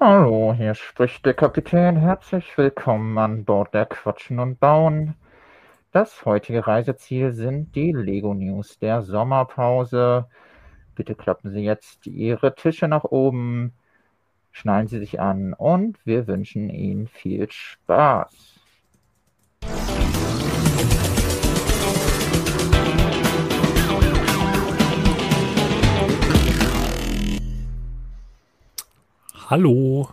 Hallo, hier spricht der Kapitän. Herzlich willkommen an Bord der Quatschen und Bauen. Das heutige Reiseziel sind die Lego News der Sommerpause. Bitte klappen Sie jetzt Ihre Tische nach oben, schnallen Sie sich an und wir wünschen Ihnen viel Spaß. Hallo.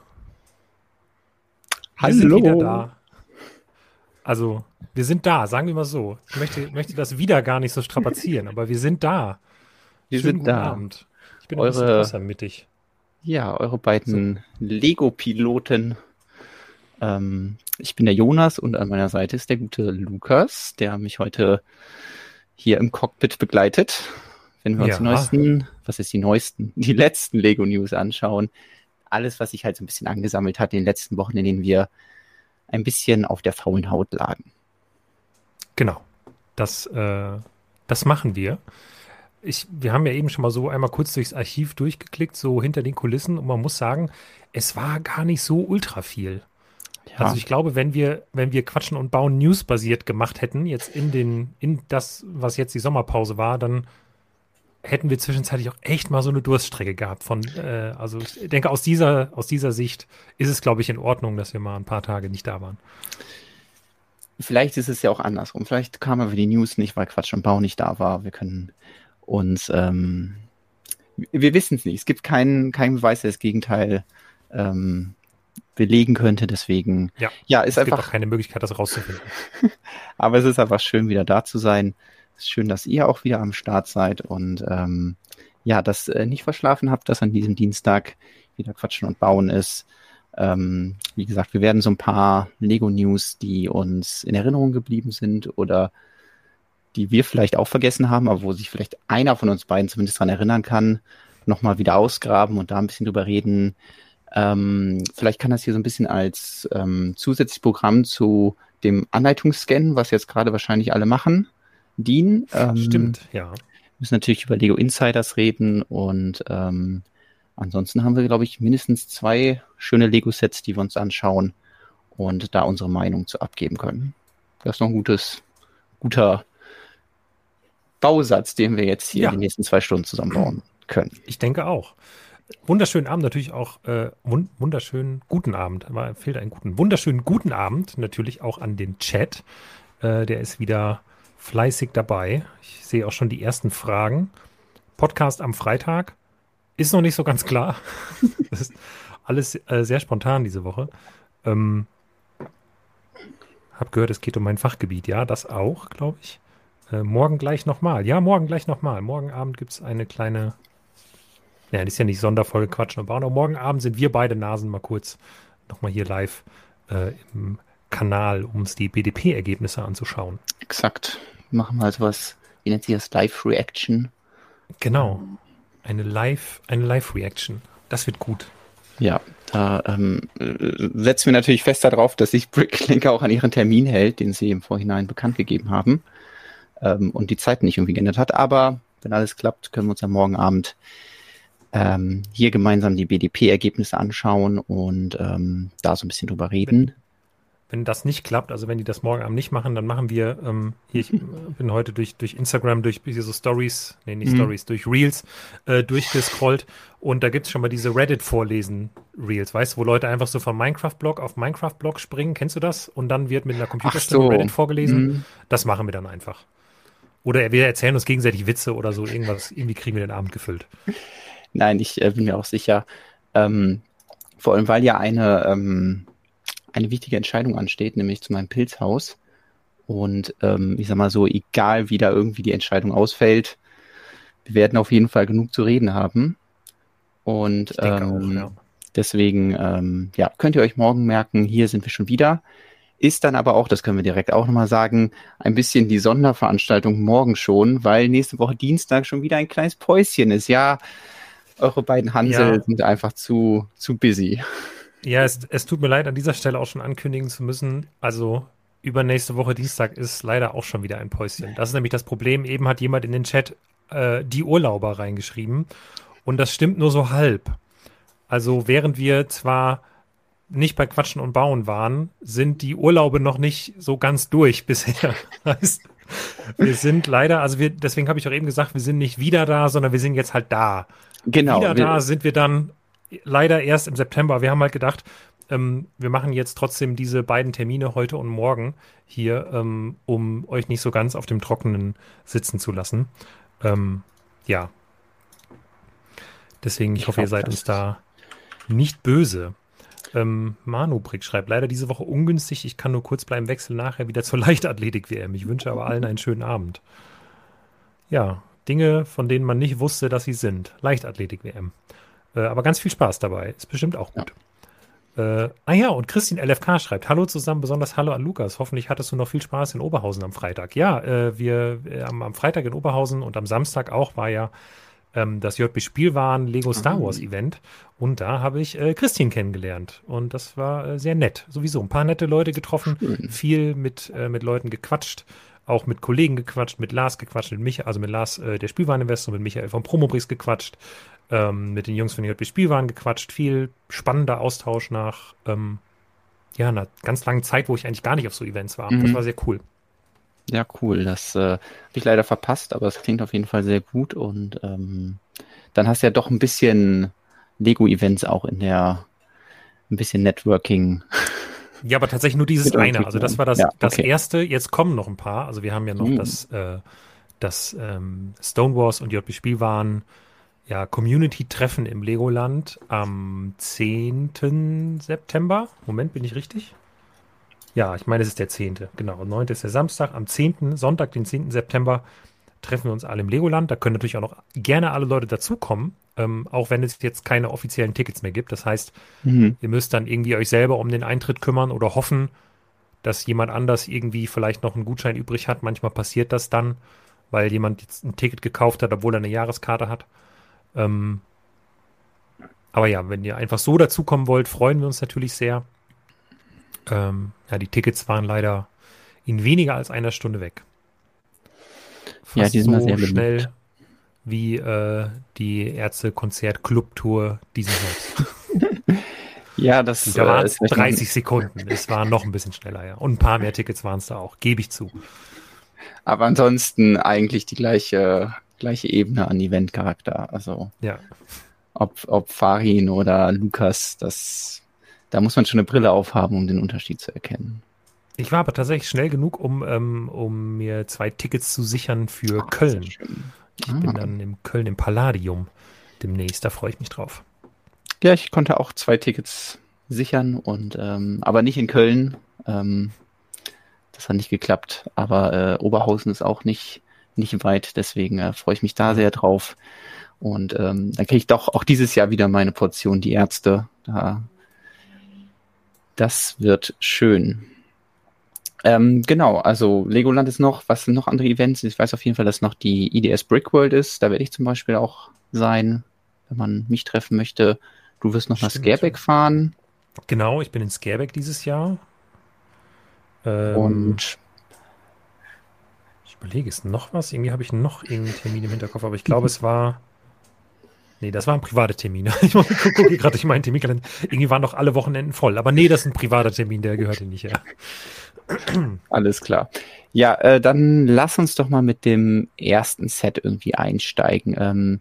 Wir Hallo. sind wieder da. Also, wir sind da, sagen wir mal so. Ich möchte, möchte das wieder gar nicht so strapazieren, aber wir sind da. Wir Schönen sind guten da. Abend. Ich bin ein bisschen Eure- außermittig. Ja, eure beiden Lego-Piloten. Ähm, ich bin der Jonas und an meiner Seite ist der gute Lukas, der mich heute hier im Cockpit begleitet. Wenn wir uns Ja. die neuesten, was ist die neuesten, die letzten Lego-News anschauen. Alles, was sich halt so ein bisschen angesammelt hat in den letzten Wochen, in denen wir ein bisschen auf der faulen Haut lagen. Genau. Das, äh, das machen wir. Ich, wir haben ja eben schon mal so einmal kurz durchs Archiv durchgeklickt, so hinter den Kulissen, und man muss sagen, es war gar nicht so ultra viel. Ja, Also ich glaube, wenn wir, wenn wir Quatschen und Bauen News basiert gemacht hätten, jetzt in den, in das, was jetzt die Sommerpause war, dann hätten wir zwischenzeitlich auch echt mal so eine Durststrecke gehabt von, äh, also ich denke, aus dieser, aus dieser Sicht ist es, glaube ich, in Ordnung, dass wir mal ein paar Tage nicht da waren. Vielleicht ist es ja auch andersrum. Vielleicht kam aber die News nicht, weil Quatsch und Bau nicht da war. Wir können uns, ähm, wir wissen es nicht. Es gibt keinen keinen Beweis, der das Gegenteil ähm, belegen könnte. Deswegen, Ja, ja, ist es gibt auch einfach, keine Möglichkeit, das rauszufinden. aber es ist einfach schön, wieder da zu sein. Ist schön, dass ihr auch wieder am Start seid und ähm, ja, dass äh, nicht verschlafen habt, dass an diesem Dienstag wieder Quatschen und Bauen ist. Ähm, wie gesagt, wir werden so ein paar Lego-News, die uns in Erinnerung geblieben sind oder die wir vielleicht auch vergessen haben, aber wo sich vielleicht einer von uns beiden zumindest dran erinnern kann, nochmal wieder ausgraben und da ein bisschen drüber reden. Ähm, vielleicht kann das hier so ein bisschen als ähm, zusätzliches Programm zu dem Anleitungsscan, was jetzt gerade wahrscheinlich alle machen, dienen. Ähm, Stimmt, ja. müssen natürlich über Lego Insiders reden und ähm, ansonsten haben wir, glaube ich, mindestens zwei schöne Lego-Sets, die wir uns anschauen und da unsere Meinung zu abgeben können. Das ist noch ein gutes, guter Bausatz, den wir jetzt hier Ja. in den nächsten zwei Stunden zusammenbauen können. Ich denke auch. Wunderschönen Abend natürlich auch, äh, wun wunderschönen guten Abend, aber fehlt einen guten, wunderschönen guten Abend natürlich auch an den Chat. Äh, der ist wieder fleißig dabei. Ich sehe auch schon die ersten Fragen. Podcast am Freitag ist noch nicht so ganz klar. das ist alles äh, sehr spontan diese Woche. Ähm, hab gehört, es geht um mein Fachgebiet. Ja, das auch, glaube ich. Äh, morgen gleich nochmal. Ja, morgen gleich nochmal. Morgen Abend gibt es eine kleine ja, das ist ja nicht Sonderfolge Quatschen und Bauen. Morgen Abend sind wir beide Nasen mal kurz nochmal hier live äh, im Kanal, um uns die BDP-Ergebnisse anzuschauen. Exakt. Machen wir also was, wie nennt sich das, Live-Reaction? Genau. Eine Live, eine Live-Reaction. Das wird gut. Ja, da ähm, äh, setzen wir natürlich fest darauf, dass sich Bricklink auch an ihren Termin hält, den sie im Vorhinein bekannt gegeben haben ähm, und die Zeit nicht irgendwie geändert hat. Aber wenn alles klappt, können wir uns am morgen Abend ähm, hier gemeinsam die BDP-Ergebnisse anschauen und ähm, da so ein bisschen drüber reden. Wenn das nicht klappt, also wenn die das morgen Abend nicht machen, dann machen wir, ähm, hier, ich bin heute durch, durch Instagram, durch so Stories, nee, nicht Mhm. Stories, durch Reels äh, durchgescrollt und da gibt es schon mal diese Reddit-Vorlesen-Reels, weißt du, wo Leute einfach so vom Minecraft-Blog auf Minecraft-Blog springen, kennst du das? Und dann wird mit einer Computerstimme so. Reddit vorgelesen. Mhm. Das machen wir dann einfach. Oder wir erzählen uns gegenseitig Witze oder so, irgendwas, irgendwie kriegen wir den Abend gefüllt. Nein, ich äh, bin mir auch sicher. Ähm, vor allem, weil ja eine, ähm, eine wichtige Entscheidung ansteht, nämlich zu meinem Pilzhaus. Und ähm, ich sag mal so, egal wie da irgendwie die Entscheidung ausfällt, wir werden auf jeden Fall genug zu reden haben. Und denke auch, ähm, ja. deswegen, ähm, ja, könnt ihr euch morgen merken, hier sind wir schon wieder. Ist dann aber auch, das können wir direkt auch nochmal sagen, ein bisschen die Sonderveranstaltung morgen schon, weil nächste Woche Dienstag schon wieder ein kleines Päuschen ist. Ja, eure beiden Hansel Ja. sind einfach zu, zu busy. Ja, es, es tut mir leid, an dieser Stelle auch schon ankündigen zu müssen. Also übernächste Woche Dienstag ist leider auch schon wieder ein Päuschen. Das ist nämlich das Problem. Eben hat jemand in den Chat äh, die Urlauber reingeschrieben. Und das stimmt nur so halb. Also während wir zwar nicht bei Quatschen und Bauen waren, sind die Urlaube noch nicht so ganz durch bisher. heißt, wir sind leider, also wir, deswegen habe ich auch eben gesagt, wir sind nicht wieder da, sondern wir sind jetzt halt da. Genau. Wieder da sind wir dann leider erst im September. Wir haben halt gedacht, ähm, wir machen jetzt trotzdem diese beiden Termine heute und morgen hier, ähm, um euch nicht so ganz auf dem Trockenen sitzen zu lassen. Ähm, ja. Deswegen, ich, ich hoffe, ihr seid uns da nicht böse. Ähm, Manubrick schreibt, leider diese Woche ungünstig. Ich kann nur kurz bleiben, wechsel nachher wieder zur Leichtathletik-WM. Ich wünsche aber allen einen schönen Abend. Ja, Dinge, von denen man nicht wusste, dass sie sind. Leichtathletik-WM. Äh, aber ganz viel Spaß dabei. Ist bestimmt auch gut. Ja. Äh, ah ja, und Christine LFK schreibt, hallo zusammen, besonders hallo an Lukas. Hoffentlich hattest du noch viel Spaß in Oberhausen am Freitag. Ja, äh, wir äh, am, am, Freitag in Oberhausen und am Samstag auch war ja ähm, das JB Spielwaren Lego Star Wars Event. Und da habe ich äh, Christine kennengelernt. Und das war äh, sehr nett. Sowieso ein paar nette Leute getroffen, Schön. viel mit, äh, mit Leuten gequatscht, auch mit Kollegen gequatscht, mit Lars gequatscht, mit Michael, also mit Lars, äh, der Spielwareninvestor, mit Michael von Promobrix gequatscht, ähm, mit den Jungs von JB Spielwaren gequatscht, viel spannender Austausch nach ähm, ja, einer ganz langen Zeit, wo ich eigentlich gar nicht auf so Events war. Mhm. Das war sehr cool. Ja, cool. Das äh, habe ich leider verpasst, aber es klingt auf jeden Fall sehr gut. Und ähm, dann hast du ja doch ein bisschen Lego-Events auch in der, ein bisschen Networking. Ja, aber tatsächlich nur dieses eine. Also das war das, ja, okay. das erste. Jetzt kommen noch ein paar. Also wir haben ja noch mhm. das, äh, das ähm, Stonewars und JB Spiel waren ja Community-Treffen im Legoland am 10. September. Moment, bin ich richtig? Ja, ich meine, es ist der 10. Genau, 9. ist der Samstag. Am 10. Sonntag, den 10. September, treffen wir uns alle im Legoland. Da können natürlich auch noch gerne alle Leute dazukommen, ähm, auch wenn es jetzt keine offiziellen Tickets mehr gibt. Das heißt, mhm. ihr müsst dann irgendwie euch selber um den Eintritt kümmern oder hoffen, dass jemand anders irgendwie vielleicht noch einen Gutschein übrig hat. Manchmal passiert das dann, weil jemand jetzt ein Ticket gekauft hat, obwohl er eine Jahreskarte hat. Ähm, aber ja, wenn ihr einfach so dazukommen wollt, freuen wir uns natürlich sehr. Ähm, ja, die Tickets waren leider in weniger als einer Stunde weg. Fast ja, die sind so schnell beliebt. wie äh, die Ärzte-Konzert-Club-Tour diesen Herbst. ja, das da äh, waren es 30 Sekunden. Es war noch ein bisschen schneller, ja. Und ein paar mehr Tickets waren es da auch, gebe ich zu. Aber ansonsten eigentlich die gleiche, gleiche Ebene an Event-Charakter. Also ja. ob, ob Farin oder Lukas, das da muss man schon eine Brille aufhaben, um den Unterschied zu erkennen. Ich war aber tatsächlich schnell genug, um, ähm, um mir zwei Tickets zu sichern für Ach, Köln. Ich ah. bin dann in Köln im Palladium demnächst, da freue ich mich drauf. Ja, ich konnte auch zwei Tickets sichern und ähm, aber nicht in Köln. Ähm, das hat nicht geklappt. Aber äh, Oberhausen ist auch nicht, nicht weit, deswegen äh, freue ich mich da sehr drauf. Und ähm, dann kriege ich doch auch dieses Jahr wieder meine Portion, die Ärzte. Da das wird schön. Ähm, genau, also Legoland ist noch, was sind noch andere Events? Ich weiß auf jeden Fall, dass noch die IDS Brickworld ist. Da werde ich zum Beispiel auch sein, wenn man mich treffen möchte. Du wirst noch Stimmt. nach Scareback fahren. Genau, ich bin in Scareback dieses Jahr. Ähm, Und ich überlege, ist noch was? Irgendwie habe ich noch irgendeinen Termin im Hinterkopf, aber ich glaube, es war Nee, das waren private Termine. Ich gucke gerade durch meinen Terminkalender. Irgendwie waren doch alle Wochenenden voll. Aber nee, das ist ein privater Termin, der gehört hier nicht her. Alles klar. Ja, äh, dann lass uns doch mal mit dem ersten Set irgendwie einsteigen. Ähm,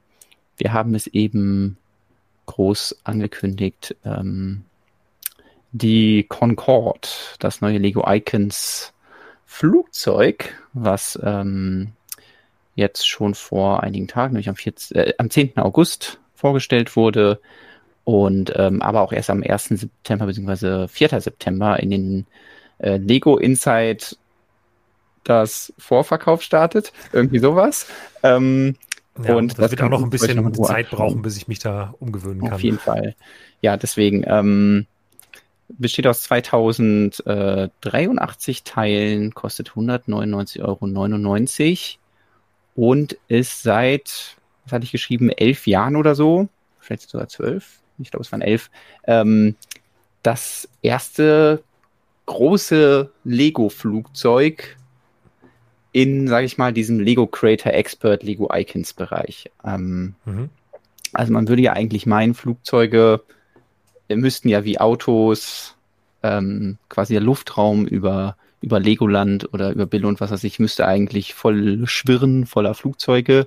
wir haben es eben groß angekündigt. Ähm, die Concorde, das neue Lego Icons Flugzeug, was ähm, jetzt schon vor einigen Tagen, nämlich am, 14, äh, am 10. August vorgestellt wurde und ähm, aber auch erst am 1. September bzw. 4. September in den äh, Lego Inside das Vorverkauf startet, irgendwie sowas. Ähm, ja, und das, das wird auch noch ein bisschen Zeit brauchen, bis ich mich da umgewöhnen kann. Auf jeden Fall. Ja, deswegen ähm, besteht aus 2083 Teilen, kostet 199,99 Euro und ist seit, was hatte ich geschrieben, elf Jahren oder so, vielleicht sogar zwölf, ich glaube es waren elf, ähm, das erste große Lego-Flugzeug in, sage ich mal, diesem Lego Creator Expert Lego Icons Bereich. Ähm, mhm. Also man würde ja eigentlich meinen, Flugzeuge müssten ja wie Autos ähm, quasi der Luftraum über, über Legoland oder über Bill und was weiß ich, müsste eigentlich voll schwirren, voller Flugzeuge.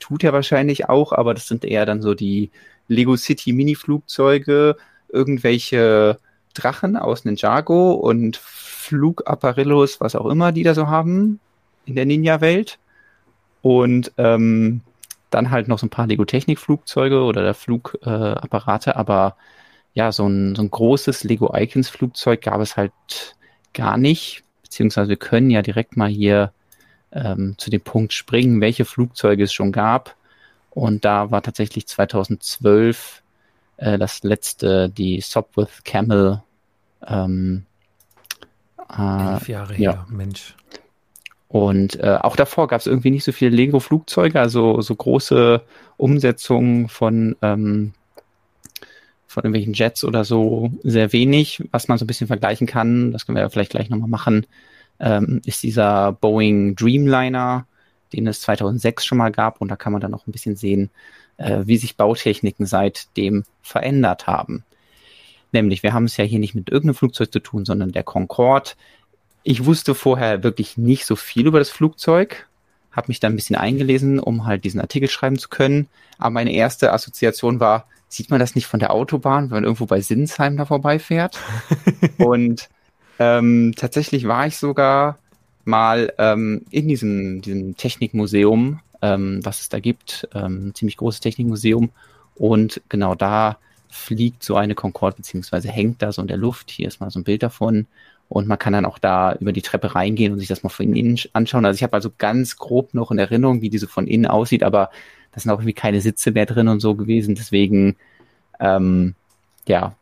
Tut er wahrscheinlich auch, aber das sind eher dann so die Lego City Mini-Flugzeuge, irgendwelche Drachen aus Ninjago und Flugapparillos, was auch immer die da so haben in der Ninja-Welt. Und ähm, dann halt noch so ein paar Lego-Technik-Flugzeuge oder der Flugapparate, äh, aber ja, so ein, so ein großes Lego Icons Flugzeug gab es halt gar nicht, beziehungsweise wir können ja direkt mal hier ähm, zu dem Punkt springen, welche Flugzeuge es schon gab. Und da war tatsächlich 2012 äh, das letzte, die Sopwith Camel. Ähm, äh, Elf Jahre ja. her, Mensch. Und äh, auch davor gab es irgendwie nicht so viele Lego-Flugzeuge, also so große Umsetzungen von, ähm, von irgendwelchen Jets oder so sehr wenig. Was man so ein bisschen vergleichen kann, das können wir ja vielleicht gleich nochmal machen, ähm, ist dieser Boeing Dreamliner, den es 2006 schon mal gab. Und da kann man dann auch ein bisschen sehen, äh, wie sich Bautechniken seitdem verändert haben. Nämlich, wir haben es ja hier nicht mit irgendeinem Flugzeug zu tun, sondern der Concorde ich wusste vorher wirklich nicht so viel über das Flugzeug, habe mich dann ein bisschen eingelesen, um halt diesen Artikel schreiben zu können. Aber meine erste Assoziation war, sieht man das nicht von der Autobahn, wenn man irgendwo bei Sinsheim da vorbeifährt? und ähm, tatsächlich war ich sogar mal ähm, in diesem, diesem Technikmuseum, ähm, was es da gibt, ähm, ein ziemlich großes Technikmuseum. Und genau da fliegt so eine Concorde, beziehungsweise hängt da so in der Luft. Hier ist mal so ein Bild davon. Und man kann dann auch da über die Treppe reingehen und sich das mal von innen anschauen. Also ich habe also ganz grob noch in Erinnerung, wie diese von innen aussieht, aber da sind auch irgendwie keine Sitze mehr drin und so gewesen. Deswegen, ähm, ja,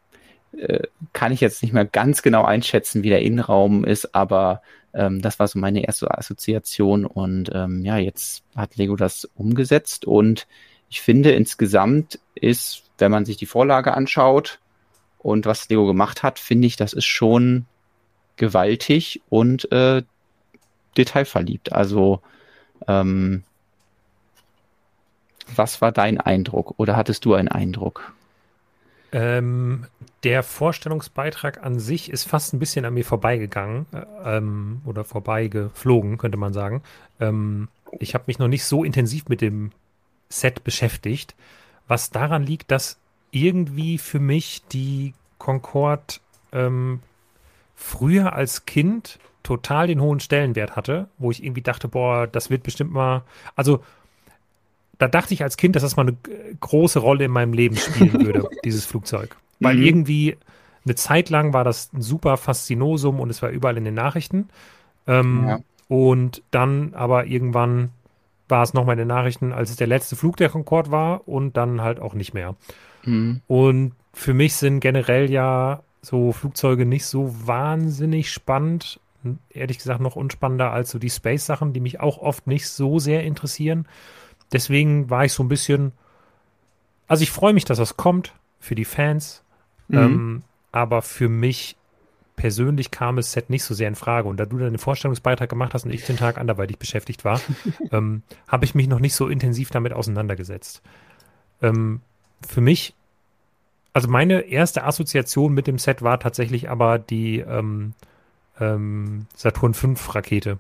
äh, kann ich jetzt nicht mehr ganz genau einschätzen, wie der Innenraum ist, aber ähm, das war so meine erste Assoziation. Und ähm, ja, jetzt hat Lego das umgesetzt und ich finde insgesamt ist, wenn man sich die Vorlage anschaut und was Lego gemacht hat, finde ich, das ist schon gewaltig und äh, detailverliebt. Also ähm, was war dein Eindruck oder hattest du einen Eindruck? Ähm, der Vorstellungsbeitrag an sich ist fast ein bisschen an mir vorbeigegangen äh, ähm, oder vorbeigeflogen, könnte man sagen. Ähm, ich habe mich noch nicht so intensiv mit dem Set beschäftigt, was daran liegt, dass irgendwie für mich die Concorde ähm, früher als Kind total den hohen Stellenwert hatte, wo ich irgendwie dachte, boah, das wird bestimmt mal, also da dachte ich als Kind, dass das mal eine große Rolle in meinem Leben spielen würde, dieses Flugzeug. Weil mhm. irgendwie eine Zeit lang war das ein super Faszinosum und es war überall in den Nachrichten. Ähm, ja. Und dann aber irgendwann war es nochmal in den Nachrichten, als es der letzte Flug der Concorde war und dann halt auch nicht mehr. Mhm. Und für mich sind generell ja so Flugzeuge nicht so wahnsinnig spannend. Ehrlich gesagt noch unspannender als so die Space-Sachen, die mich auch oft nicht so sehr interessieren. Deswegen war ich so ein bisschen. Also ich freue mich, dass das kommt für die Fans. Mhm. Ähm, aber für mich persönlich kam das Set nicht so sehr in Frage. Und da du dann den Vorstellungsbeitrag gemacht hast und ich den Tag anderweitig beschäftigt war, ähm, habe ich mich noch nicht so intensiv damit auseinandergesetzt. Ähm, für mich also meine erste Assoziation mit dem Set war tatsächlich aber die ähm, ähm, Saturn V Rakete.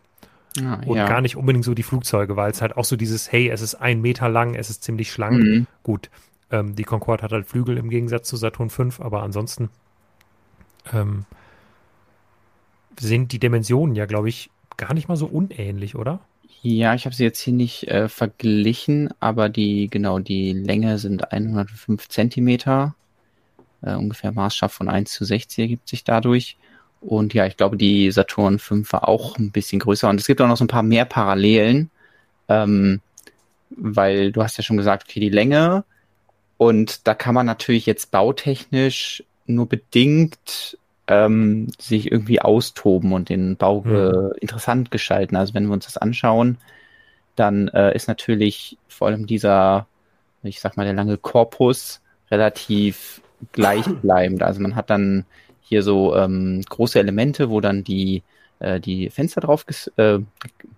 Ah, und ja. gar nicht unbedingt so die Flugzeuge, weil es halt auch so dieses, hey, es ist ein Meter lang, es ist ziemlich schlank. Mhm. Gut, ähm, die Concorde hat halt Flügel im Gegensatz zu Saturn V, aber ansonsten ähm, sind die Dimensionen ja, glaube ich, gar nicht mal so unähnlich, oder? Ja, ich habe sie jetzt hier nicht äh, verglichen, aber die, genau, die Länge sind 105 Zentimeter äh, ungefähr Maßstab von 1 zu 60 ergibt sich dadurch. Und ja, ich glaube, die Saturn 5 war auch ein bisschen größer. Und es gibt auch noch so ein paar mehr Parallelen, ähm, weil du hast ja schon gesagt, okay, die Länge. Und da kann man natürlich jetzt bautechnisch nur bedingt ähm, sich irgendwie austoben und den Bau mhm. interessant gestalten. Also wenn wir uns das anschauen, dann äh, ist natürlich vor allem dieser, ich sag mal, der lange Korpus relativ gleichbleibend. Also man hat dann hier so ähm, große Elemente, wo dann die, äh, die Fenster drauf äh,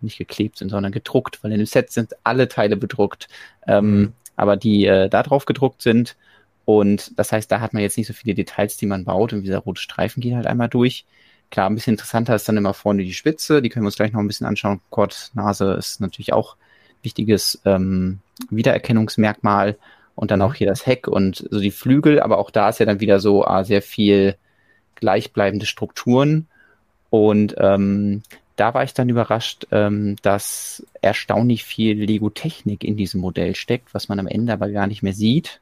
nicht geklebt sind, sondern gedruckt, weil in dem Set sind alle Teile bedruckt. Ähm, mhm. aber die äh, da drauf gedruckt sind. Und das heißt, da hat man jetzt nicht so viele Details, die man baut. Und dieser rote Streifen geht halt einmal durch. Klar, ein bisschen interessanter ist dann immer vorne die Spitze. Die können wir uns gleich noch ein bisschen anschauen. Gott, Nase ist natürlich auch wichtiges ähm, Wiedererkennungsmerkmal. Und dann auch hier das Heck und so die Flügel. Aber auch da ist ja dann wieder so ah, sehr viel gleichbleibende Strukturen. Und ähm, da war ich dann überrascht, ähm, dass erstaunlich viel Lego-Technik in diesem Modell steckt, was man am Ende aber gar nicht mehr sieht.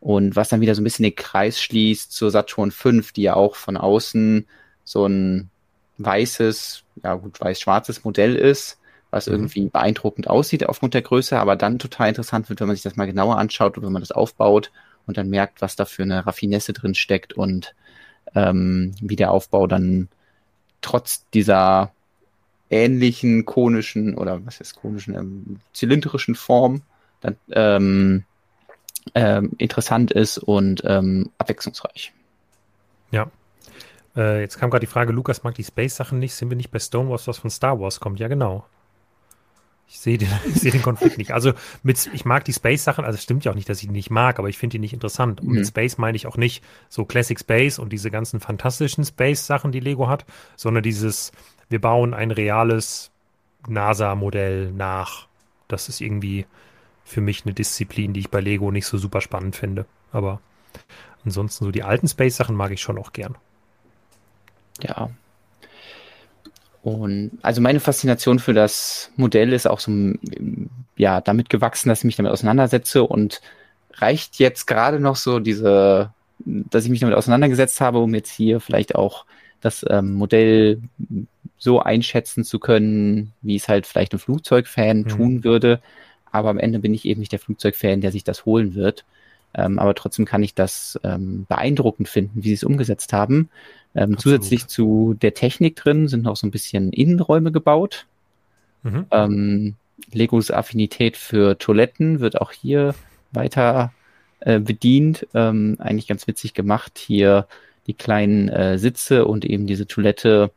Und was dann wieder so ein bisschen den Kreis schließt zur Saturn 5, die ja auch von außen so ein weißes, ja gut, weiß-schwarzes Modell ist, was mhm. irgendwie beeindruckend aussieht aufgrund der Größe, aber dann total interessant wird, wenn man sich das mal genauer anschaut oder wenn man das aufbaut und dann merkt, was da für eine Raffinesse drin steckt und ähm, wie der Aufbau dann trotz dieser ähnlichen konischen oder was heißt konischen, ähm, zylindrischen Form dann ähm, ähm, interessant ist und ähm, abwechslungsreich. Ja. Äh, jetzt kam gerade die Frage, Lukas mag die Space-Sachen nicht. Sind wir nicht bei Stonewalls, was von Star Wars kommt? Ja, genau. Ich sehe den, seh den Konflikt nicht. Also mit, ich mag die Space-Sachen, also es stimmt ja auch nicht, dass ich die nicht mag, aber ich finde die nicht interessant. Und mhm. mit Space meine ich auch nicht so Classic Space und diese ganzen fantastischen Space-Sachen, die Lego hat, sondern dieses, wir bauen ein reales NASA-Modell nach. Das ist irgendwie für mich eine Disziplin, die ich bei Lego nicht so super spannend finde. Aber ansonsten so die alten Space-Sachen mag ich schon auch gern. Ja, und also meine Faszination für das Modell ist auch so, ja, damit gewachsen, dass ich mich damit auseinandersetze und reicht jetzt gerade noch so diese, dass ich mich damit auseinandergesetzt habe, um jetzt hier vielleicht auch das ähm, Modell so einschätzen zu können, wie es halt vielleicht ein Flugzeugfan mhm. tun würde. Aber am Ende bin ich eben nicht der Flugzeugfan, der sich das holen wird. Ähm, aber trotzdem kann ich das ähm, beeindruckend finden, wie sie es umgesetzt haben. Ähm, zusätzlich zu der Technik drin sind noch so ein bisschen Innenräume gebaut. Mhm. Ähm, Legos Affinität für Toiletten wird auch hier weiter äh, bedient. Ähm, eigentlich ganz witzig gemacht. Hier die kleinen äh, Sitze und eben diese Toilette,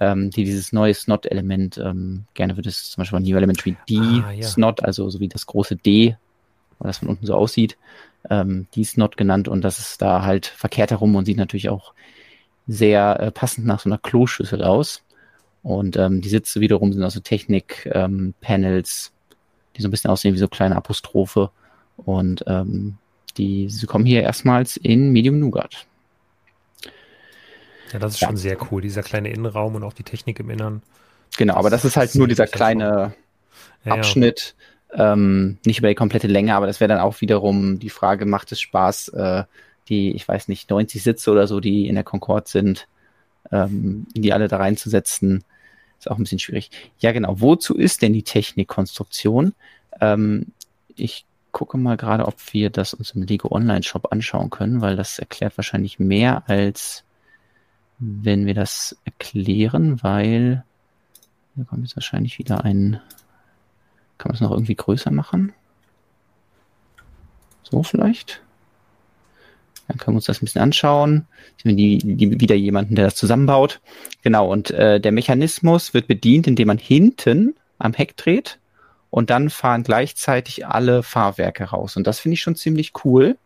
ähm, die dieses neue Snot-Element, ähm, gerne wird es zum Beispiel ein New Element wie D ah, ja. Snot, also so wie das große D, weil das von unten so aussieht, ähm, die Snot genannt und das ist da halt verkehrt herum und sieht natürlich auch sehr äh, passend nach so einer Kloschüssel aus. Und ähm, die Sitze wiederum sind also Technik-Panels, ähm, die so ein bisschen aussehen wie so kleine Apostrophe. Und ähm, die sie kommen hier erstmals in Medium Nougat. Ja, das ist ja. schon sehr cool, dieser kleine Innenraum und auch die Technik im Innern. Genau, aber das ist halt nur dieser kleine ja, Abschnitt, ja. Ähm, nicht über die komplette Länge, aber das wäre dann auch wiederum die Frage, macht es Spaß, äh, die, ich weiß nicht, 90 Sitze oder so, die in der Concorde sind, ähm, die alle da reinzusetzen, ist auch ein bisschen schwierig. Ja, genau. Wozu ist denn die Technikkonstruktion? Ähm, ich gucke mal gerade, ob wir das uns im Lego Online Shop anschauen können, weil das erklärt wahrscheinlich mehr als wenn wir das erklären, weil da kommt jetzt wahrscheinlich wieder ein, kann man es noch irgendwie größer machen? So vielleicht? Dann können wir uns das ein bisschen anschauen. Sehen wir die, die, wieder jemanden, der das zusammenbaut. Genau, und äh, der Mechanismus wird bedient, indem man hinten am Heck dreht und dann fahren gleichzeitig alle Fahrwerke raus. Und das finde ich schon ziemlich cool,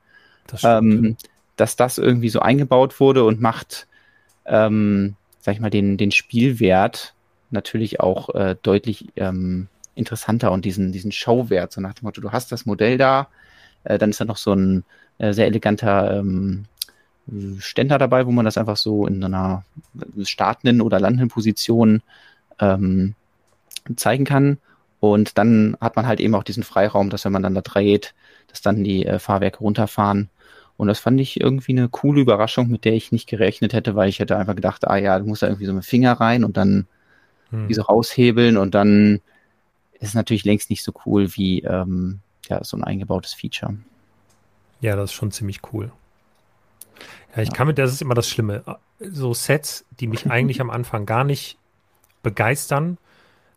das ähm, dass das irgendwie so eingebaut wurde und macht, ähm, sag ich mal, den, den Spielwert natürlich auch äh, deutlich ähm, interessanter und diesen, diesen Showwert, so nach dem Motto, du hast das Modell da, äh, dann ist da noch so ein äh, sehr eleganter ähm, Ständer dabei, wo man das einfach so in einer startenden oder landenden Position ähm, zeigen kann. Und dann hat man halt eben auch diesen Freiraum, dass wenn man dann da dreht, dass dann die äh, Fahrwerke runterfahren. Und das fand ich irgendwie eine coole Überraschung, mit der ich nicht gerechnet hätte, weil ich hätte einfach gedacht, ah ja, du musst da irgendwie so mit Finger rein und dann hm. diese raushebeln und dann ist es natürlich längst nicht so cool wie ähm, ja, so ein eingebautes Feature. Ja, das ist schon ziemlich cool. Ja, ich kann mit, das ist immer das Schlimme. So Sets, die mich eigentlich am Anfang gar nicht begeistern,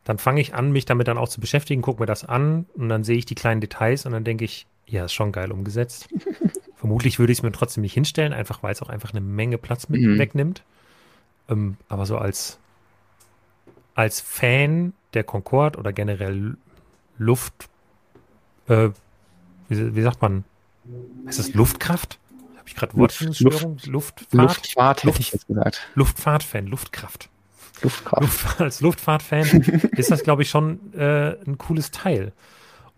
dann fange ich an, mich damit dann auch zu beschäftigen, gucke mir das an und dann sehe ich die kleinen Details und dann denke ich, ja, ist schon geil umgesetzt. Vermutlich würde ich es mir trotzdem nicht hinstellen, einfach weil es auch einfach eine Menge Platz mit mhm. wegnimmt. Ähm, aber so als, als Fan der Concorde oder generell Luft, äh, wie, wie sagt man? Ist das Luftkraft? Habe ich gerade Wortfindungsstörung? Luft, Luftfahrt? Luftfahrt Luft, hätte ich jetzt gesagt. Luftfahrtfan, Luftkraft. Luftkraft. Luft, als Luftfahrtfan ist das, glaube ich, schon äh, ein cooles Teil.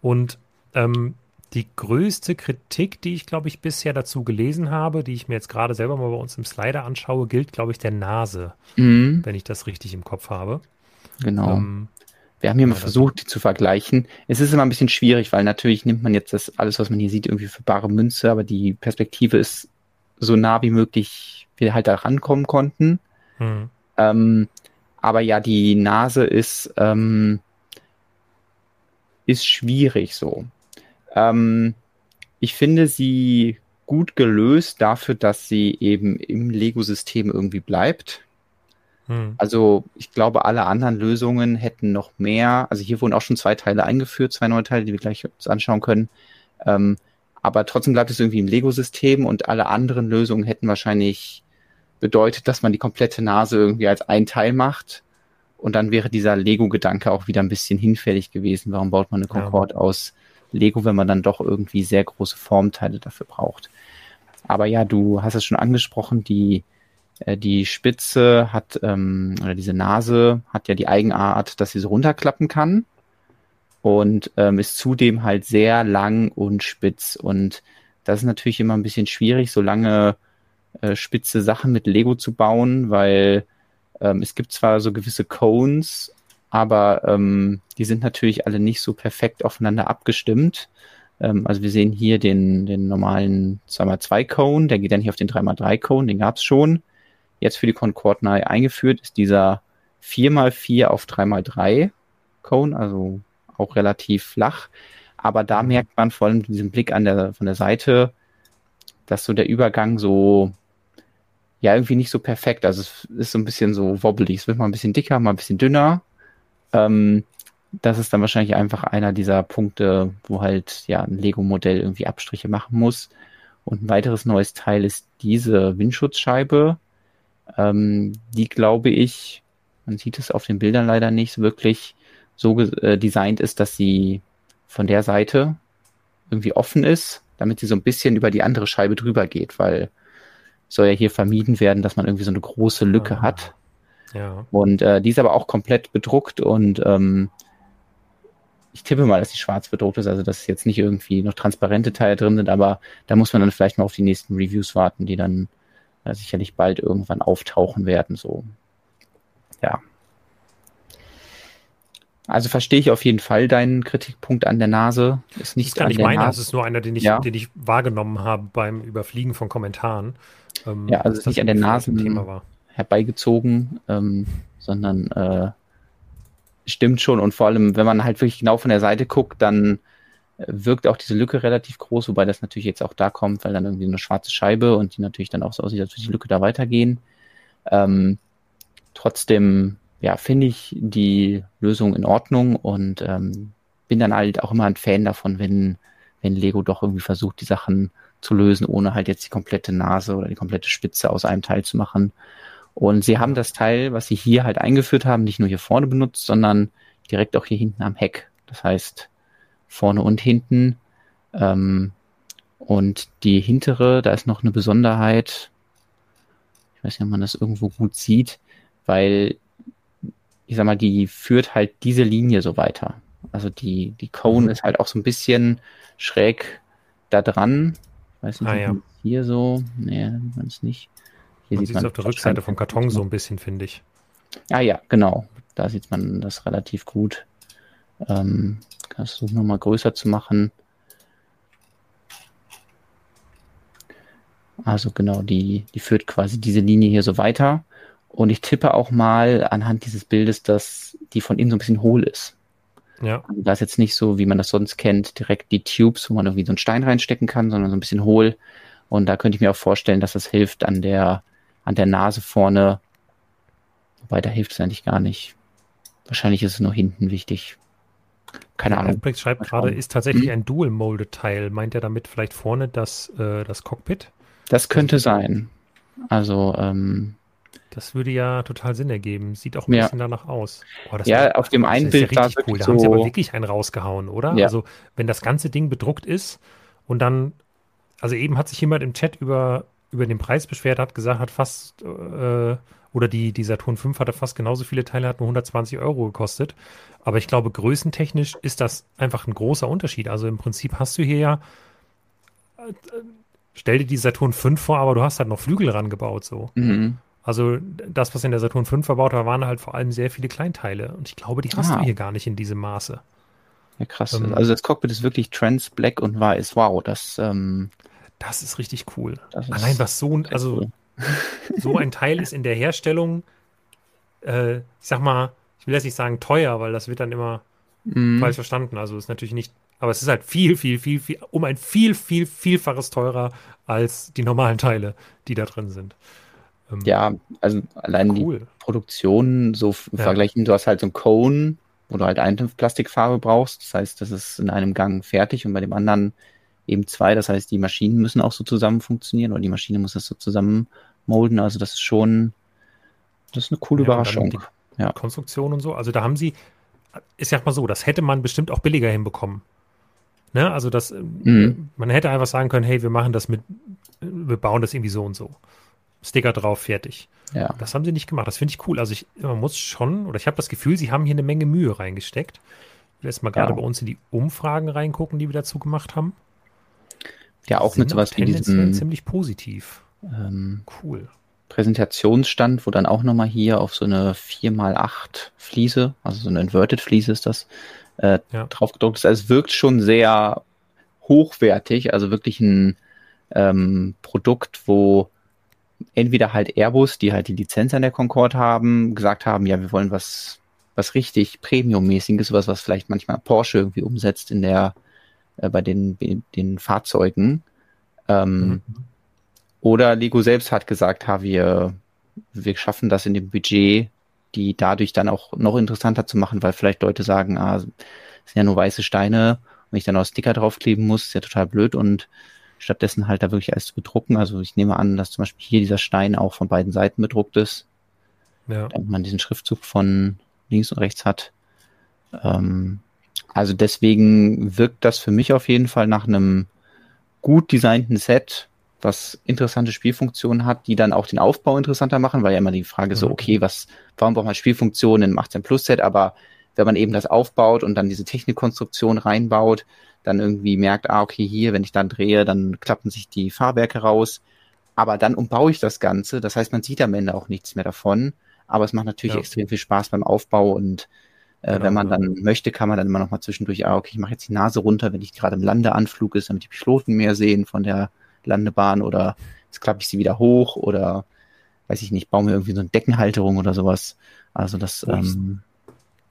Und ähm, die größte Kritik, die ich, glaube ich, bisher dazu gelesen habe, die ich mir jetzt gerade selber mal bei uns im Slider anschaue, gilt, glaube ich, der Nase, mhm. wenn ich das richtig im Kopf habe. Genau. Ähm, wir haben hier mal versucht, die zu vergleichen. Es ist immer ein bisschen schwierig, weil natürlich nimmt man jetzt das alles, was man hier sieht, irgendwie für bare Münze, aber die Perspektive ist so nah wie möglich wir halt da rankommen konnten. Mhm. Ähm, aber ja, die Nase ist, ähm, ist schwierig so. Ähm, ich finde sie gut gelöst dafür, dass sie eben im Lego-System irgendwie bleibt. Hm. Also ich glaube, alle anderen Lösungen hätten noch mehr. Also hier wurden auch schon zwei Teile eingeführt, zwei neue Teile, die wir gleich uns anschauen können. Ähm, aber trotzdem bleibt es irgendwie im Lego-System und alle anderen Lösungen hätten wahrscheinlich bedeutet, dass man die komplette Nase irgendwie als ein Teil macht. Und dann wäre dieser Lego-Gedanke auch wieder ein bisschen hinfällig gewesen. Warum baut man eine Concorde ja. aus Lego, wenn man dann doch irgendwie sehr große Formteile dafür braucht? Aber ja, du hast es schon angesprochen, die die Spitze hat, ähm, oder diese Nase hat ja die Eigenart, dass sie so runterklappen kann und ähm, ist zudem halt sehr lang und spitz. Und das ist natürlich immer ein bisschen schwierig, so lange äh, spitze Sachen mit Lego zu bauen, weil ähm, es gibt zwar so gewisse Cones, aber ähm, die sind natürlich alle nicht so perfekt aufeinander abgestimmt. Ähm, also wir sehen hier den, den normalen 2x2 Cone, der geht dann hier auf den 3x3 Cone, den gab es schon jetzt für die Concorde neu eingeführt, ist dieser 4x4 auf 3x3 Cone, also auch relativ flach. Aber da mhm. merkt man vor allem diesen Blick an der, von der Seite, dass so der Übergang so, ja, irgendwie nicht so perfekt. Also es ist so ein bisschen so wobbelig. Es wird mal ein bisschen dicker, mal ein bisschen dünner. Ähm, das ist dann wahrscheinlich einfach einer dieser Punkte, wo halt ja ein Lego-Modell irgendwie Abstriche machen muss. Und ein weiteres neues Teil ist diese Windschutzscheibe, ähm, die glaube ich, man sieht es auf den Bildern leider nicht, wirklich so äh, designt ist, dass sie von der Seite irgendwie offen ist, damit sie so ein bisschen über die andere Scheibe drüber geht, weil soll ja hier vermieden werden, dass man irgendwie so eine große Lücke ja. hat. Ja. Und äh, die ist aber auch komplett bedruckt und ähm, ich tippe mal, dass die schwarz bedruckt ist, also dass jetzt nicht irgendwie noch transparente Teile drin sind, aber da muss man dann vielleicht mal auf die nächsten Reviews warten, die dann äh, sicherlich bald irgendwann auftauchen werden. So, ja. Also verstehe ich auf jeden Fall deinen Kritikpunkt an der Nase. Ist nicht das gar nicht meiner, es ist nur einer, den ich, ja. den ich wahrgenommen habe beim Überfliegen von Kommentaren. Ähm, ja, also ist nicht an der Nase herbeigezogen, ähm, sondern äh, stimmt schon. Und vor allem, wenn man halt wirklich genau von der Seite guckt, dann wirkt auch diese Lücke relativ groß, wobei das natürlich jetzt auch da kommt, weil dann irgendwie eine schwarze Scheibe und die natürlich dann auch so aussieht, als würde die Lücke da weitergehen. Ähm, trotzdem, ja, finde ich die Lösung in Ordnung und ähm, bin dann halt auch immer ein Fan davon, wenn, wenn Lego doch irgendwie versucht, die Sachen zu lösen, ohne halt jetzt die komplette Nase oder die komplette Spitze aus einem Teil zu machen. Und sie haben das Teil, was sie hier halt eingeführt haben, nicht nur hier vorne benutzt, sondern direkt auch hier hinten am Heck. Das heißt, vorne und hinten. Ähm, und die hintere, da ist noch eine Besonderheit. Ich weiß nicht, ob man das irgendwo gut sieht, weil ich sag mal, die führt halt diese Linie so weiter. Also die, die Cone mhm. ist halt auch so ein bisschen schräg da dran. Ich weiß nicht, ah, ja. hier so. Nee, man es nicht. Hier man sieht man es auf der Rückseite vom Karton so ein bisschen, finde ich. Ah ja, genau. Da sieht man das relativ gut. Ähm, kannst du nochmal größer zu machen. Also genau, die, die führt quasi diese Linie hier so weiter. Und ich tippe auch mal anhand dieses Bildes, dass die von innen so ein bisschen hohl ist. Ja. Also da ist jetzt nicht so, wie man das sonst kennt, direkt die Tubes, wo man irgendwie so einen Stein reinstecken kann, sondern so ein bisschen hohl. Und da könnte ich mir auch vorstellen, dass das hilft an der, an der Nase vorne. Wobei, da hilft es eigentlich gar nicht. Wahrscheinlich ist es nur hinten wichtig. Keine Ahnung. Albrecht schreibt gerade, ist tatsächlich ein Dual-Molded-Teil. Meint er damit vielleicht vorne das, äh, das Cockpit? Das könnte sein. Also, ähm, das würde ja total Sinn ergeben. Sieht auch ein ja. bisschen danach aus. Oh, ja, war, auf dem einen Bild ja richtig cool. Da so haben sie aber wirklich einen rausgehauen, oder? Ja. Also, wenn das ganze Ding bedruckt ist, Und dann, also eben hat sich jemand im Chat über, über den Preis beschwert, hat gesagt, hat fast, äh, oder die, die Saturn 5 hatte fast genauso viele Teile, hat nur 120 Euro gekostet. Aber ich glaube, größentechnisch ist das einfach ein großer Unterschied. Also im Prinzip hast du hier ja, äh, stell dir die Saturn 5 vor, aber du hast halt noch Flügel rangebaut, so. Mhm. Also das, was in der Saturn 5 verbaut war, waren halt vor allem sehr viele Kleinteile. Und ich glaube, die hast Ah. du hier gar nicht in diesem Maße. Ja, krass. Ähm, also das Cockpit ist wirklich trans, black und weiß. Wow, das, ähm, Das ist richtig cool. das Allein was so, ein- also cool. So ein Teil ist in der Herstellung, äh, ich sag mal, ich will jetzt nicht sagen teuer, weil das wird dann immer Mhm. falsch verstanden. Also ist natürlich nicht, aber es ist halt viel, viel, viel, viel, um ein viel, viel, vielfaches teurer als die normalen Teile, die da drin sind. Ähm, Ja, also allein die cool. Produktion so Ja. vergleichen, du hast halt so ein Cone, wo du halt eine Plastikfarbe brauchst. Das heißt, das ist in einem Gang fertig und bei dem anderen eben zwei. Das heißt, die Maschinen müssen auch so zusammen funktionieren oder die Maschine muss das so zusammen molden. Also das ist schon, das ist eine coole Ja, Überraschung. Ja. Konstruktion und so. Also da haben sie, ich sag mal so, das hätte man bestimmt auch billiger hinbekommen. Ne? Also das, ähm, Mhm. man hätte einfach sagen können, hey, wir machen das mit, wir bauen das irgendwie so und so. Sticker drauf, fertig. Ja. Das haben sie nicht gemacht. Das finde ich cool. Also ich, man muss schon, oder ich habe das Gefühl, sie haben hier eine Menge Mühe reingesteckt. Ich will jetzt mal gerade Ja. bei uns in die Umfragen reingucken, die wir dazu gemacht haben. Ja, auch Sind mit sowas wie diesem ziemlich positiv. ähm, Cool. Präsentationsstand, wo dann auch nochmal hier auf so eine 4x8 Fliese, also so eine Inverted Fliese ist das, äh, Ja. drauf gedruckt ist. Also es wirkt schon sehr hochwertig, also wirklich ein ähm, Produkt, wo entweder halt Airbus, die halt die Lizenz an der Concorde haben, gesagt haben, ja, wir wollen was, was richtig Premium-mäßiges, was, was vielleicht manchmal Porsche irgendwie umsetzt in der, äh, bei den, den Fahrzeugen. Ähm, Mhm. oder Lego selbst hat gesagt, ha, wir, wir schaffen das in dem Budget, die dadurch dann auch noch interessanter zu machen, weil vielleicht Leute sagen, ah, es sind ja nur weiße Steine, wenn ich dann auch Sticker draufkleben muss, ist ja total blöd und stattdessen halt da wirklich alles zu bedrucken. Also ich nehme an, dass zum Beispiel hier dieser Stein auch von beiden Seiten bedruckt ist, Ja. damit man diesen Schriftzug von links und rechts hat. Ähm, also deswegen wirkt das für mich auf jeden Fall nach einem gut designten Set, was interessante Spielfunktionen hat, die dann auch den Aufbau interessanter machen, weil ja immer die Frage so, Mhm. okay, was, warum braucht man Spielfunktionen im 18 Plus Set, aber wenn man eben das aufbaut und dann diese Technikkonstruktion reinbaut, dann irgendwie merkt, ah, okay, hier, wenn ich dann drehe, dann klappen sich die Fahrwerke raus. Aber dann umbaue ich das Ganze. Das heißt, man sieht am Ende auch nichts mehr davon. Aber es macht natürlich Ja. extrem viel Spaß beim Aufbau und äh, Genau, wenn man ja. dann möchte, kann man dann immer noch mal zwischendurch, ah, okay, ich mache jetzt die Nase runter, wenn ich gerade im Landeanflug ist, damit die Piloten mehr sehen von der Landebahn oder jetzt klappe ich sie wieder hoch oder weiß ich nicht, baue mir irgendwie so eine Deckenhalterung oder sowas. Also das, Wo ich- ähm,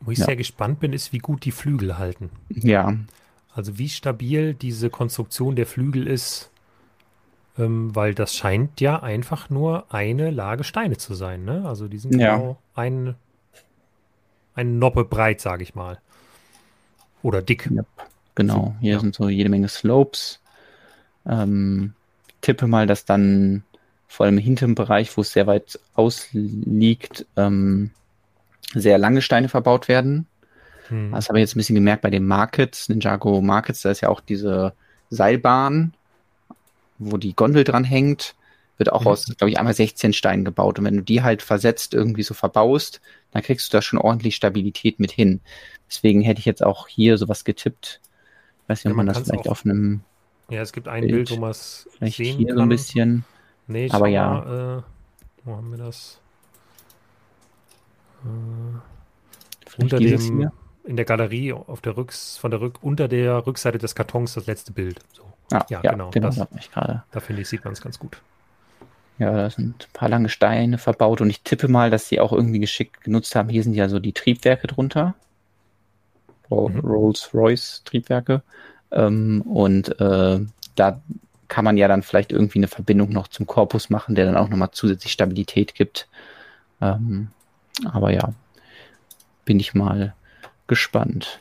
Wo ich Ja. sehr gespannt bin, ist, wie gut die Flügel halten. ja, Also wie stabil diese Konstruktion der Flügel ist, ähm, weil das scheint ja einfach nur eine Lage Steine zu sein. Ne? Also die sind Ja. genau ein, eine Noppe breit, sage ich mal. Oder dick. Ja. Genau, hier Ja. sind so jede Menge Slopes. Ähm, tippe mal, dass dann vor allem im hinteren Bereich, wo es sehr weit ausliegt, ähm, sehr lange Steine verbaut werden. Hm. Das habe ich jetzt ein bisschen gemerkt bei den Markets, Ninjago Markets, da ist ja auch diese Seilbahn, wo die Gondel dran hängt, wird auch Mhm. aus, glaube ich, einmal 16 Steinen gebaut. Und wenn du die halt versetzt irgendwie so verbaust, dann kriegst du da schon ordentlich Stabilität mit hin. Deswegen hätte ich jetzt auch hier sowas getippt. Ich weiß nicht, Ja, ob man, man das vielleicht auf einem, Ja, es gibt ein Bild. Bild, wo man es vielleicht sehen hier kann. so ein bisschen. Nee, Aber ja. Mal, äh, wo haben wir das? Äh, unter dem, hier. in der Galerie auf der Rücks, von der Rück, unter der Rückseite des Kartons das letzte Bild. So, Ah, ja, ja, genau, genau, das- ich gerade. da finde ich, sieht man es ganz gut. Ja, da sind ein paar lange Steine verbaut und ich tippe mal, dass sie auch irgendwie geschickt genutzt haben. Hier sind ja so die Triebwerke drunter. Mhm. Rolls-Royce Triebwerke. Ähm, und äh, da kann man ja dann vielleicht irgendwie eine Verbindung noch zum Korpus machen, der dann auch nochmal zusätzlich Stabilität gibt. Ähm, aber ja, bin ich mal gespannt.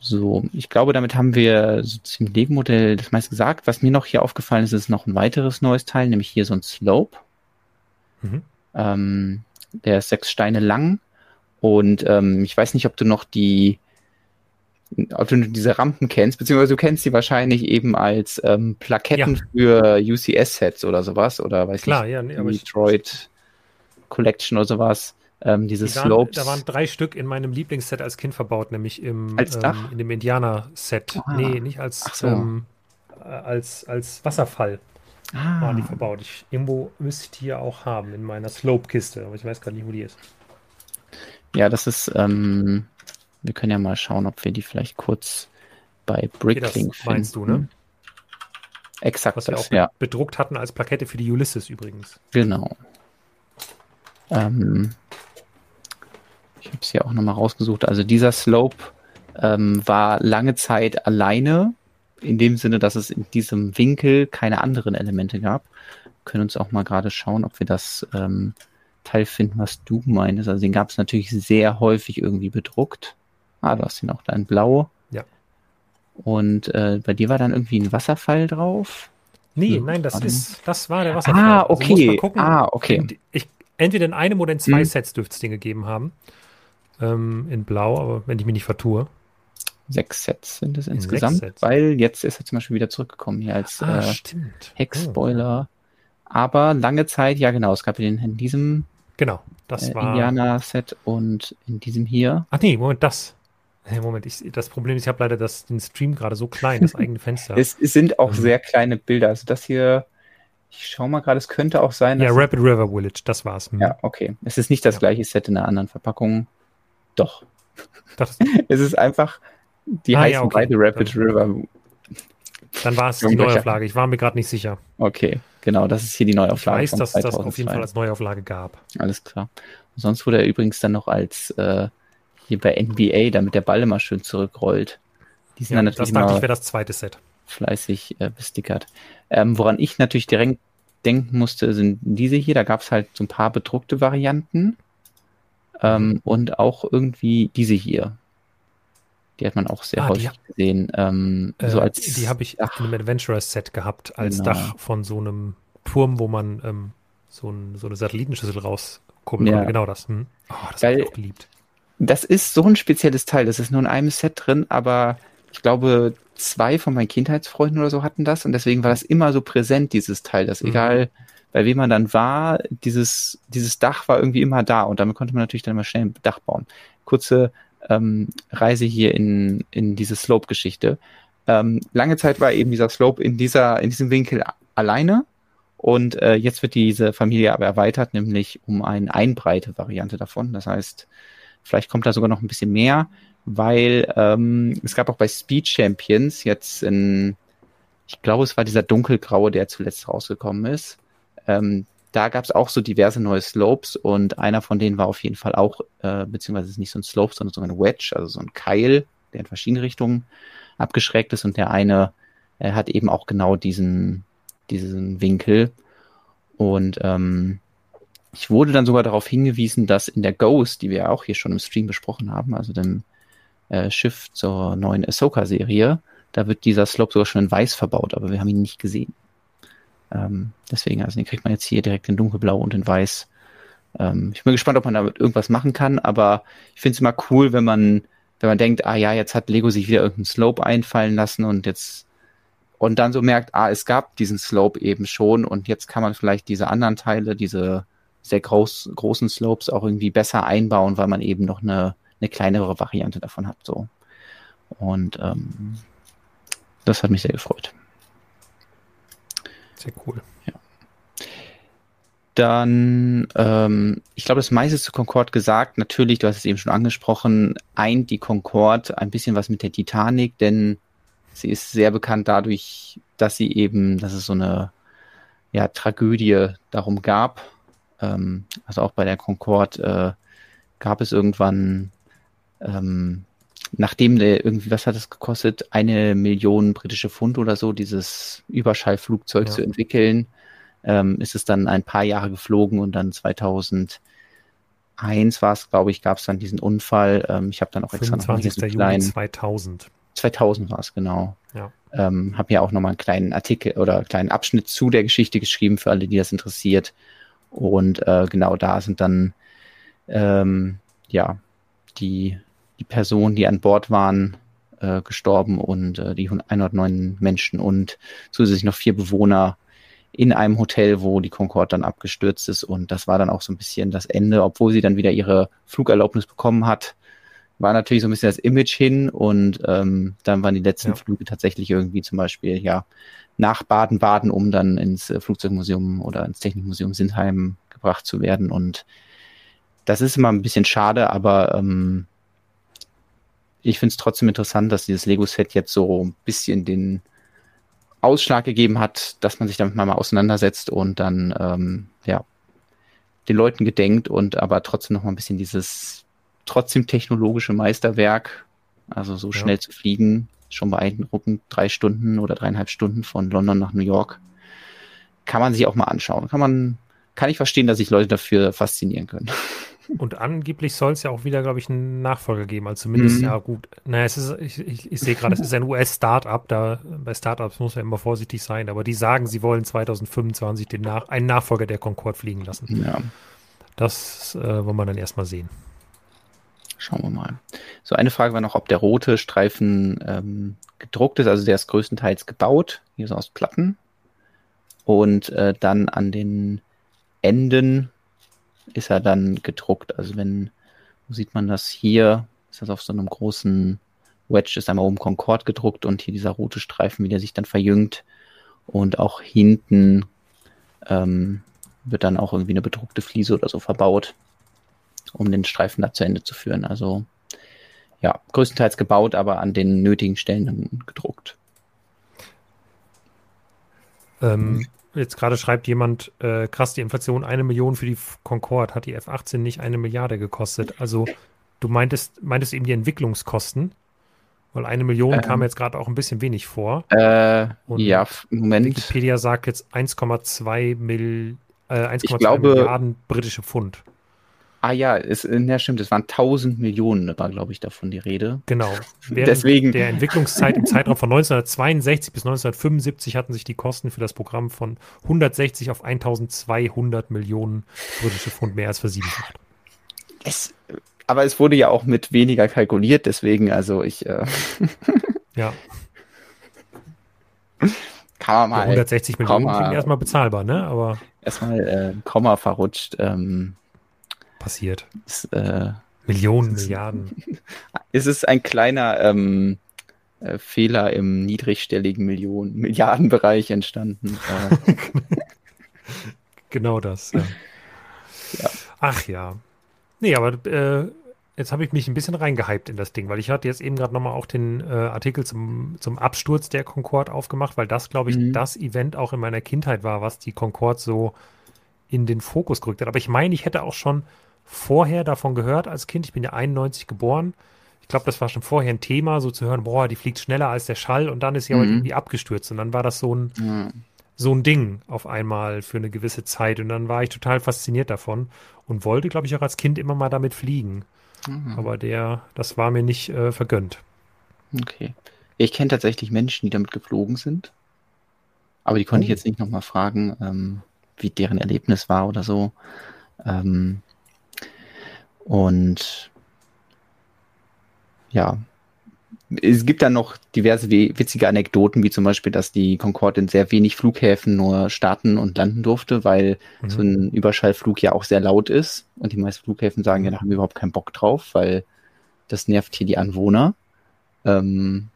So, ich glaube, damit haben wir so zum Lego-Modell das meiste gesagt. Was mir noch hier aufgefallen ist, ist noch ein weiteres neues Teil, nämlich hier so ein Slope. Mhm. Ähm, der ist sechs Steine lang. Und ähm, ich weiß nicht, ob du noch die, ob du diese Rampen kennst, beziehungsweise du kennst sie wahrscheinlich eben als ähm, Plaketten ja. für UCS-Sets oder sowas, oder weiß Klar, nicht, ja, nee, Detroit Collection oder sowas. Ähm, diese waren, Slopes. Da waren drei Stück in meinem Lieblingsset als Kind verbaut, nämlich im als Dach? Ähm, in dem Indianer-Set. Ah. Nee, nicht als, so. ähm, äh, als, als Wasserfall ah, waren die verbaut. Ich, irgendwo müsste ich die ja auch haben in meiner Slope-Kiste, aber ich weiß gar nicht, wo die ist. ja, das ist, ähm, wir können ja mal schauen, ob wir die vielleicht kurz bei Okay, Bricklink das meinst du, ne? Exakt Was wir das, auch ja, bedruckt hatten als Plakette für die Ulysses übrigens. genau. Ähm, ich habe es hier auch nochmal rausgesucht. Also dieser Slope ähm, war lange Zeit alleine, in dem Sinne, dass es in diesem Winkel keine anderen Elemente gab. Wir können uns auch mal gerade schauen, ob wir das ähm, Teil finden, was du meinst. Also den gab es natürlich sehr häufig irgendwie bedruckt. Ah, du hast ihn auch da in Blau. Ja. Und äh, bei dir war dann irgendwie ein Wasserfall drauf. Nee, Hm, nein, das ist, das war der Wasserfall. Ah, Also muss man okay. gucken, ah, okay. ich, entweder in einem oder in zwei Hm. Sets dürfte es den gegeben haben. Ähm, in Blau, aber wenn ich mich nicht vertue. Sechs Sets sind es In insgesamt, weil jetzt ist er zum Beispiel wieder zurückgekommen hier als Ah, äh, stimmt. Oh. Hex-Spoiler. Aber lange Zeit, ja genau, es gab den in diesem Genau, das äh, war. Indianer-Set und in diesem hier. Ach nee, Moment, das. Hey, Moment, ich, das Problem ist, ich habe leider das, den Stream gerade so klein, das eigene Fenster. Es, es sind auch Mhm. sehr kleine Bilder. Also das hier, ich schau mal gerade, es könnte auch sein, ja. Rapid River Village, das war's. Hm. ja, okay. Es ist nicht das Ja. gleiche Set in einer anderen Verpackung. Doch. Das, Es ist einfach, die Ah, heißen ja, okay. beide Rapid Dann- River. dann war es die Neuauflage. Ich war mir gerade nicht sicher. Okay, genau, das ist hier die Ich Neuauflage. weiß, von dass das auf jeden 2002. Fall als Neuauflage gab. Alles klar. Und sonst wurde er übrigens dann noch als äh, hier bei NBA, damit der Ball immer schön zurückrollt. Die sind Ja, dann das natürlich dachte ich wäre das zweite Set. fleißig äh, bestickert. Ähm, woran ich natürlich direkt denken musste, sind diese hier. Da gab es halt so ein paar bedruckte Varianten. Ähm, und auch irgendwie diese hier. Die hat man auch sehr Ah, häufig gesehen. Ähm, Äh, so als die habe ich Dach. in einem Adventurers-Set gehabt, als Genau. Dach von so einem Turm, wo man ähm, so, ein, so eine Satellitenschüssel rauskurbeln Ja. konnte. Genau das. Hm. Oh, das habe ich auch geliebt. Das ist so ein spezielles Teil. Das ist nur in einem Set drin, aber ich glaube, zwei von meinen Kindheitsfreunden oder so hatten das und deswegen war das immer so präsent, dieses Teil, dass Mhm. egal bei wem man dann war, dieses, dieses Dach war irgendwie immer da und damit konnte man natürlich dann mal schnell ein Dach bauen. Kurze ähm, Reise hier in, in diese Slope-Geschichte. Ähm, lange Zeit war eben dieser Slope in dieser, in diesem Winkel alleine und äh, jetzt wird diese Familie aber erweitert, nämlich um eine Einbreite-Variante davon. Das heißt, Vielleicht kommt da sogar noch ein bisschen mehr, weil ähm, es gab auch bei Speed Champions jetzt in, ich glaube, es war dieser dunkelgraue, der zuletzt rausgekommen ist. Ähm, da gab es auch so diverse neue Slopes und einer von denen war auf jeden Fall auch, äh, beziehungsweise ist nicht so ein Slope, sondern so ein Wedge, also so ein Keil, der in verschiedene Richtungen abgeschreckt ist und der eine äh, hat eben auch genau diesen, diesen Winkel. Und ähm, ich wurde dann sogar darauf hingewiesen, dass in der Ghost, die wir ja auch hier schon im Stream besprochen haben, also dem äh, Schiff zur neuen Ahsoka-Serie, da wird dieser Slope sogar schon in weiß verbaut, aber wir haben ihn nicht gesehen. Ähm, deswegen, also den kriegt man jetzt hier direkt in dunkelblau und in weiß. Ähm, ich bin gespannt, ob man damit irgendwas machen kann, aber ich finde es immer cool, wenn man, wenn man denkt, ah ja, jetzt hat Lego sich wieder irgendeinen Slope einfallen lassen und jetzt und dann so merkt, ah, es gab diesen Slope eben schon und jetzt kann man vielleicht diese anderen Teile, diese sehr groß, großen Slopes auch irgendwie besser einbauen, weil man eben noch eine, eine kleinere Variante davon hat. So. Und ähm, das hat mich sehr gefreut. Sehr cool. Dann, ähm, ich glaube, das meiste zu Concorde gesagt. Natürlich, du hast es eben schon angesprochen, eint die Concorde ein bisschen was mit der Titanic, denn sie ist sehr bekannt dadurch, dass sie eben, dass es so eine ja, Tragödie darum gab. Ähm, also auch bei der Concorde äh, gab es irgendwann, ähm, nachdem der irgendwie, was hat es gekostet, eine Million britische Pfund oder so, dieses Überschallflugzeug Ja. zu entwickeln, ähm, ist es dann ein paar Jahre geflogen und dann 2001 war es, glaube ich, gab es dann diesen Unfall. Ähm, ich habe dann auch extra noch mal hier 25. so einen Juli kleinen, 2000. 2000 war es genau. Ja. Ähm, habe ja auch nochmal einen kleinen Artikel oder einen kleinen Abschnitt zu der Geschichte geschrieben für alle, die das interessiert. Und äh, genau da sind dann ähm, ja die, die Personen, die an Bord waren, äh, gestorben und äh, die 109 Menschen und zusätzlich noch vier Bewohner in einem Hotel, wo die Concorde dann abgestürzt ist. Und das war dann auch so ein bisschen das Ende, obwohl sie dann wieder ihre Flugerlaubnis bekommen hat. War natürlich so ein bisschen das Image hin und ähm, dann waren die letzten ja. Flüge tatsächlich irgendwie zum Beispiel, ja, nach Baden-Baden, um dann ins äh, Flugzeugmuseum oder ins Technikmuseum Sindheim gebracht zu werden. Und das ist immer ein bisschen schade, aber ähm, ich finde es trotzdem interessant, dass dieses Lego-Set jetzt so ein bisschen den Ausschlag gegeben hat, dass man sich damit mal auseinandersetzt und dann ähm, ja den Leuten gedenkt und aber trotzdem noch mal ein bisschen dieses trotzdem technologische Meisterwerk, also so ja. schnell zu fliegen, schon beeindruckend, drei Stunden oder dreieinhalb Stunden von London nach New York, kann man sich auch mal anschauen. Kann man, kann ich verstehen, dass sich Leute dafür faszinieren können. Und angeblich soll es ja auch wieder, glaube ich, einen Nachfolger geben. Also zumindest, mhm. ja gut. Naja, es ist, ich, ich, ich sehe gerade, es ist ein US-Startup. Da bei Startups muss man immer vorsichtig sein, aber die sagen, sie wollen 2025 den Nach einen Nachfolger der Concorde fliegen lassen. Ja. Das äh, wollen wir dann erstmal sehen. Schauen wir mal. So, eine Frage war noch, ob der rote Streifen ähm, gedruckt ist. Also der ist größtenteils gebaut, hier so aus Platten. Und äh, dann an den Enden ist er dann gedruckt. Also wenn, wo sieht man das hier? Ist das auf so einem großen Wedge, ist einmal oben Concorde gedruckt und hier dieser rote Streifen, wie der sich dann verjüngt. Und auch hinten ähm, wird dann auch irgendwie eine bedruckte Fliese oder so verbaut, um den Streifen da zu Ende zu führen. Also ja, größtenteils gebaut, aber an den nötigen Stellen gedruckt. Ähm, Jetzt gerade schreibt jemand, äh, krass, die Inflation eine Million für die Concorde, hat die F-18 nicht eine Milliarde gekostet. Also du meintest, meintest eben die Entwicklungskosten, weil eine Million ähm, kam jetzt gerade auch ein bisschen wenig vor. Äh, ja, Moment. Wikipedia sagt jetzt 1,2 Mil, äh, 1,2 Milliarden britische Pfund. Ah ja, es, ja, stimmt, es waren 1000 Millionen, war, glaube ich, davon die Rede. Genau. Während Deswegen. der Entwicklungszeit im Zeitraum von 1962 bis 1975 hatten sich die Kosten für das Programm von 160 auf 1200 Millionen britische Pfund mehr als versiebenfacht. Es, aber es wurde ja auch mit weniger kalkuliert, deswegen, also ich. Äh ja. Kann man mal. 160 Millionen klingt erstmal bezahlbar, ne? Aber. Erstmal äh, Komma verrutscht. Ähm, passiert. Ist, äh, Millionen, ist, Milliarden. Es ist ein kleiner ähm, äh, Fehler im niedrigstelligen Millionen, Milliardenbereich entstanden. Äh. genau das. Ja. Ja. Ach ja. Nee, aber äh, jetzt habe ich mich ein bisschen reingehypt in das Ding, weil ich hatte jetzt eben gerade nochmal auch den äh, Artikel zum, zum Absturz der Concorde aufgemacht, weil das, glaube ich, mhm. das Event auch in meiner Kindheit war, was die Concorde so in den Fokus gerückt hat. Aber ich meine, ich hätte auch schon vorher davon gehört als Kind. Ich bin ja 91 geboren. Ich glaube, das war schon vorher ein Thema, so zu hören, boah, die fliegt schneller als der Schall und dann ist sie mhm. aber irgendwie abgestürzt. Und dann war das so ein, mhm. so ein Ding auf einmal für eine gewisse Zeit. Und dann war ich total fasziniert davon und wollte, glaube ich, auch als Kind immer mal damit fliegen. Mhm. Aber der, das war mir nicht äh, vergönnt. Okay. Ich kenne tatsächlich Menschen, die damit geflogen sind. Aber die konnte oh. ich jetzt nicht nochmal fragen, ähm, wie deren Erlebnis war oder so. Ähm, und ja, es gibt dann noch diverse witzige Anekdoten, wie zum Beispiel, dass die Concorde in sehr wenig Flughäfen nur starten und landen durfte, weil mhm. so ein Überschallflug ja auch sehr laut ist. Und die meisten Flughäfen sagen, ja, da haben wir überhaupt keinen Bock drauf, weil das nervt hier die Anwohner. Ähm,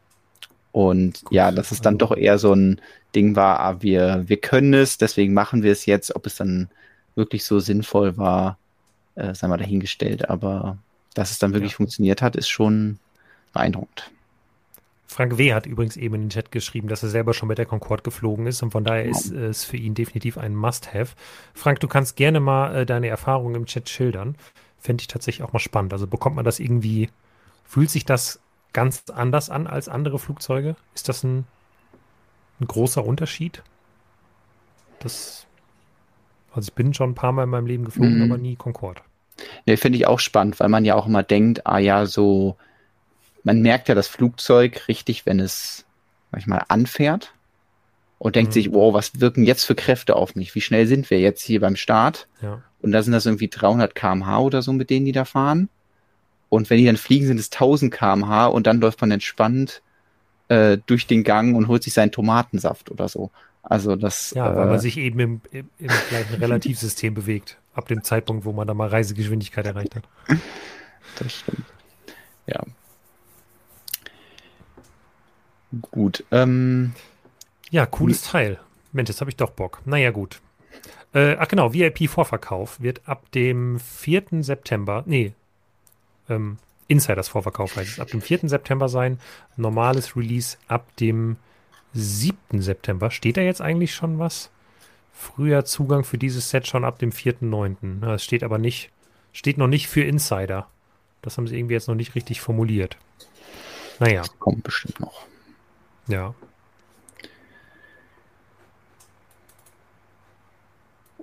und Gut, ja, dass es dann also. doch eher so ein Ding war, ah, wir, wir können es, deswegen machen wir es jetzt. Ob es dann wirklich so sinnvoll war, äh, sei mal dahingestellt. Aber dass es dann wirklich ja. funktioniert hat, ist schon beeindruckend. Frank W. hat übrigens eben in den Chat geschrieben, dass er selber schon mit der Concorde geflogen ist und von daher ist es für ihn definitiv ein Must-Have. Frank, du kannst gerne mal äh, deine Erfahrungen im Chat schildern. Fände ich tatsächlich auch mal spannend. Also bekommt man das irgendwie, fühlt sich das ganz anders an als andere Flugzeuge? Ist das ein, ein großer Unterschied? Das also ich bin schon ein paar Mal in meinem Leben geflogen, mhm. aber nie Concorde. Ja, finde ich auch spannend, weil man ja auch immer denkt, ah ja, so, man merkt ja das Flugzeug richtig, wenn es, sag ich mal, anfährt und denkt mhm. sich, wow, was wirken jetzt für Kräfte auf mich? Wie schnell sind wir jetzt hier beim Start? Ja. Und da sind das irgendwie 300 kmh oder so, mit denen die da fahren. und wenn die dann fliegen, sind es 1000 kmh und dann läuft man entspannt äh, durch den Gang und holt sich seinen Tomatensaft oder so. Also das. Ja, weil man äh, sich eben im, im, im gleichen Relativsystem bewegt, ab dem Zeitpunkt, wo man da mal Reisegeschwindigkeit erreicht hat. Das stimmt. Ja. Gut. Ähm, ja, cooles Teil. Mensch, jetzt habe ich doch Bock. Naja, gut. Äh, ach genau, VIP-Vorverkauf wird ab dem 4. September, nee, ähm, Insiders Vorverkauf heißt es, ab dem 4. September sein. Normales Release ab dem 7. September. Steht da jetzt eigentlich schon was? Früher Zugang für dieses Set schon ab dem 4.9. Es steht aber nicht, steht noch nicht für Insider. Das haben sie irgendwie jetzt noch nicht richtig formuliert. Naja. Das kommt bestimmt noch. Ja.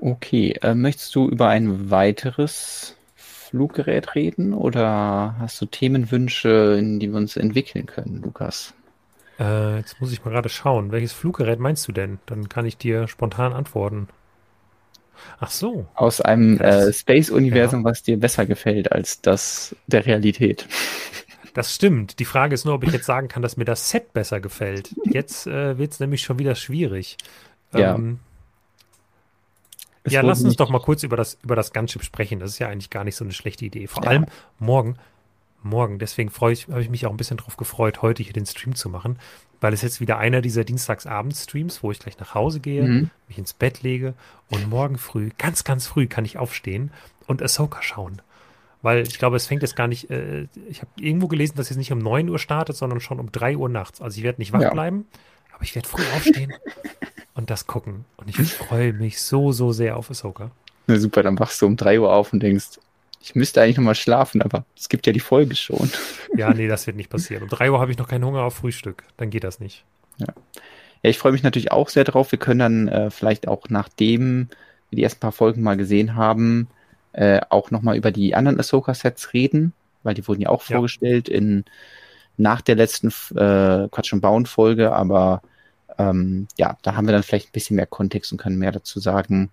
Okay, äh, möchtest du über ein weiteres Fluggerät reden oder hast du Themenwünsche, in die wir uns entwickeln können, Lukas? Äh, jetzt muss ich mal gerade schauen. Welches Fluggerät meinst du denn? Dann kann ich dir spontan antworten. Ach so. Aus einem äh, Space-Universum, ja. was dir besser gefällt als das der Realität. Das stimmt. Die Frage ist nur, ob ich jetzt sagen kann, dass mir das Set besser gefällt. Jetzt äh, wird es nämlich schon wieder schwierig. Ja. Ähm, ja, lass uns doch mal kurz über das, über das Gunship sprechen. Das ist ja eigentlich gar nicht so eine schlechte Idee. Vor ja. allem morgen, morgen, deswegen freue ich, habe ich mich auch ein bisschen drauf gefreut, heute hier den Stream zu machen, weil es jetzt wieder einer dieser Dienstagsabend-Streams, wo ich gleich nach Hause gehe, mhm. mich ins Bett lege und morgen früh, ganz, ganz früh kann ich aufstehen und Ahsoka schauen. Weil ich glaube, es fängt jetzt gar nicht, äh, ich habe irgendwo gelesen, dass es nicht um 9 Uhr startet, sondern schon um 3 Uhr nachts. Also ich werde nicht wach ja. bleiben, aber ich werde früh aufstehen und das gucken. Und ich freue mich so, so sehr auf Ahsoka. Na super, dann wachst du um 3 Uhr auf und denkst, ich müsste eigentlich nochmal schlafen, aber es gibt ja die Folge schon. Ja, nee, das wird nicht passieren. Um 3 Uhr habe ich noch keinen Hunger auf Frühstück. Dann geht das nicht. Ja, ja ich freue mich natürlich auch sehr drauf. Wir können dann äh, vielleicht auch nachdem wir die ersten paar Folgen mal gesehen haben, äh, auch nochmal über die anderen Ahsoka-Sets reden, weil die wurden ja auch ja. vorgestellt in nach der letzten äh, Quatsch und Bauen-Folge, aber ähm, ja, da haben wir dann vielleicht ein bisschen mehr Kontext und können mehr dazu sagen.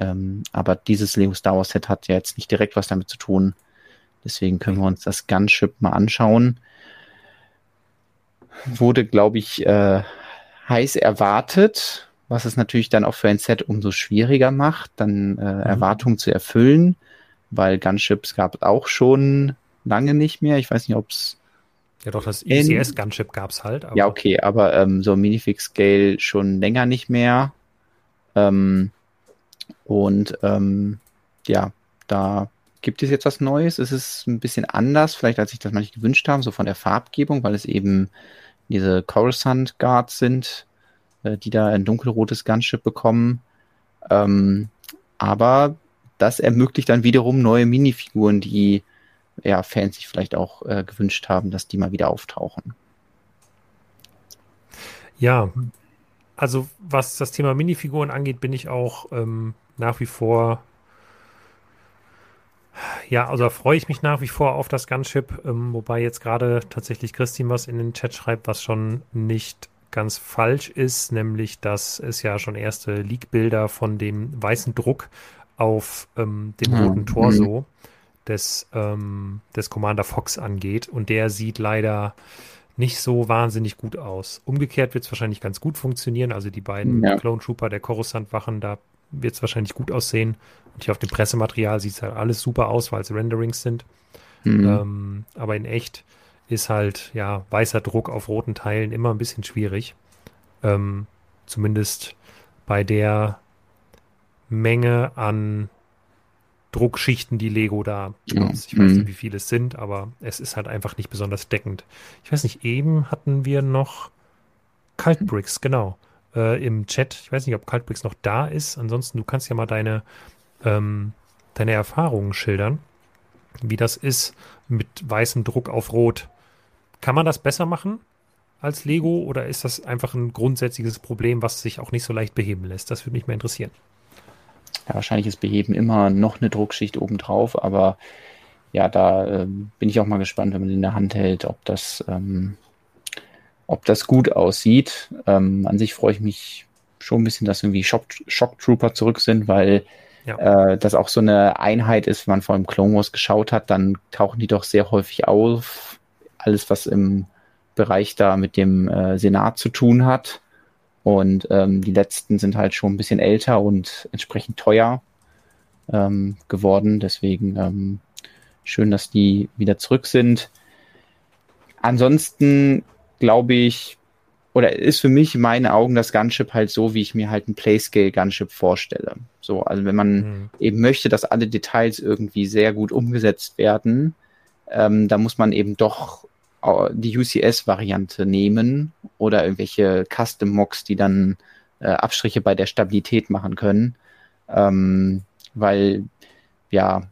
Ähm, aber dieses Lego Star Wars Set hat ja jetzt nicht direkt was damit zu tun. Deswegen können wir uns das Gunship mal anschauen. Wurde, glaube ich, äh, heiß erwartet, was es natürlich dann auch für ein Set umso schwieriger macht, dann äh, mhm. Erwartungen zu erfüllen, weil Gunships gab es auch schon lange nicht mehr. Ich weiß nicht, ob es ja, doch, das ECS-Gunship gab es halt. ja, okay, aber ähm, so Minifix-Scale schon länger nicht mehr. Ähm, und ähm, ja, da gibt es jetzt was Neues. Es ist ein bisschen anders, vielleicht als sich das manche gewünscht haben, so von der Farbgebung, weil es eben diese Coruscant Guards sind, äh, die da ein dunkelrotes Gunship bekommen. Ähm, aber das ermöglicht dann wiederum neue Minifiguren, die ja, Fans sich vielleicht auch äh, gewünscht haben, dass die mal wieder auftauchen. Ja, also was das Thema Minifiguren angeht, bin ich auch ähm, nach wie vor, ja, also freue ich mich nach wie vor auf das Gunship, ähm, wobei jetzt gerade tatsächlich Christine was in den Chat schreibt, was schon nicht ganz falsch ist, nämlich dass es ja schon erste Leak-Bilder von dem weißen Druck auf ähm, dem roten Torso des, ähm, des Commander Fox angeht. Und der sieht leider nicht so wahnsinnig gut aus. Umgekehrt wird es wahrscheinlich ganz gut funktionieren. Also die beiden ja. Clone Trooper der Coruscant-Wachen, da wird es wahrscheinlich gut aussehen. Und hier auf dem Pressematerial sieht es halt alles super aus, weil es Renderings sind. Mhm. Ähm, aber in echt ist halt, ja, weißer Druck auf roten Teilen immer ein bisschen schwierig. Ähm, zumindest bei der Menge an Druckschichten, die Lego da benutzt. Ich weiß nicht, mhm. wie viele es sind, aber es ist halt einfach nicht besonders deckend. Ich weiß nicht, eben hatten wir noch Kaltbricks, genau, äh, im Chat. Ich weiß nicht, ob Kaltbricks noch da ist. Ansonsten, du kannst ja mal deine, ähm, deine Erfahrungen schildern, wie das ist mit weißem Druck auf Rot. Kann man das besser machen als Lego oder ist das einfach ein grundsätzliches Problem, was sich auch nicht so leicht beheben lässt? Das würde mich mal interessieren ja, wahrscheinlich ist Beheben immer noch eine Druckschicht obendrauf, aber ja, da äh, bin ich auch mal gespannt, wenn man in der Hand hält, ob das, ähm, ob das gut aussieht. Ähm, an sich freue ich mich schon ein bisschen, dass irgendwie Shock, Shock Trooper zurück sind, weil ja. äh, das auch so eine Einheit ist, wenn man vor allem Clone Wars geschaut hat, dann tauchen die doch sehr häufig auf. Alles, was im Bereich da mit dem äh, Senat zu tun hat. Und ähm, die letzten sind halt schon ein bisschen älter und entsprechend teuer ähm, geworden. Deswegen ähm, schön, dass die wieder zurück sind. Ansonsten glaube ich, oder ist für mich in meinen Augen das Gunship halt so, wie ich mir halt ein Playscale Gunship vorstelle. So, also wenn man mhm. eben möchte, dass alle Details irgendwie sehr gut umgesetzt werden, ähm, da muss man eben doch die UCS-Variante nehmen oder irgendwelche Custom-Mocks, die dann äh, Abstriche bei der Stabilität machen können. Ähm, weil, ja,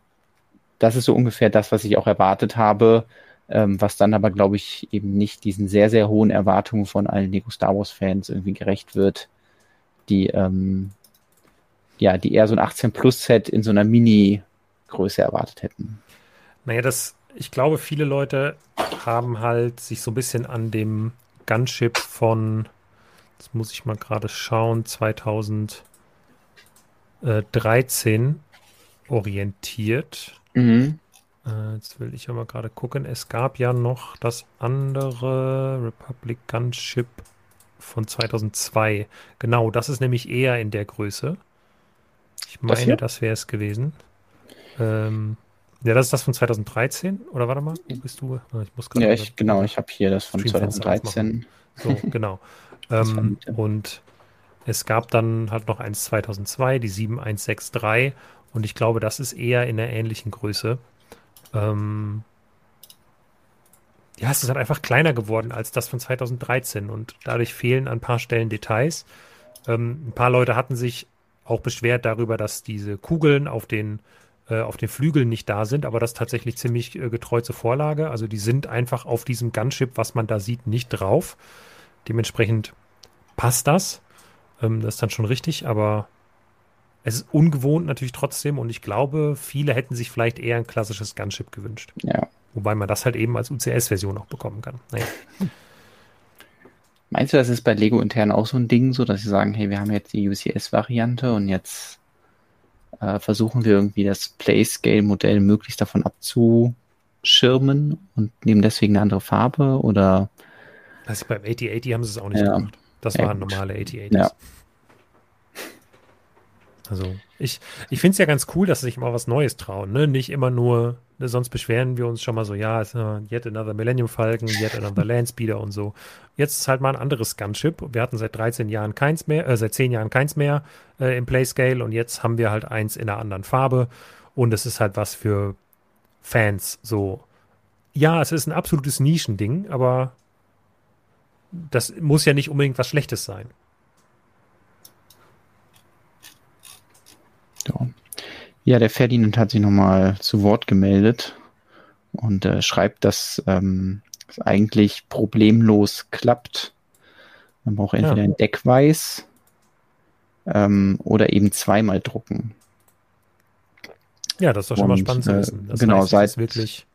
das ist so ungefähr das, was ich auch erwartet habe ähm, was dann aber, glaube ich, eben nicht diesen sehr, sehr hohen Erwartungen von allen Lego Star Wars-Fans irgendwie gerecht wird, die, ähm, ja, die eher so ein 18-Plus-Set in so einer Mini-Größe erwartet hätten. Naja, das, ich glaube, viele Leute haben halt sich so ein bisschen an dem Gunship von, das muss ich mal gerade schauen, 2013 orientiert. Mhm. Äh, jetzt will ich aber gerade gucken. Es gab ja noch das andere Republic Gunship von 2002. Genau, das ist nämlich eher in der Größe. Ich meine, das, das wäre es gewesen. Ähm, ja, das ist das von 2013. Oder warte mal, wo bist du? Ah, ich muss ja, ich, genau, ich habe hier das von 2013. So, genau. ähm, und es gab dann halt noch eins 2002, die 7163. Und ich glaube, das ist eher in der ähnlichen Größe. Ähm, ja, es ist halt einfach kleiner geworden als das von 2013 und dadurch fehlen an ein paar Stellen Details. Ähm, ein paar Leute hatten sich auch beschwert darüber, dass diese Kugeln auf den, äh, auf den Flügeln nicht da sind, aber das ist tatsächlich ziemlich äh, getreu zur Vorlage. Also die sind einfach auf diesem Gunship, was man da sieht, nicht drauf. Dementsprechend passt das. Ähm, das ist dann schon richtig, aber es ist ungewohnt natürlich trotzdem und ich glaube, viele hätten sich vielleicht eher ein klassisches Gunship gewünscht. Ja. Wobei man das halt eben als UCS-Version auch bekommen kann. Naja. Meinst du, das ist bei Lego intern auch so ein Ding, so dass sie sagen, hey, wir haben jetzt die UCS-Variante und jetzt äh, versuchen wir irgendwie das Play-Scale-Modell möglichst davon abzuschirmen und nehmen deswegen eine andere Farbe oder? Also beim 8080 haben sie es auch nicht ja. gemacht. Das ja, waren normale 8080s. Ja. Also ich, ich finde es ja ganz cool, dass sie sich mal was Neues trauen. Ne? Nicht immer nur, ne, sonst beschweren wir uns schon mal so, ja, ist, yet another Millennium Falcon, yet another Landspeeder und so. Jetzt ist halt mal ein anderes Gunship. Wir hatten seit 13 Jahren keins mehr, äh, seit 10 Jahren keins mehr äh, im Playscale und jetzt haben wir halt eins in einer anderen Farbe und es ist halt was für Fans. So, ja, es ist ein absolutes Nischending, aber das muss ja nicht unbedingt was Schlechtes sein. Ja. ja, der Ferdinand hat sich nochmal zu Wort gemeldet und äh, schreibt, dass ähm, es eigentlich problemlos klappt. Man braucht entweder ja. ein Deckweiß ähm, oder eben zweimal drucken. Ja, das ist doch schon und, mal spannend zu äh, wissen. Das genau, heißt, seit wirklich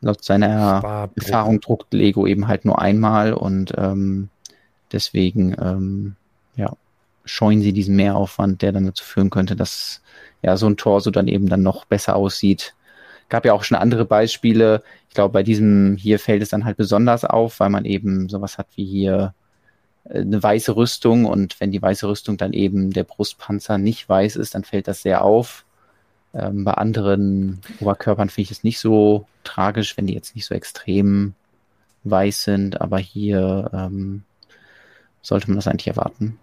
laut seiner Erfahrung druckt Lego eben halt nur einmal und ähm, deswegen ähm, ja, scheuen sie diesen Mehraufwand, der dann dazu führen könnte, dass ja so ein Torso dann eben dann noch besser aussieht. Gab ja auch schon andere Beispiele. Ich glaube, bei diesem hier fällt es dann halt besonders auf, weil man eben sowas hat wie hier äh, eine weiße Rüstung und wenn die weiße Rüstung dann eben der Brustpanzer nicht weiß ist, dann fällt das sehr auf. Ähm, bei anderen Oberkörpern finde ich es nicht so tragisch, wenn die jetzt nicht so extrem weiß sind, aber hier ähm, sollte man das eigentlich erwarten.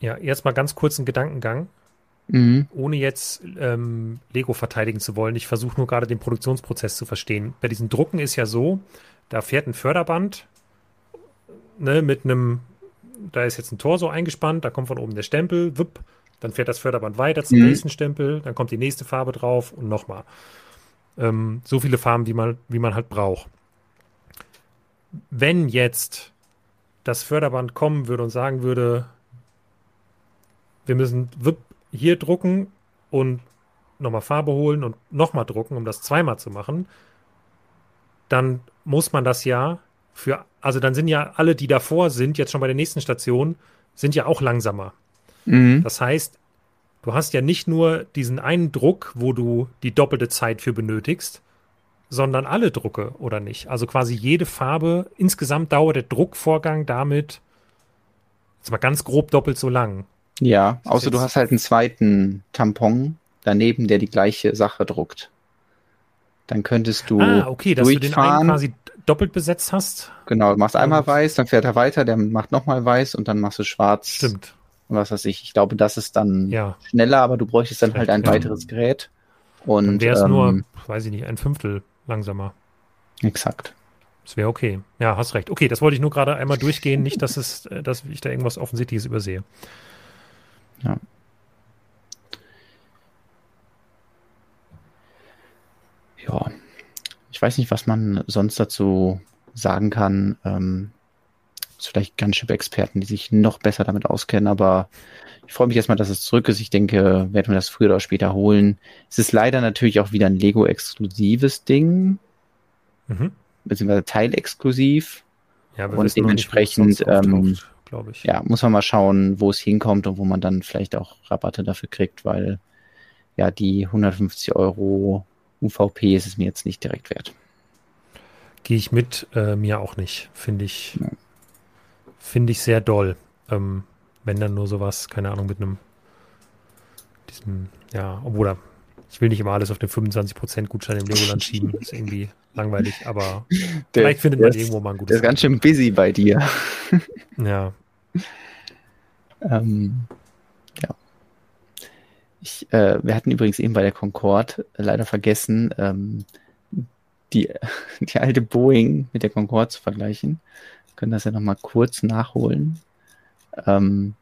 Ja, jetzt mal ganz kurz einen Gedankengang. Mhm. Ohne jetzt ähm, Lego verteidigen zu wollen. Ich versuche nur gerade den Produktionsprozess zu verstehen. Bei diesen Drucken ist ja so, da fährt ein Förderband ne, mit einem, da ist jetzt ein Tor so eingespannt, da kommt von oben der Stempel, wupp, dann fährt das Förderband weiter zum mhm. nächsten Stempel, dann kommt die nächste Farbe drauf und nochmal. Ähm, so viele Farben, wie man, wie man halt braucht. Wenn jetzt das Förderband kommen würde und sagen würde, wir müssen hier drucken und nochmal Farbe holen und nochmal drucken, um das zweimal zu machen, dann muss man das ja für, also dann sind ja alle, die davor sind, jetzt schon bei der nächsten Station, sind ja auch langsamer. Mhm. Das heißt, du hast ja nicht nur diesen einen Druck, wo du die doppelte Zeit für benötigst, sondern alle Drucke, oder nicht? Also quasi jede Farbe, insgesamt dauert der Druckvorgang damit, jetzt mal ganz grob doppelt so lang. Ja, außer du hast halt einen zweiten Tampon daneben, der die gleiche Sache druckt. Dann könntest du. Ah, okay, dass du den einen quasi doppelt besetzt hast. Genau, du machst einmal weiß, dann fährt er weiter, der macht nochmal weiß und dann machst du schwarz. Stimmt. Und was weiß ich. Ich glaube, das ist dann ja. schneller, aber du bräuchtest dann halt ein ja. weiteres Gerät. Und dann wäre es ähm, nur, weiß ich nicht, ein Fünftel langsamer. Exakt. Das wäre okay. Ja, hast recht. Okay, das wollte ich nur gerade einmal durchgehen, nicht, dass es, äh, dass ich da irgendwas Offensichtliches übersehe. Ja. Ja. Ich weiß nicht, was man sonst dazu sagen kann. Ähm, vielleicht Gunship-Experten, die sich noch besser damit auskennen, aber ich freue mich erstmal, dass es zurück ist. Ich denke, werden wir das früher oder später holen. Es ist leider natürlich auch wieder ein Lego-exklusives Ding. Mhm. Beziehungsweise teilexklusiv. Ja, und dementsprechend, ähm, glaube ich. Ja, muss man mal schauen, wo es hinkommt und wo man dann vielleicht auch Rabatte dafür kriegt, weil ja, die 150 Euro UVP ist es mir jetzt nicht direkt wert. Gehe ich mit, äh, mir auch nicht. Finde ich, ja. finde ich sehr doll. Ähm, wenn dann nur sowas, keine Ahnung, mit einem, diesem, ja, obwohl ich will nicht immer alles auf den 25% Gutschein im Legoland schieben. Das ist irgendwie langweilig, aber der, vielleicht findet man irgendwo mal ein gutes. Der ist ganz schön busy bei dir. ja. Ähm, ja. Ich, äh, wir hatten übrigens eben bei der Concorde äh, leider vergessen, ähm, die, die alte Boeing mit der Concorde zu vergleichen. Wir können das ja nochmal kurz nachholen. Ähm,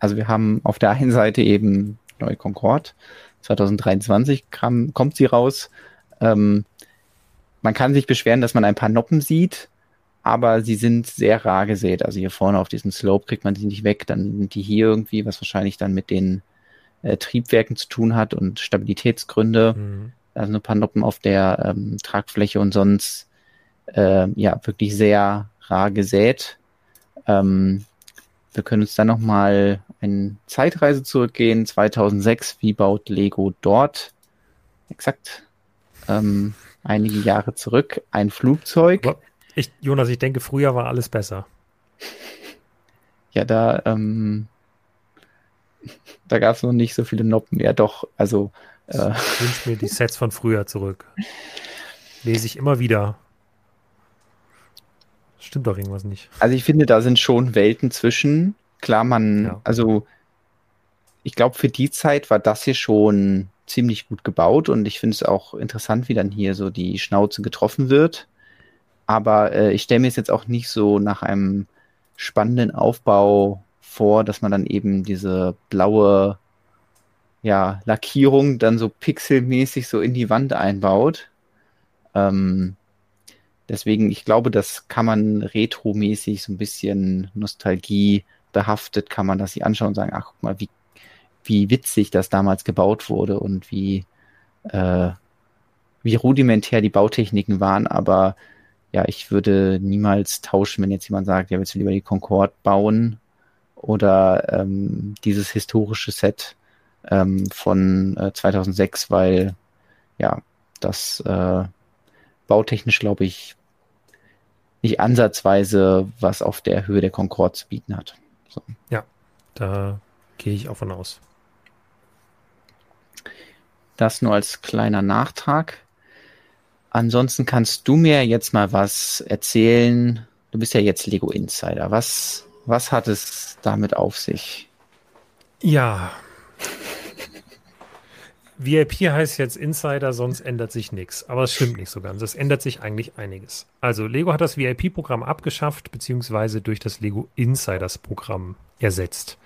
also wir haben auf der einen Seite eben neue Concorde. 2023 kam, kommt sie raus. Ähm, man kann sich beschweren, dass man ein paar Noppen sieht, aber sie sind sehr rar gesät. Also hier vorne auf diesem Slope kriegt man sie nicht weg. Dann sind die hier irgendwie, was wahrscheinlich dann mit den äh, Triebwerken zu tun hat und Stabilitätsgründe. Mhm. Also ein paar Noppen auf der ähm, Tragfläche und sonst äh, ja wirklich sehr rar gesät. Ähm, wir können uns dann nochmal eine Zeitreise zurückgehen. 2006, wie baut Lego dort? Exakt. Ähm, einige Jahre zurück. Ein Flugzeug. Ich, Jonas, ich denke, früher war alles besser. Ja, da, ähm, da gab es noch nicht so viele Noppen. Ja, doch, also. Äh, ich wünsche mir die Sets von früher zurück. Lese ich immer wieder. Stimmt doch irgendwas nicht. Also ich finde, da sind schon Welten zwischen. Klar, man, ja. also ich glaube, für die Zeit war das hier schon ziemlich gut gebaut und ich finde es auch interessant, wie dann hier so die Schnauze getroffen wird. Aber äh, ich stelle mir es jetzt auch nicht so nach einem spannenden Aufbau vor, dass man dann eben diese blaue ja, Lackierung dann so pixelmäßig so in die Wand einbaut. Ähm, Deswegen, ich glaube, das kann man retromäßig so ein bisschen Nostalgie behaftet, kann man das sich anschauen und sagen, ach, guck mal, wie, wie witzig das damals gebaut wurde und wie, äh, wie rudimentär die Bautechniken waren. Aber ja, ich würde niemals tauschen, wenn jetzt jemand sagt, ja, willst du lieber die Concorde bauen oder ähm, dieses historische Set ähm, von äh, 2006, weil ja, das äh, bautechnisch, glaube ich, nicht ansatzweise was auf der Höhe der Concorde zu bieten hat. So. Ja, da gehe ich auch von aus. Das nur als kleiner Nachtrag. Ansonsten kannst du mir jetzt mal was erzählen. Du bist ja jetzt Lego Insider. Was, was hat es damit auf sich? Ja, VIP heißt jetzt Insider, sonst ändert sich nichts. Aber es stimmt nicht so ganz. Es ändert sich eigentlich einiges. Also Lego hat das VIP-Programm abgeschafft, beziehungsweise durch das Lego Insiders-Programm ersetzt.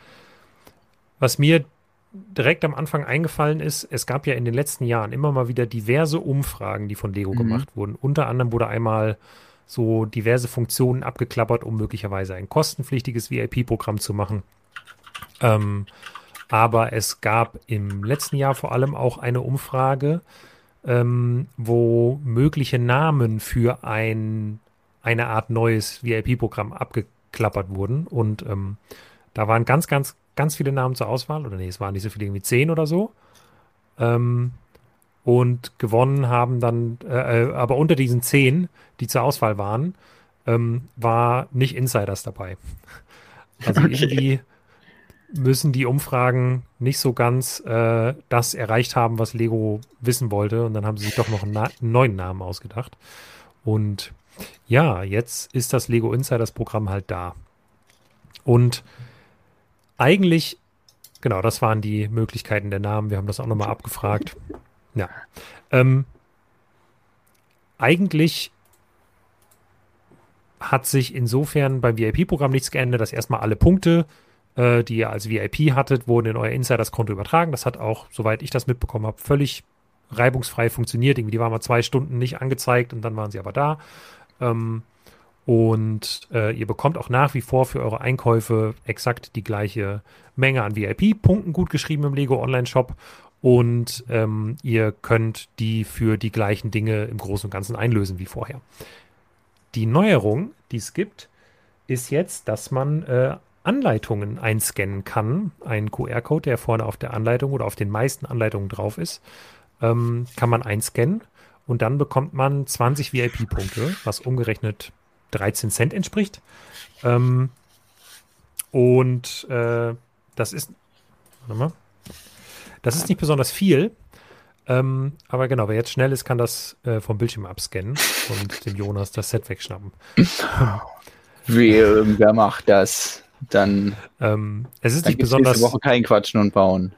Was mir direkt am Anfang eingefallen ist, es gab ja in den letzten Jahren immer mal wieder diverse Umfragen, die von Lego mhm. gemacht wurden. Unter anderem wurde einmal so diverse Funktionen abgeklappert, um möglicherweise ein kostenpflichtiges VIP-Programm zu machen. Ähm, aber es gab im letzten Jahr vor allem auch eine Umfrage, ähm, wo mögliche Namen für ein, eine Art neues VIP-Programm abgeklappert wurden. Und ähm, da waren ganz, ganz ganz viele Namen zur Auswahl, oder nee, es waren nicht so viele, irgendwie zehn oder so. Ähm, und gewonnen haben dann, äh, äh, aber unter diesen zehn, die zur Auswahl waren, ähm, war nicht Insiders dabei. Also okay. irgendwie müssen die Umfragen nicht so ganz äh, das erreicht haben, was Lego wissen wollte. Und dann haben sie sich doch noch einen, einen neuen Namen ausgedacht. Und ja, jetzt ist das Lego Insiders Programm halt da. Und eigentlich, genau, das waren die Möglichkeiten der Namen. Wir haben das auch nochmal abgefragt. Ja. Ähm, eigentlich hat sich insofern beim VIP-Programm nichts geändert, dass erstmal alle Punkte äh, die ihr als VIP hattet, wurden in euer Insiders-Konto übertragen. Das hat auch, soweit ich das mitbekommen habe, völlig reibungsfrei funktioniert. Irgendwie, die waren mal zwei Stunden nicht angezeigt und dann waren sie aber da. Ähm, und äh, ihr bekommt auch nach wie vor für eure Einkäufe exakt die gleiche Menge an VIP-Punkten gut geschrieben im Lego Online-Shop. Und ähm, ihr könnt die für die gleichen Dinge im Großen und Ganzen einlösen wie vorher. Die Neuerung, die es gibt, ist jetzt, dass man äh, Anleitungen einscannen kann, ein QR-Code, der vorne auf der Anleitung oder auf den meisten Anleitungen drauf ist, ähm, kann man einscannen und dann bekommt man 20 VIP-Punkte, was umgerechnet 13 Cent entspricht. Ähm, und äh, das ist, warte mal, das ist nicht besonders viel, ähm, aber genau, wer jetzt schnell ist, kann das äh, vom Bildschirm abscannen und dem Jonas das Set wegschnappen. Wer, wer macht das? dann ähm, es ist nicht besonders Woche kein Quatschen und Bauen.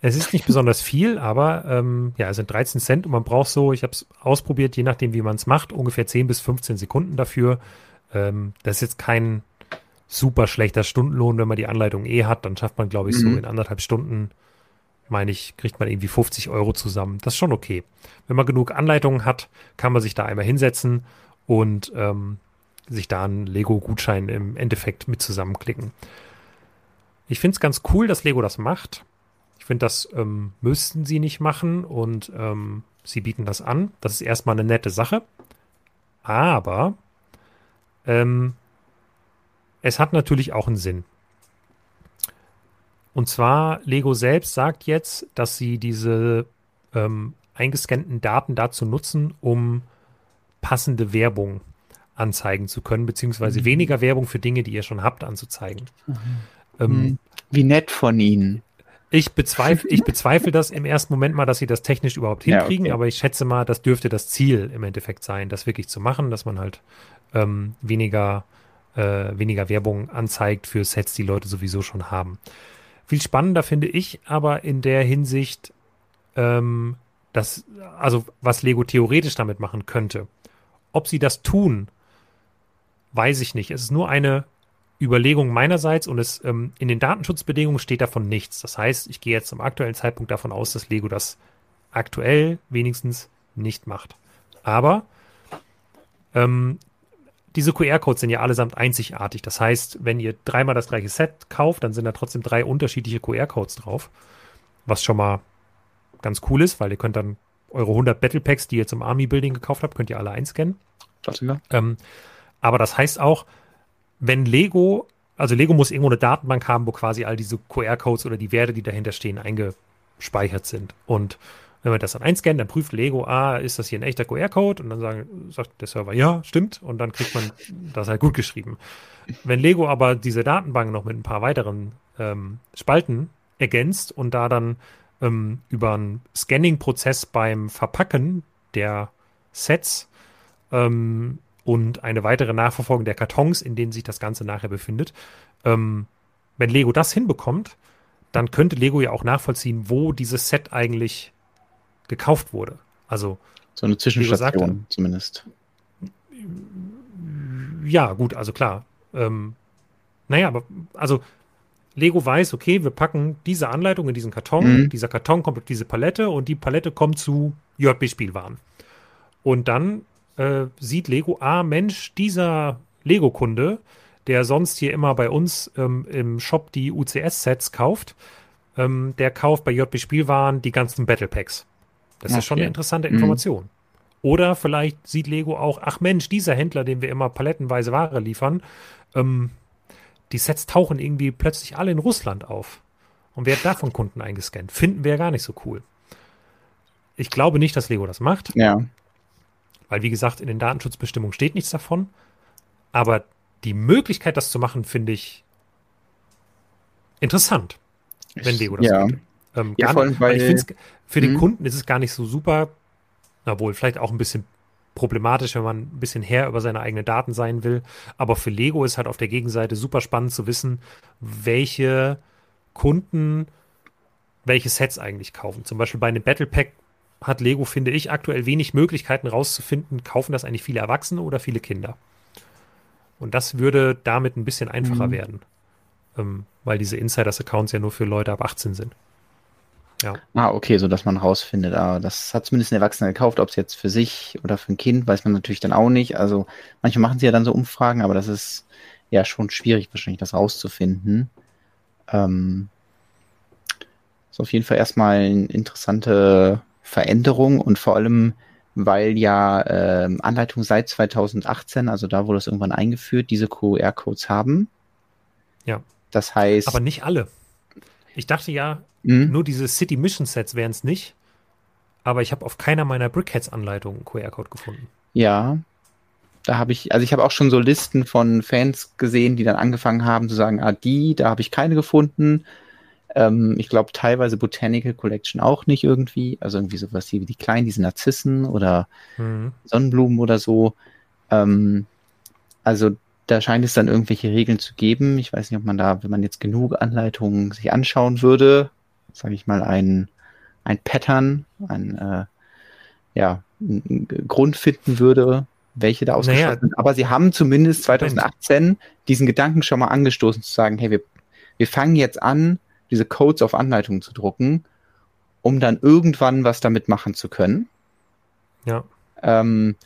Es ist nicht besonders viel, aber ähm, ja, es sind 13 Cent und man braucht so, ich habe es ausprobiert, je nachdem, wie man es macht, ungefähr 10 bis 15 Sekunden dafür. Ähm, das ist jetzt kein super schlechter Stundenlohn, wenn man die Anleitung eh hat, dann schafft man, glaube ich, mhm. so in anderthalb Stunden, meine ich, kriegt man irgendwie 50 Euro zusammen. Das ist schon okay. Wenn man genug Anleitungen hat, kann man sich da einmal hinsetzen und ähm, sich da einen Lego-Gutschein im Endeffekt mit zusammenklicken. Ich finde es ganz cool, dass Lego das macht. Ich finde, das ähm, müssten sie nicht machen und ähm, sie bieten das an. Das ist erstmal eine nette Sache. Aber ähm, es hat natürlich auch einen Sinn. Und zwar, Lego selbst sagt jetzt, dass sie diese ähm, eingescannten Daten dazu nutzen, um passende Werbung anzeigen zu können, beziehungsweise mhm. weniger Werbung für Dinge, die ihr schon habt, anzuzeigen. Mhm. Ähm, mhm. Wie nett von Ihnen. Ich bezweifle, ich bezweifle das im ersten Moment mal, dass sie das technisch überhaupt hinkriegen, ja, okay. aber ich schätze mal, das dürfte das Ziel im Endeffekt sein, das wirklich zu machen, dass man halt ähm, weniger, äh, weniger Werbung anzeigt für Sets, die Leute sowieso schon haben. Viel spannender finde ich aber in der Hinsicht, ähm, dass, also was Lego theoretisch damit machen könnte. Ob sie das tun, weiß ich nicht. Es ist nur eine Überlegung meinerseits und es ähm, in den Datenschutzbedingungen steht davon nichts. Das heißt, ich gehe jetzt zum aktuellen Zeitpunkt davon aus, dass Lego das aktuell wenigstens nicht macht. Aber ähm, diese QR-Codes sind ja allesamt einzigartig. Das heißt, wenn ihr dreimal das gleiche Set kauft, dann sind da trotzdem drei unterschiedliche QR-Codes drauf. Was schon mal ganz cool ist, weil ihr könnt dann eure 100 Battle Packs, die ihr zum Army Building gekauft habt, könnt ihr alle einscannen. Ähm, aber das heißt auch, wenn Lego, also Lego muss irgendwo eine Datenbank haben, wo quasi all diese QR-Codes oder die Werte, die dahinter stehen, eingespeichert sind. Und wenn man das dann einscannt, dann prüft Lego, ah, ist das hier ein echter QR-Code? Und dann sagen, sagt der Server, ja, stimmt. Und dann kriegt man das halt gut geschrieben. Wenn Lego aber diese Datenbank noch mit ein paar weiteren ähm, Spalten ergänzt und da dann ähm, über einen Scanning-Prozess beim Verpacken der Sets ähm, und eine weitere Nachverfolgung der Kartons, in denen sich das Ganze nachher befindet. Ähm, wenn Lego das hinbekommt, dann könnte Lego ja auch nachvollziehen, wo dieses Set eigentlich gekauft wurde. Also so eine Zwischenstation sagte, zumindest. Ja, gut, also klar. Ähm, naja, aber also Lego weiß, okay, wir packen diese Anleitung in diesen Karton, mhm. dieser Karton kommt auf diese Palette und die Palette kommt zu JB-Spielwaren. Und dann äh, sieht Lego, ah Mensch, dieser Lego-Kunde, der sonst hier immer bei uns ähm, im Shop die UCS-Sets kauft, ähm, der kauft bei JB Spielwaren die ganzen Battle Packs. Das okay. ist schon eine interessante mhm. Information. Mhm. Oder vielleicht sieht Lego auch, ach Mensch, dieser Händler, dem wir immer palettenweise Ware liefern, ähm, die Sets tauchen irgendwie plötzlich alle in Russland auf und werden davon Kunden eingescannt. Finden wir ja gar nicht so cool. Ich glaube nicht, dass Lego das macht. Ja. Weil, wie gesagt, in den Datenschutzbestimmungen steht nichts davon. Aber die Möglichkeit, das zu machen, finde ich interessant, wenn Lego das ja. macht. Ähm, ja, gar nicht, weil, ich finde für den mhm. Kunden ist es gar nicht so super, obwohl vielleicht auch ein bisschen problematisch, wenn man ein bisschen her über seine eigenen Daten sein will. Aber für Lego ist halt auf der Gegenseite super spannend zu wissen, welche Kunden welche Sets eigentlich kaufen. Zum Beispiel bei einem Battle Pack hat Lego, finde ich, aktuell wenig Möglichkeiten rauszufinden, kaufen das eigentlich viele Erwachsene oder viele Kinder. Und das würde damit ein bisschen einfacher mhm. werden, ähm, weil diese Insiders-Accounts ja nur für Leute ab 18 sind. Ja. Ah, okay, so dass man rausfindet. Aber das hat zumindest ein Erwachsener gekauft, ob es jetzt für sich oder für ein Kind, weiß man natürlich dann auch nicht. Also manche machen sie ja dann so Umfragen, aber das ist ja schon schwierig, wahrscheinlich das rauszufinden. Ähm, ist auf jeden Fall erstmal eine interessante Veränderung und vor allem, weil ja äh, Anleitungen seit 2018, also da wurde es irgendwann eingeführt, diese QR-Codes haben. Ja. Das heißt. Aber nicht alle. Ich dachte ja, mhm. nur diese City Mission Sets wären es nicht. Aber ich habe auf keiner meiner Brickheads-Anleitungen QR-Code gefunden. Ja. Da habe ich, also ich habe auch schon so Listen von Fans gesehen, die dann angefangen haben zu sagen, ah, die, da habe ich keine gefunden. Ähm, ich glaube teilweise Botanical Collection auch nicht irgendwie. Also irgendwie sowas wie die kleinen, diese Narzissen oder mhm. Sonnenblumen oder so. Ähm, also da scheint es dann irgendwelche Regeln zu geben. Ich weiß nicht, ob man da, wenn man jetzt genug Anleitungen sich anschauen würde, sage ich mal, ein, ein Pattern, ein, äh, ja, ein Grund finden würde, welche da ausgeschlossen naja. sind. Aber sie haben zumindest 2018 diesen Gedanken schon mal angestoßen, zu sagen, hey, wir, wir fangen jetzt an, diese Codes auf Anleitungen zu drucken, um dann irgendwann was damit machen zu können. Ja. Ähm,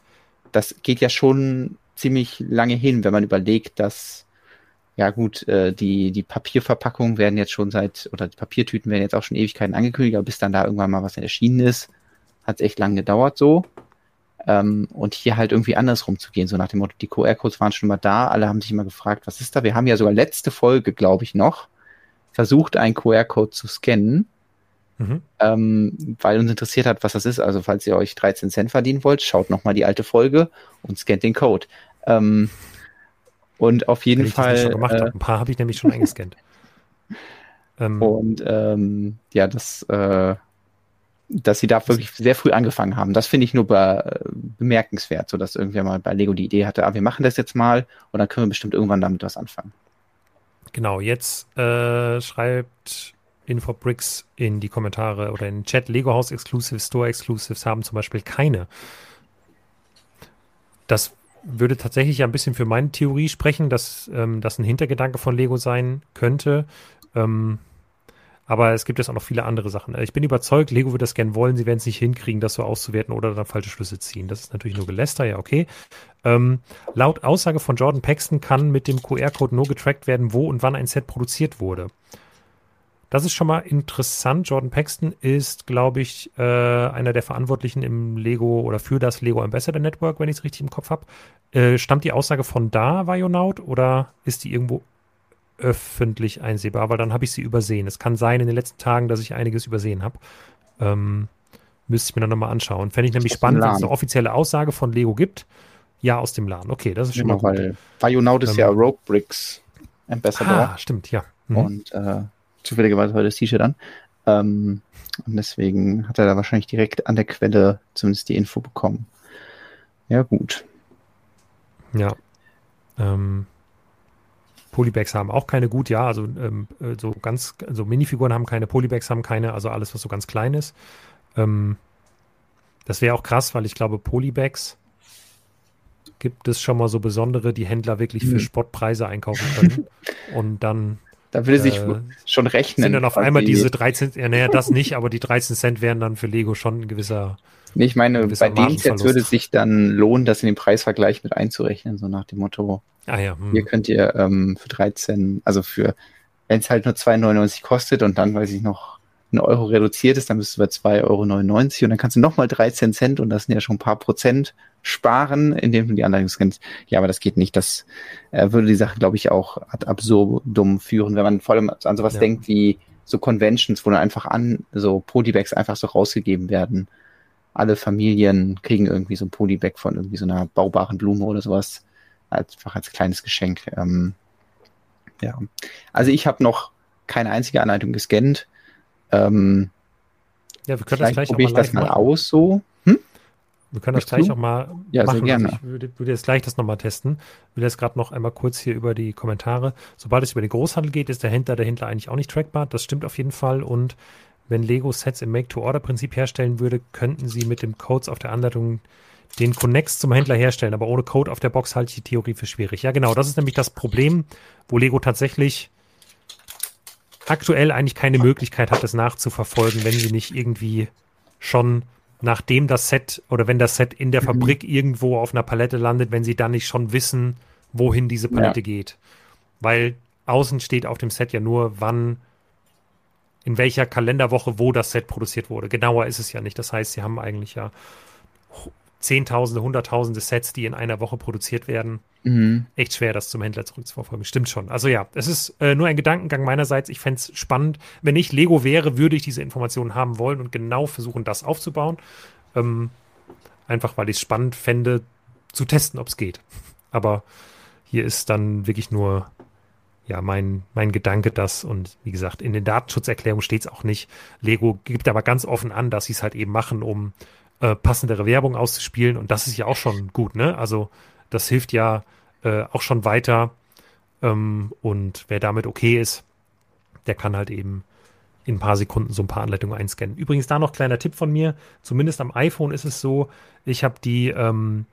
das geht ja schon ziemlich lange hin, wenn man überlegt, dass ja gut, äh, die, die Papierverpackungen werden jetzt schon seit, oder die Papiertüten werden jetzt auch schon Ewigkeiten angekündigt, aber bis dann da irgendwann mal was erschienen ist, hat es echt lange gedauert so. Ähm, und hier halt irgendwie andersrum zu gehen, so nach dem Motto, die QR-Codes waren schon mal da, alle haben sich immer gefragt, was ist da? Wir haben ja sogar letzte Folge, glaube ich, noch versucht, einen QR-Code zu scannen, mhm. ähm, weil uns interessiert hat, was das ist. Also falls ihr euch 13 Cent verdienen wollt, schaut nochmal die alte Folge und scannt den Code. Ähm, und auf jeden Fall. Äh, Ein paar habe ich nämlich schon eingescannt. ähm, und ähm, ja, das, äh, dass sie da wirklich sehr früh angefangen haben. Das finde ich nur be bemerkenswert, so dass irgendwer mal bei Lego die Idee hatte, ah, wir machen das jetzt mal und dann können wir bestimmt irgendwann damit was anfangen. Genau, jetzt äh, schreibt Infobricks in die Kommentare oder in den Chat, Lego House Exclusives, Store Exclusives haben zum Beispiel keine. Das würde tatsächlich ja ein bisschen für meine Theorie sprechen, dass ähm, das ein Hintergedanke von Lego sein könnte. Ähm, aber es gibt jetzt auch noch viele andere Sachen. Ich bin überzeugt, Lego wird das gern wollen. Sie werden es nicht hinkriegen, das so auszuwerten oder dann falsche Schlüsse ziehen. Das ist natürlich nur Geläster, ja, okay. Ähm, laut Aussage von Jordan Paxton kann mit dem QR-Code nur getrackt werden, wo und wann ein Set produziert wurde. Das ist schon mal interessant. Jordan Paxton ist, glaube ich, äh, einer der Verantwortlichen im Lego oder für das Lego Ambassador Network, wenn ich es richtig im Kopf habe. Äh, stammt die Aussage von da, Vionaut, oder ist die irgendwo öffentlich einsehbar, weil dann habe ich sie übersehen. Es kann sein in den letzten Tagen, dass ich einiges übersehen habe. Ähm, müsste ich mir dann nochmal anschauen. Fände ich nämlich spannend, wenn es eine offizielle Aussage von Lego gibt. Ja, aus dem Laden. Okay, das ist schon genau, mal gut. Weil Vionaut ist ähm, ja Rope Bricks Ambassador. Ah, stimmt, ja. Mhm. Und äh, zufälligerweise heute das T-Shirt an. Ähm, und deswegen hat er da wahrscheinlich direkt an der Quelle zumindest die Info bekommen. Ja, gut. Ja. Ähm, Polybags haben auch keine gut, ja, also ähm, äh, so ganz, also Minifiguren haben keine, Polybags haben keine, also alles, was so ganz klein ist. Ähm, das wäre auch krass, weil ich glaube, Polybags gibt es schon mal so besondere, die Händler wirklich für mhm. Spottpreise einkaufen können. Und dann. Da würde sich äh, schon rechnen. Sind dann auf einmal diese 13, ja, naja, das nicht, aber die 13 Cent wären dann für Lego schon ein gewisser. Nee, ich meine, bei den Sets würde es sich dann lohnen, das in den Preisvergleich mit einzurechnen, so nach dem Motto, Ah ja. Hm. Hier könnt ihr ähm, für 13, also für, wenn es halt nur 2,99 kostet und dann, weiß ich noch, ein Euro reduziert ist, dann bist du bei 2,99 Euro und dann kannst du nochmal 13 Cent und das sind ja schon ein paar Prozent sparen, indem du die Anleitung scannst. Ja, aber das geht nicht. Das äh, würde die Sache, glaube ich, auch ad absurdum führen, wenn man vor allem an sowas ja. denkt wie so Conventions, wo dann einfach an so Polybags einfach so rausgegeben werden. Alle Familien kriegen irgendwie so ein Polybag von irgendwie so einer baubaren Blume oder sowas. Einfach als kleines Geschenk. Ähm, ja. Also ich habe noch keine einzige Anleitung gescannt. Ähm, ja, wir können das gleich probiere ich das mal machen. aus so. Hm? Wir können das gleich auch mal ja, machen. Sehr gerne. Also ich würde, würde, jetzt gleich das nochmal testen. Ich will jetzt gerade noch einmal kurz hier über die Kommentare. Sobald es über den Großhandel geht, ist der Händler der Händler eigentlich auch nicht trackbar. Das stimmt auf jeden Fall. Und wenn Lego Sets im Make-to-Order-Prinzip herstellen würde, könnten sie mit dem Codes auf der Anleitung den Connex zum Händler herstellen. Aber ohne Code auf der Box halte ich die Theorie für schwierig. Ja, genau. Das ist nämlich das Problem, wo Lego tatsächlich aktuell eigentlich keine Möglichkeit hat, es nachzuverfolgen, wenn sie nicht irgendwie schon nachdem das Set oder wenn das Set in der mhm. Fabrik irgendwo auf einer Palette landet, wenn sie dann nicht schon wissen, wohin diese Palette ja. geht. Weil außen steht auf dem Set ja nur, wann, in welcher Kalenderwoche, wo das Set produziert wurde. Genauer ist es ja nicht. Das heißt, sie haben eigentlich ja Zehntausende, Hunderttausende Sets, die in einer Woche produziert werden. Mhm. Echt schwer, das zum Händler zurückzuverfolgen. Stimmt schon. Also ja, es ist äh, nur ein Gedankengang meinerseits. Ich fände es spannend. Wenn ich Lego wäre, würde ich diese Informationen haben wollen und genau versuchen, das aufzubauen. Ähm, einfach, weil ich es spannend fände, zu testen, ob es geht. Aber hier ist dann wirklich nur ja, mein, mein Gedanke das. Und wie gesagt, in den Datenschutzerklärungen steht es auch nicht. Lego gibt aber ganz offen an, dass sie es halt eben machen, um äh, passendere Werbung auszuspielen. Und das ist ja auch schon gut, ne? Also das hilft ja äh, auch schon weiter. Ähm, und wer damit okay ist, der kann halt eben in ein paar Sekunden so ein paar Anleitungen einscannen. Übrigens da noch kleiner Tipp von mir. Zumindest am iPhone ist es so, ich habe die, ähm,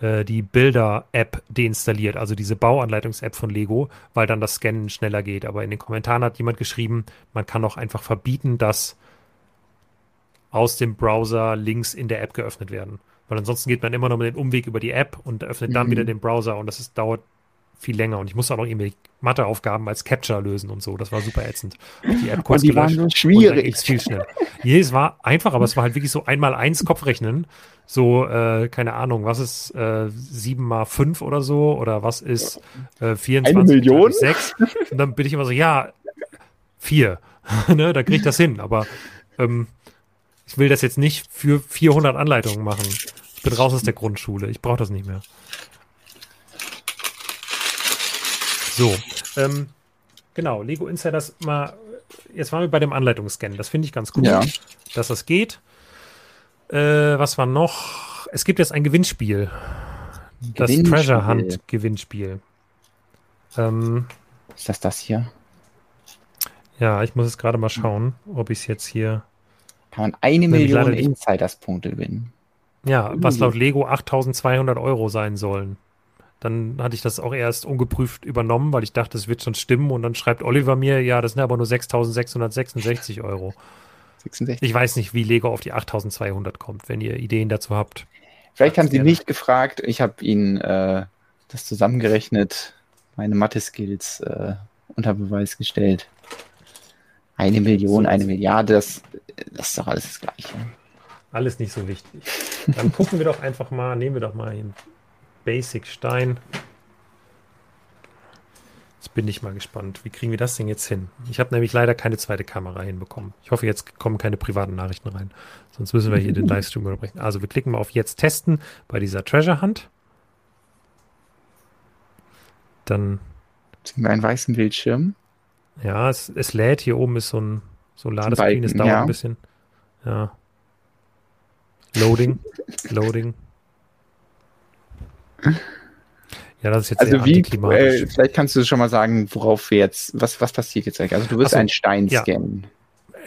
äh, die Bilder-App deinstalliert, also diese Bauanleitungs-App von Lego, weil dann das Scannen schneller geht. Aber in den Kommentaren hat jemand geschrieben, man kann auch einfach verbieten, dass aus dem Browser Links in der App geöffnet werden. Weil ansonsten geht man immer noch mit dem Umweg über die App und öffnet dann mhm. wieder den Browser und das ist, dauert viel länger. Und ich musste auch noch irgendwie Matheaufgaben als Capture lösen und so. Das war super ätzend. Die App kurz und die gelöscht. Waren so schwierig. viel schnell. Nee, es war einfach, aber es war halt wirklich so einmal eins Kopfrechnen. So, äh, keine Ahnung, was ist äh, 7 mal 5 oder so? Oder was ist äh, 24 Eine Million? 6? Und dann bin ich immer so, ja, 4. ne, da kriege ich das hin. Aber ähm, ich will das jetzt nicht für 400 Anleitungen machen. Ich bin raus aus der Grundschule. Ich brauche das nicht mehr. So, ähm, genau, Lego Insiders mal, jetzt waren wir bei dem Anleitungsscannen. Das finde ich ganz cool, ja. dass das geht. Äh, was war noch? Es gibt jetzt ein Gewinnspiel. Das Gewinnspiel. Treasure Hunt Gewinnspiel. Ähm, Ist das das hier? Ja, ich muss es gerade mal schauen, ob ich es jetzt hier kann man eine Million Insiders-Punkte gewinnen. Ja, was laut Lego 8200 Euro sein sollen. Dann hatte ich das auch erst ungeprüft übernommen, weil ich dachte, es wird schon stimmen. Und dann schreibt Oliver mir, ja, das sind aber nur 6666 Euro. 66. Ich weiß nicht, wie Lego auf die 8200 kommt, wenn ihr Ideen dazu habt. Vielleicht haben sie nicht gefragt. Ich habe ihnen äh, das zusammengerechnet, meine Mathe-Skills äh, unter Beweis gestellt. Eine Million, so, eine Milliarde, das, das ist doch alles das Gleiche. Alles nicht so wichtig. Dann gucken wir doch einfach mal, nehmen wir doch mal den Basic Stein. Jetzt bin ich mal gespannt. Wie kriegen wir das denn jetzt hin? Ich habe nämlich leider keine zweite Kamera hinbekommen. Ich hoffe, jetzt kommen keine privaten Nachrichten rein. Sonst müssen wir hier den Livestream unterbrechen. Also wir klicken mal auf Jetzt testen bei dieser Treasure Hunt. Dann. Sehen wir einen weißen Bildschirm. Ja, es, es lädt. Hier oben ist so ein, so ein Ladescreen. Es dauert ja. ein bisschen. Ja. Loading. Loading. Ja, das ist jetzt also wie, äh, vielleicht kannst du schon mal sagen, worauf wir jetzt, was, was passiert jetzt eigentlich? Also du wirst so, einen Stein ja. scannen.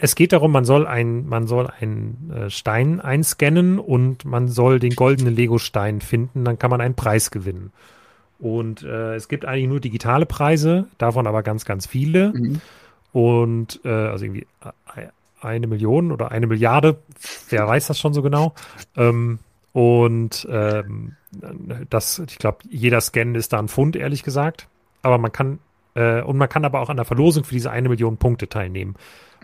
Es geht darum, man soll ein, man soll einen äh, Stein einscannen und man soll den goldenen Lego-Stein finden, dann kann man einen Preis gewinnen. Und äh, es gibt eigentlich nur digitale Preise, davon aber ganz, ganz viele. Mhm. Und äh, also irgendwie äh, eine Million oder eine Milliarde, wer weiß das schon so genau. Ähm, und ähm, das, ich glaube, jeder Scan ist da ein Pfund, ehrlich gesagt. Aber man kann Äh, und man kann aber auch an der Verlosung für diese eine Million Punkte teilnehmen.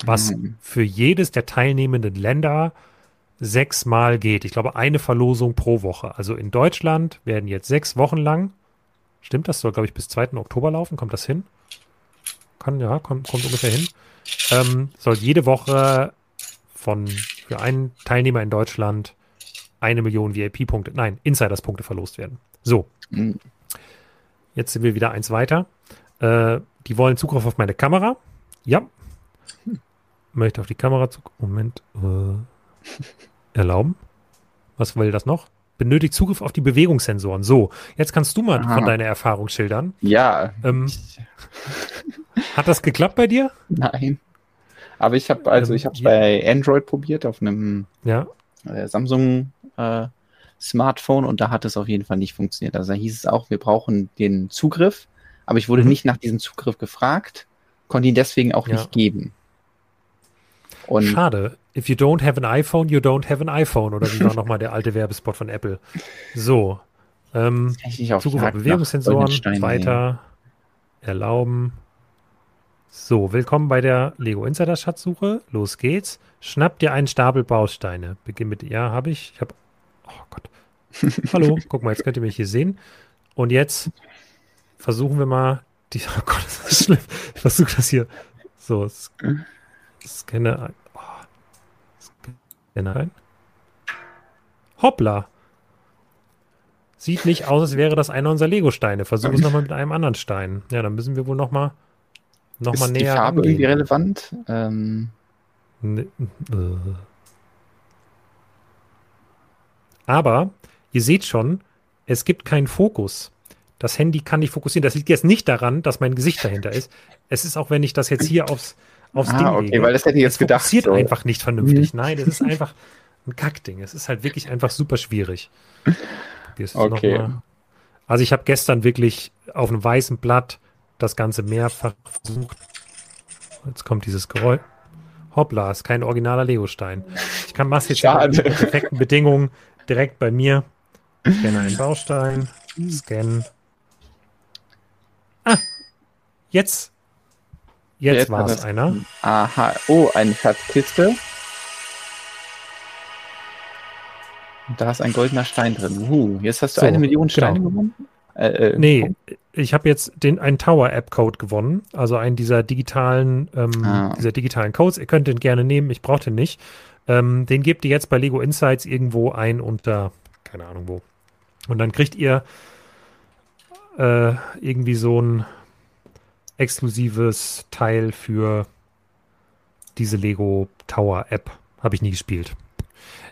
Was Mhm. für jedes der teilnehmenden Länder sechsmal geht. Ich glaube, eine Verlosung pro Woche. Also in Deutschland werden jetzt sechs Wochen lang, stimmt das, soll, glaube ich, bis 2. Oktober laufen. Kommt das hin? Kann, ja, kommt, kommt ungefähr hin. Ähm, soll jede Woche von für einen Teilnehmer in Deutschland eine Million VIP-Punkte, nein, Insiders-Punkte verlost werden. So, Mhm. Jetzt sind wir wieder eins weiter. Äh, die wollen Zugriff auf meine Kamera. Ja. Möchte auf die Kamera. Moment. Äh, erlauben. Was will das noch? Benötigt Zugriff auf die Bewegungssensoren. So, jetzt kannst du mal Aha. von deiner Erfahrung schildern. Ja, Ähm, hat das geklappt bei dir? nein. Aber ich habe also Ähm, ich habe es ja. bei Android probiert auf einem Ja. äh, Samsung äh, Smartphone und da hat es auf jeden Fall nicht funktioniert. Also da hieß es auch, wir brauchen den Zugriff, aber ich wurde Mhm. nicht nach diesem Zugriff gefragt, konnte ihn deswegen auch Ja. nicht geben. Und Schade. If you don't have an iPhone, you don't have an iPhone. Oder wie war nochmal der alte Werbespot von Apple? So. Ähm, Zugriff auf Bewegungssensoren, weiter erlauben. So, willkommen bei der Lego Insider Schatzsuche. Los geht's. Schnapp dir einen Stapel Bausteine. Beginn mit Ja, habe ich. Ich habe Oh Gott. Hallo, guck mal, jetzt könnt ihr mich hier sehen. Und jetzt versuchen wir mal die Oh Gott, das ist schlimm. Ich versuche das hier so s- Scanner ein. Oh. Scanner ein. Hoppla. Sieht nicht aus, als wäre das einer unserer Lego-Steine. Versuche es nochmal mit einem anderen Stein. Ja, dann müssen wir wohl nochmal noch mal Ist die näher Farbe irgendwie rangehen. relevant? Ähm, Ne, äh. Aber ihr seht schon, es gibt keinen Fokus. Das Handy kann nicht fokussieren. Das liegt jetzt nicht daran, dass mein Gesicht dahinter ist. Es ist auch, wenn ich das jetzt hier aufs, aufs ah, Ding okay, lege. weil das hätte ich jetzt es gedacht. fokussiert so. einfach nicht vernünftig. Nein, es ist einfach ein Kackding. Es ist halt wirklich einfach super schwierig. Es Okay. mal- Also ich habe gestern wirklich auf einem weißen Blatt das Ganze mehrfach versucht. Jetzt kommt dieses Geräusch. Hoppla, ist kein originaler Lego-Stein. Ich kann was jetzt unter perfekten Bedingungen direkt bei mir. Scanne einen Baustein. Scan. Ah, jetzt. Jetzt, war es einer. Aha, oh, eine Schatzkiste. Und Da ist ein goldener Stein drin. Uh, jetzt hast du So, eine Million Steine genau. gewonnen? Äh, äh, Nee, ich habe jetzt den einen Tower-App-Code gewonnen, also einen dieser digitalen, ähm, Ah. dieser digitalen Codes. Ihr könnt den gerne nehmen, ich brauche den nicht. Ähm, den gebt ihr jetzt bei Lego Insights irgendwo ein unter, keine Ahnung wo. Und dann kriegt ihr äh, irgendwie so ein exklusives Teil für diese Lego Tower App. Habe ich nie gespielt.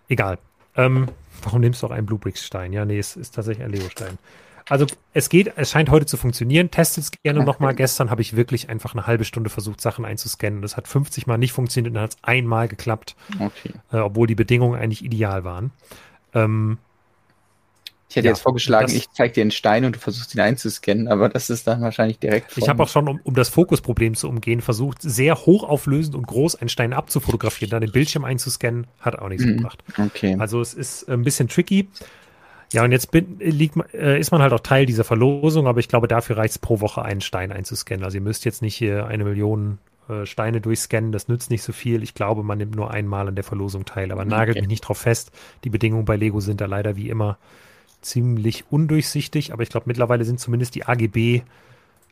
Egal. Ähm, warum nimmst du auch einen Bluebricks-Stein? Ja, nee, es ist tatsächlich ein Lego-Stein. Also es geht, es scheint heute zu funktionieren. Testet es gerne nochmal. Gestern habe ich wirklich einfach eine halbe Stunde versucht, Sachen einzuscannen. Das hat 50 Mal nicht funktioniert und dann hat es einmal geklappt, okay. äh, obwohl die Bedingungen eigentlich ideal waren. Ähm, Ich hätte Ja, jetzt vorgeschlagen, ich zeige dir einen Stein und du versuchst ihn einzuscannen, aber das ist dann wahrscheinlich direkt ich habe auch schon, um, um das Fokusproblem zu umgehen, versucht, sehr hochauflösend und groß einen Stein abzufotografieren, dann den Bildschirm einzuscannen, hat auch nichts Mhm. gebracht. Okay. Also es ist ein bisschen tricky. Ja, und jetzt bin, liegt, äh, ist man halt auch Teil dieser Verlosung, aber ich glaube, dafür reicht es pro Woche einen Stein einzuscannen. Also ihr müsst jetzt nicht hier eine Million äh, Steine durchscannen, das nützt nicht so viel. Ich glaube, man nimmt nur einmal an der Verlosung teil, aber nagelt Okay. mich nicht drauf fest. Die Bedingungen bei Lego sind da leider wie immer ziemlich undurchsichtig, aber ich glaube, mittlerweile sind zumindest die AGB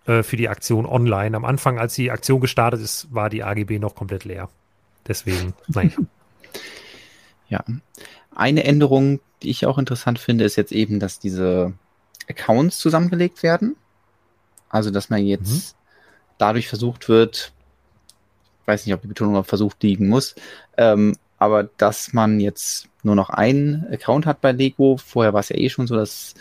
äh, für die Aktion online. Am Anfang, als die Aktion gestartet ist, war die AGB noch komplett leer. Deswegen, naja. Ja. Eine Änderung, die ich auch interessant finde, ist jetzt eben, dass diese Accounts zusammengelegt werden. Also, dass man jetzt dadurch versucht wird, weiß nicht, ob die Betonung auf versucht liegen muss, ähm, aber dass man jetzt nur noch einen Account hat bei Lego. Vorher war es ja eh schon so, dass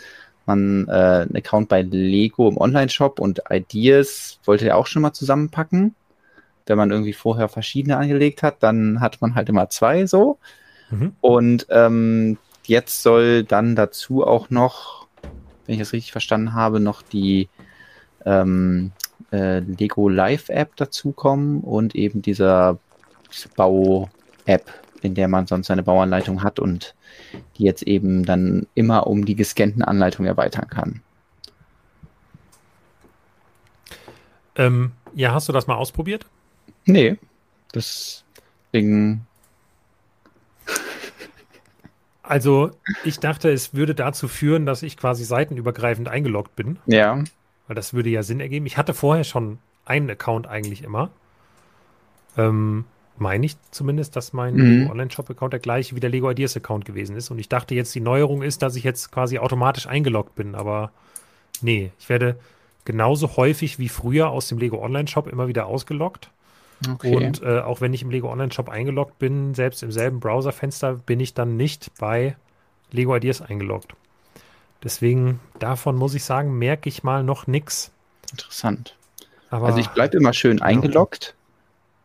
man äh, einen Account bei Lego im Online-Shop und Ideas wollte er auch schon mal zusammenpacken. Wenn man irgendwie vorher verschiedene angelegt hat, dann hat man halt immer zwei so. Mhm. Und ähm, jetzt soll dann dazu auch noch, wenn ich das richtig verstanden habe, noch die ähm, äh, Lego Live App dazukommen und eben dieser diese Bau-App, in der man sonst seine Bauanleitung hat und die jetzt eben dann immer um die gescannten Anleitungen erweitern kann. Ähm, ja, hast du das mal ausprobiert? Nee. Deswegen. Also, ich dachte, es würde dazu führen, dass ich quasi seitenübergreifend eingeloggt bin. Ja. Weil das würde ja Sinn ergeben. Ich hatte vorher schon einen Account eigentlich immer. Ähm, meine ich zumindest, dass mein Mhm. Online-Shop-Account der gleiche wie der Lego Ideas-Account gewesen ist. Und ich dachte jetzt, die Neuerung ist, dass ich jetzt quasi automatisch eingeloggt bin. Aber nee, ich werde genauso häufig wie früher aus dem Lego Online-Shop immer wieder ausgeloggt. Okay. Und äh, auch wenn ich im Lego Online-Shop eingeloggt bin, selbst im selben Browserfenster, bin ich dann nicht bei Lego Ideas eingeloggt. Deswegen, davon muss ich sagen, merke ich mal noch nichts. Interessant. Aber Also ich bleibe immer schön eingeloggt,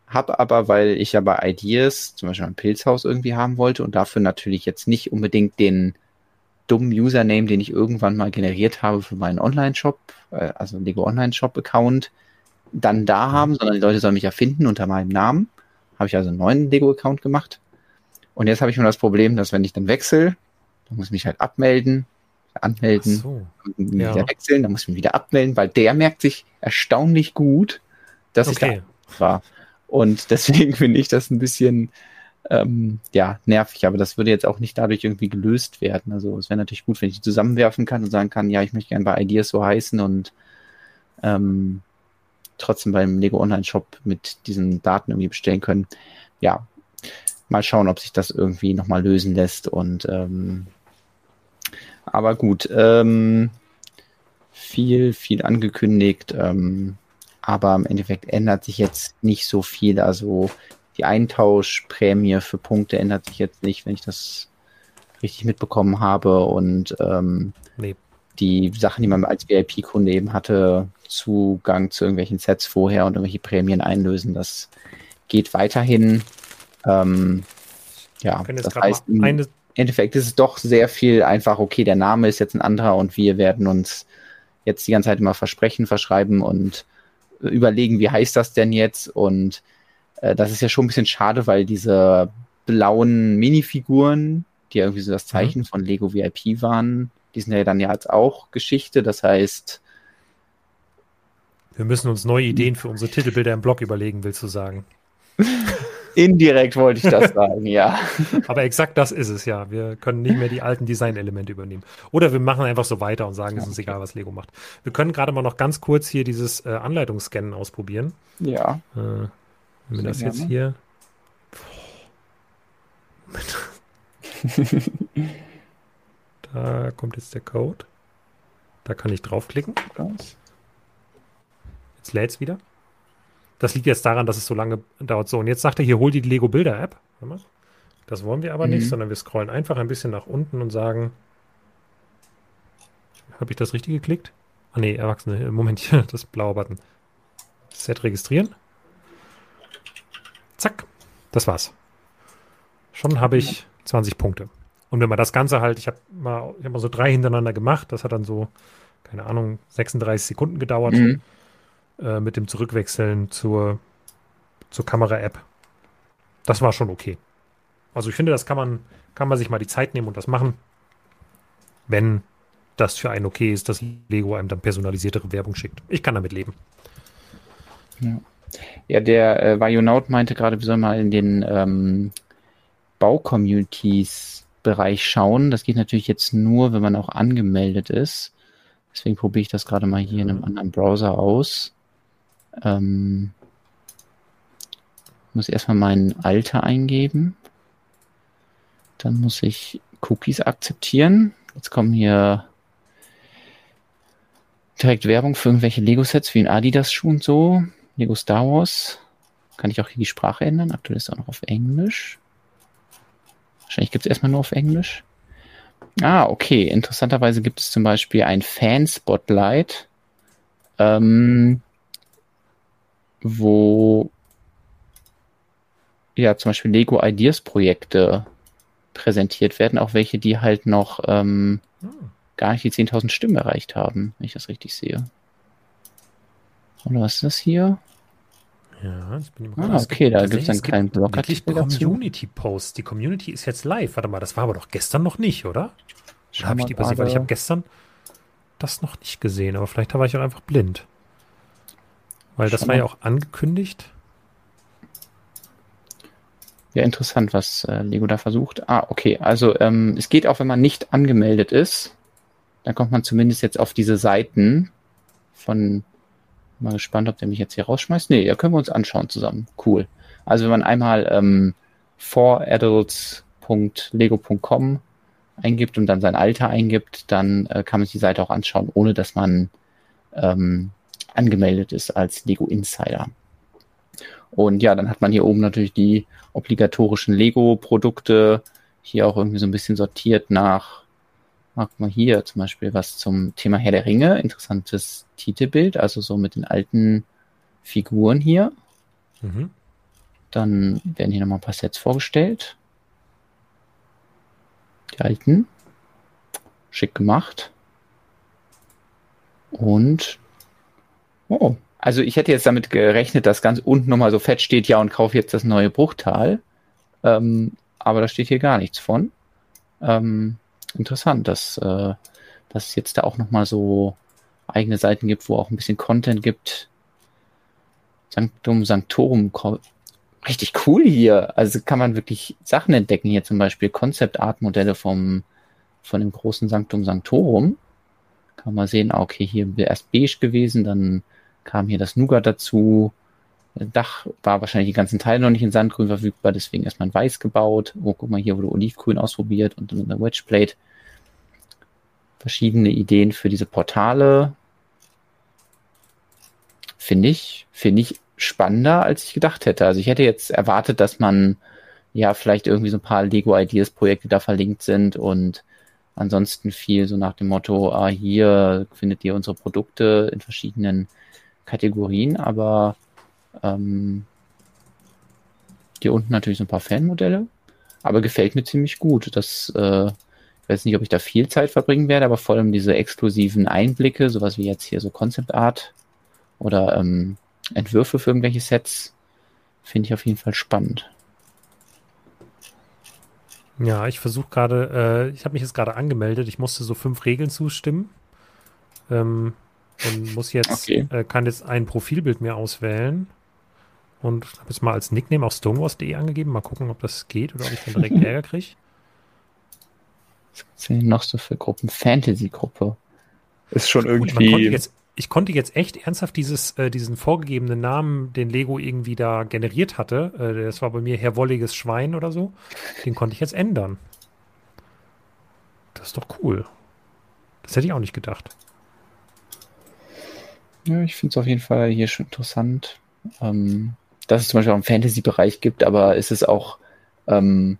habe aber, weil ich ja bei Ideas zum Beispiel ein Pilzhaus irgendwie haben wollte und dafür natürlich jetzt nicht unbedingt den dummen Username, den ich irgendwann mal generiert habe für meinen Online-Shop, äh, also Lego Online-Shop-Account, dann da haben, sondern die Leute sollen mich ja finden unter meinem Namen. Habe ich also einen neuen Lego-Account gemacht. Und jetzt habe ich nur das Problem, dass wenn ich dann wechsle, dann muss ich mich halt abmelden, anmelden, so. wieder Ja. wechseln, dann muss ich mich wieder abmelden, weil der merkt sich erstaunlich gut, dass ich da Okay. war. Und deswegen finde ich das ein bisschen ähm, ja, nervig, aber das würde jetzt auch nicht dadurch irgendwie gelöst werden. Also es wäre natürlich gut, wenn ich die zusammenwerfen kann und sagen kann, ja, ich möchte gerne bei Ideas so heißen und ähm, trotzdem beim Lego Online Shop mit diesen Daten irgendwie bestellen können. Ja, mal schauen, ob sich das irgendwie nochmal lösen lässt und ähm, aber gut, ähm, viel, viel angekündigt, ähm, aber im Endeffekt ändert sich jetzt nicht so viel. Also die Eintauschprämie für Punkte ändert sich jetzt nicht, wenn ich das richtig mitbekommen habe. Und ähm, Nee. die Sachen, die man als VIP-Kunde eben hatte, Zugang zu irgendwelchen Sets vorher und irgendwelche Prämien einlösen, das geht weiterhin. Ähm, ja, das heißt, im. Endeffekt ist es doch sehr viel einfach, okay, der Name ist jetzt ein anderer und wir werden uns jetzt die ganze Zeit immer Versprechen verschreiben und überlegen, wie heißt das denn jetzt? Und äh, das ist ja schon ein bisschen schade, weil diese blauen Minifiguren, die irgendwie so das Zeichen von Lego VIP waren, die sind ja dann ja jetzt auch Geschichte. Das heißt, Wir müssen uns neue Ideen für unsere Titelbilder im Blog überlegen, willst du sagen. indirekt wollte ich das sagen, ja. Aber exakt das ist es ja. Wir können nicht mehr die alten Designelemente übernehmen. Oder wir machen einfach so weiter und sagen, es ist uns egal, was Lego macht. Wir können gerade mal noch ganz kurz hier dieses äh, Anleitungsscannen ausprobieren. Ja, Äh, wenn wir das jetzt gerne. hier. da kommt jetzt der Code. Da kann ich draufklicken. Jetzt lädt es wieder. Das liegt jetzt daran, dass es so lange dauert. So, und jetzt sagt er hier, hol die Lego Bilder App. Das wollen wir aber Mhm. nicht, sondern wir scrollen einfach ein bisschen nach unten und sagen, habe ich das richtig geklickt? Ah nee, Erwachsene, Moment, hier, das blaue Button. Set registrieren. Zack, das war's. Schon habe ich 20 Punkte. Und wenn man das Ganze halt, ich habe mal, ich hab mal so drei hintereinander gemacht, das hat dann so, keine Ahnung, 36 Sekunden gedauert Mhm. Äh, mit dem Zurückwechseln zur, zur Kamera-App. Das war schon okay. Also ich finde, das kann man, kann man sich mal die Zeit nehmen und das machen, wenn das für einen okay ist, dass Lego einem dann personalisiertere Werbung schickt. Ich kann damit leben. Ja, der äh, Vajonaut meinte gerade, wir sollen mal in den ähm, Bau-Communities-Bereich schauen. Das geht natürlich jetzt nur, wenn man auch angemeldet ist. Deswegen probiere ich das gerade mal hier in einem anderen Browser aus. Ähm, muss erstmal mein Alter eingeben. Dann muss ich Cookies akzeptieren. Jetzt kommen hier direkt Werbung für irgendwelche Lego-Sets wie ein Adidas-Schuh und so. Lego Star Wars. Kann ich auch hier die Sprache ändern? Aktuell ist auch noch auf Englisch. Wahrscheinlich gibt es erstmal nur auf Englisch. Ah, okay. Interessanterweise gibt es zum Beispiel ein Fan-Spotlight, ähm, wo ja zum Beispiel Lego Ideas Projekte präsentiert werden, auch welche, die halt noch ähm, Hm. gar nicht die 10.000 Stimmen erreicht haben, wenn ich das richtig sehe. Oder was ist das hier? Ja, jetzt bin ich Ah, okay, da einen es gibt kleinen Wirklich Blogartikel dazu. Community-Posts. Die Community ist jetzt live. Warte mal, das war aber doch gestern noch nicht, oder? Oder habe ich die übersehen? Weil ich habe gestern das noch nicht gesehen, aber vielleicht war ich auch einfach blind. Weil das war ja auch angekündigt. Ja, interessant, was äh, Lego da versucht. Ah, okay. Also ähm, es geht auch, wenn man nicht angemeldet ist. Dann kommt man zumindest jetzt auf diese Seiten von. Mal gespannt, ob der mich jetzt hier rausschmeißt. Nee, ja, können wir uns anschauen zusammen. Cool. Also wenn man einmal ähm, foradults.lego.com eingibt und dann sein Alter eingibt, dann äh, kann man sich die Seite auch anschauen, ohne dass man ähm, angemeldet ist als Lego Insider. Und ja, dann hat man hier oben natürlich die obligatorischen Lego-Produkte, hier auch irgendwie so ein bisschen sortiert nach, mag man hier zum Beispiel was zum Thema Herr der Ringe, interessantes Titelbild, also so mit den alten Figuren hier. Mhm. Dann werden hier nochmal ein paar Sets vorgestellt. Die alten. Schick gemacht. Und oh, also ich hätte jetzt damit gerechnet, dass ganz unten nochmal so fett steht, ja, und kauf jetzt das neue Bruchtal. Ähm, aber da steht hier gar nichts von. Ähm, interessant, dass, äh, dass es jetzt da auch nochmal so eigene Seiten gibt, wo auch ein bisschen Content gibt. Sanctum Sanctorum richtig cool hier. Also kann man wirklich Sachen entdecken. Hier zum Beispiel Concept Art Modelle vom, von dem großen Sanctum Sanctorum. Kann man sehen, ah, okay, hier erst beige gewesen, dann kam hier das Nougat dazu. Dach war wahrscheinlich die ganzen Teile noch nicht in Sandgrün verfügbar, deswegen erstmal in weiß gebaut. Oh, guck mal, hier wurde Olivgrün ausprobiert und dann eine Wedgeplate. Verschiedene Ideen für diese Portale. Finde ich, finde ich spannender, als ich gedacht hätte. Also ich hätte jetzt erwartet, dass man ja vielleicht irgendwie so ein paar Lego Ideas Projekte da verlinkt sind und ansonsten viel so nach dem Motto, ah, hier findet ihr unsere Produkte in verschiedenen Kategorien, aber ähm, hier unten natürlich so ein paar Fanmodelle, aber gefällt mir ziemlich gut. Das, äh, ich weiß nicht, ob ich da viel Zeit verbringen werde, aber vor allem diese exklusiven Einblicke, sowas wie jetzt hier so Concept Art oder ähm, Entwürfe für irgendwelche Sets, finde ich auf jeden Fall spannend. Ja, ich versuche gerade, äh, ich habe mich jetzt gerade angemeldet. Ich musste so fünf Regeln zustimmen. Ähm, und muss jetzt, Okay. äh, kann jetzt ein Profilbild mir auswählen. Und habe jetzt mal als Nickname auch stonewars.de angegeben. Mal gucken, ob das geht oder ob ich dann direkt Ärger kriege. Was gibt's denn noch so für Gruppen? Fantasy-Gruppe. Ist schon man konnte irgendwie. jetzt, ich konnte jetzt echt ernsthaft dieses, äh, diesen vorgegebenen Namen, den Lego irgendwie da generiert hatte, äh, das war bei mir Herr Wolliges Schwein oder so, den konnte ich jetzt ändern. Das ist doch cool. Das hätte ich auch nicht gedacht. Ja, ich finde es auf jeden Fall hier schon interessant, ähm, dass es zum Beispiel auch einen Fantasy-Bereich gibt, aber es ist auch ähm,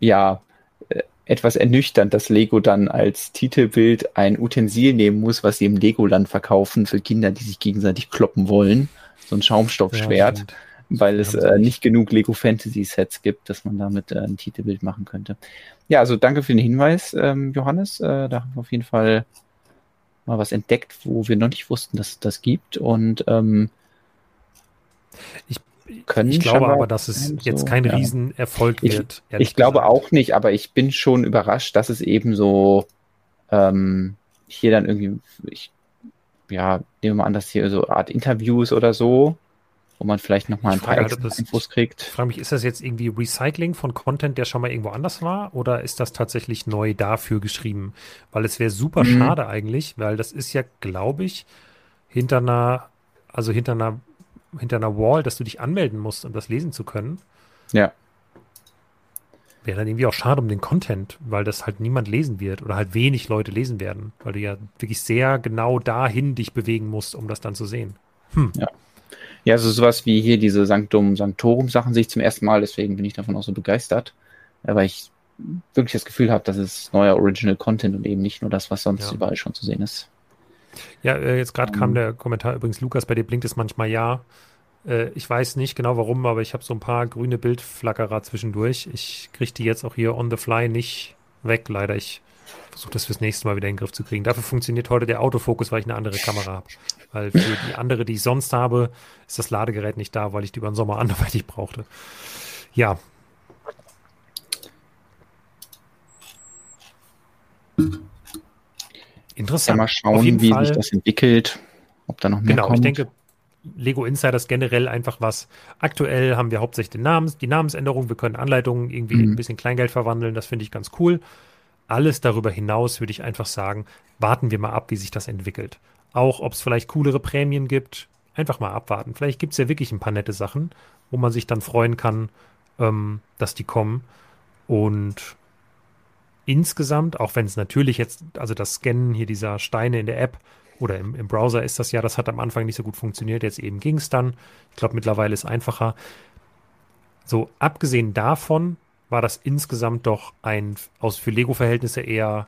ja äh, etwas ernüchternd, dass Lego dann als Titelbild ein Utensil nehmen muss, was sie im Legoland verkaufen für Kinder, die sich gegenseitig kloppen wollen. So ein Schaumstoffschwert, stimmt. weil es äh, nicht. nicht genug Lego Fantasy Sets gibt, dass man damit äh, ein Titelbild machen könnte. Ja, also danke für den Hinweis, ähm, Johannes. Äh, da haben wir auf jeden Fall mal was entdeckt, wo wir noch nicht wussten, dass es das gibt. Und ähm, Ich- können Ich glaube aber, dass es so, jetzt kein ja. Riesenerfolg Ich- wird. ehrlich Ich glaube auch nicht, aber ich bin schon überrascht, dass es eben so ähm, hier dann irgendwie, ich, ja, nehmen wir mal an, dass hier so Art Interviews oder so, wo man vielleicht nochmal ein Ich paar frage halt, extra das- Infos Ich kriegt. frage mich, ist das jetzt irgendwie Recycling von Content, der schon mal irgendwo anders war? Oder ist das tatsächlich neu dafür geschrieben? Weil es wäre super Mhm. schade eigentlich, weil das ist ja, glaube ich, hinter einer, also hinter einer, hinter einer Wall, dass du dich anmelden musst, um das lesen zu können. Ja. Wäre dann irgendwie auch schade um den Content, weil das halt niemand lesen wird oder halt wenig Leute lesen werden, weil du ja wirklich sehr genau dahin dich bewegen musst, um das dann zu sehen. Ja, also sowas wie hier diese Sanctum Sanctorum Sachen sehe ich zum ersten Mal, deswegen bin ich davon auch so begeistert, ja, weil ich wirklich das Gefühl habe, dass es neuer Original Content und eben nicht nur das, was sonst Ja. überall schon zu sehen ist. Ja, äh, jetzt gerade kam Ähm. der Kommentar übrigens, Lukas, bei dir blinkt es manchmal ja. Äh, ich weiß nicht genau warum, aber ich habe so ein paar grüne Bildflackerer zwischendurch. Ich kriege die jetzt auch hier on the fly nicht weg, leider. Ich versuche das fürs nächste Mal wieder in den Griff zu kriegen. Dafür funktioniert heute der Autofokus, weil ich eine andere Kamera habe. Weil für die andere, die ich sonst habe, ist das Ladegerät nicht da, weil ich die über den Sommer anderweitig brauchte. Ja. Ja, Interessant. mal Auf schauen, wie Fall- sich das entwickelt, ob da noch mehr Genau, kommt. ich denke, Lego Insiders generell einfach was. Aktuell haben wir hauptsächlich den Namens, die Namensänderung. Wir können Anleitungen irgendwie Mhm. in ein bisschen Kleingeld verwandeln. Das finde ich ganz cool. Alles darüber hinaus würde ich einfach sagen, warten wir mal ab, wie sich das entwickelt. Auch ob es vielleicht coolere Prämien gibt. Einfach mal abwarten. Vielleicht gibt es ja wirklich ein paar nette Sachen, wo man sich dann freuen kann, ähm, dass die kommen. Und insgesamt, auch wenn es natürlich jetzt, also das Scannen hier dieser Steine in der App oder im, im Browser ist das ja, das hat am Anfang nicht so gut funktioniert, jetzt eben ging es dann. Ich glaube, mittlerweile ist einfacher. So, abgesehen davon war das insgesamt doch ein aus für Lego-Verhältnisse eher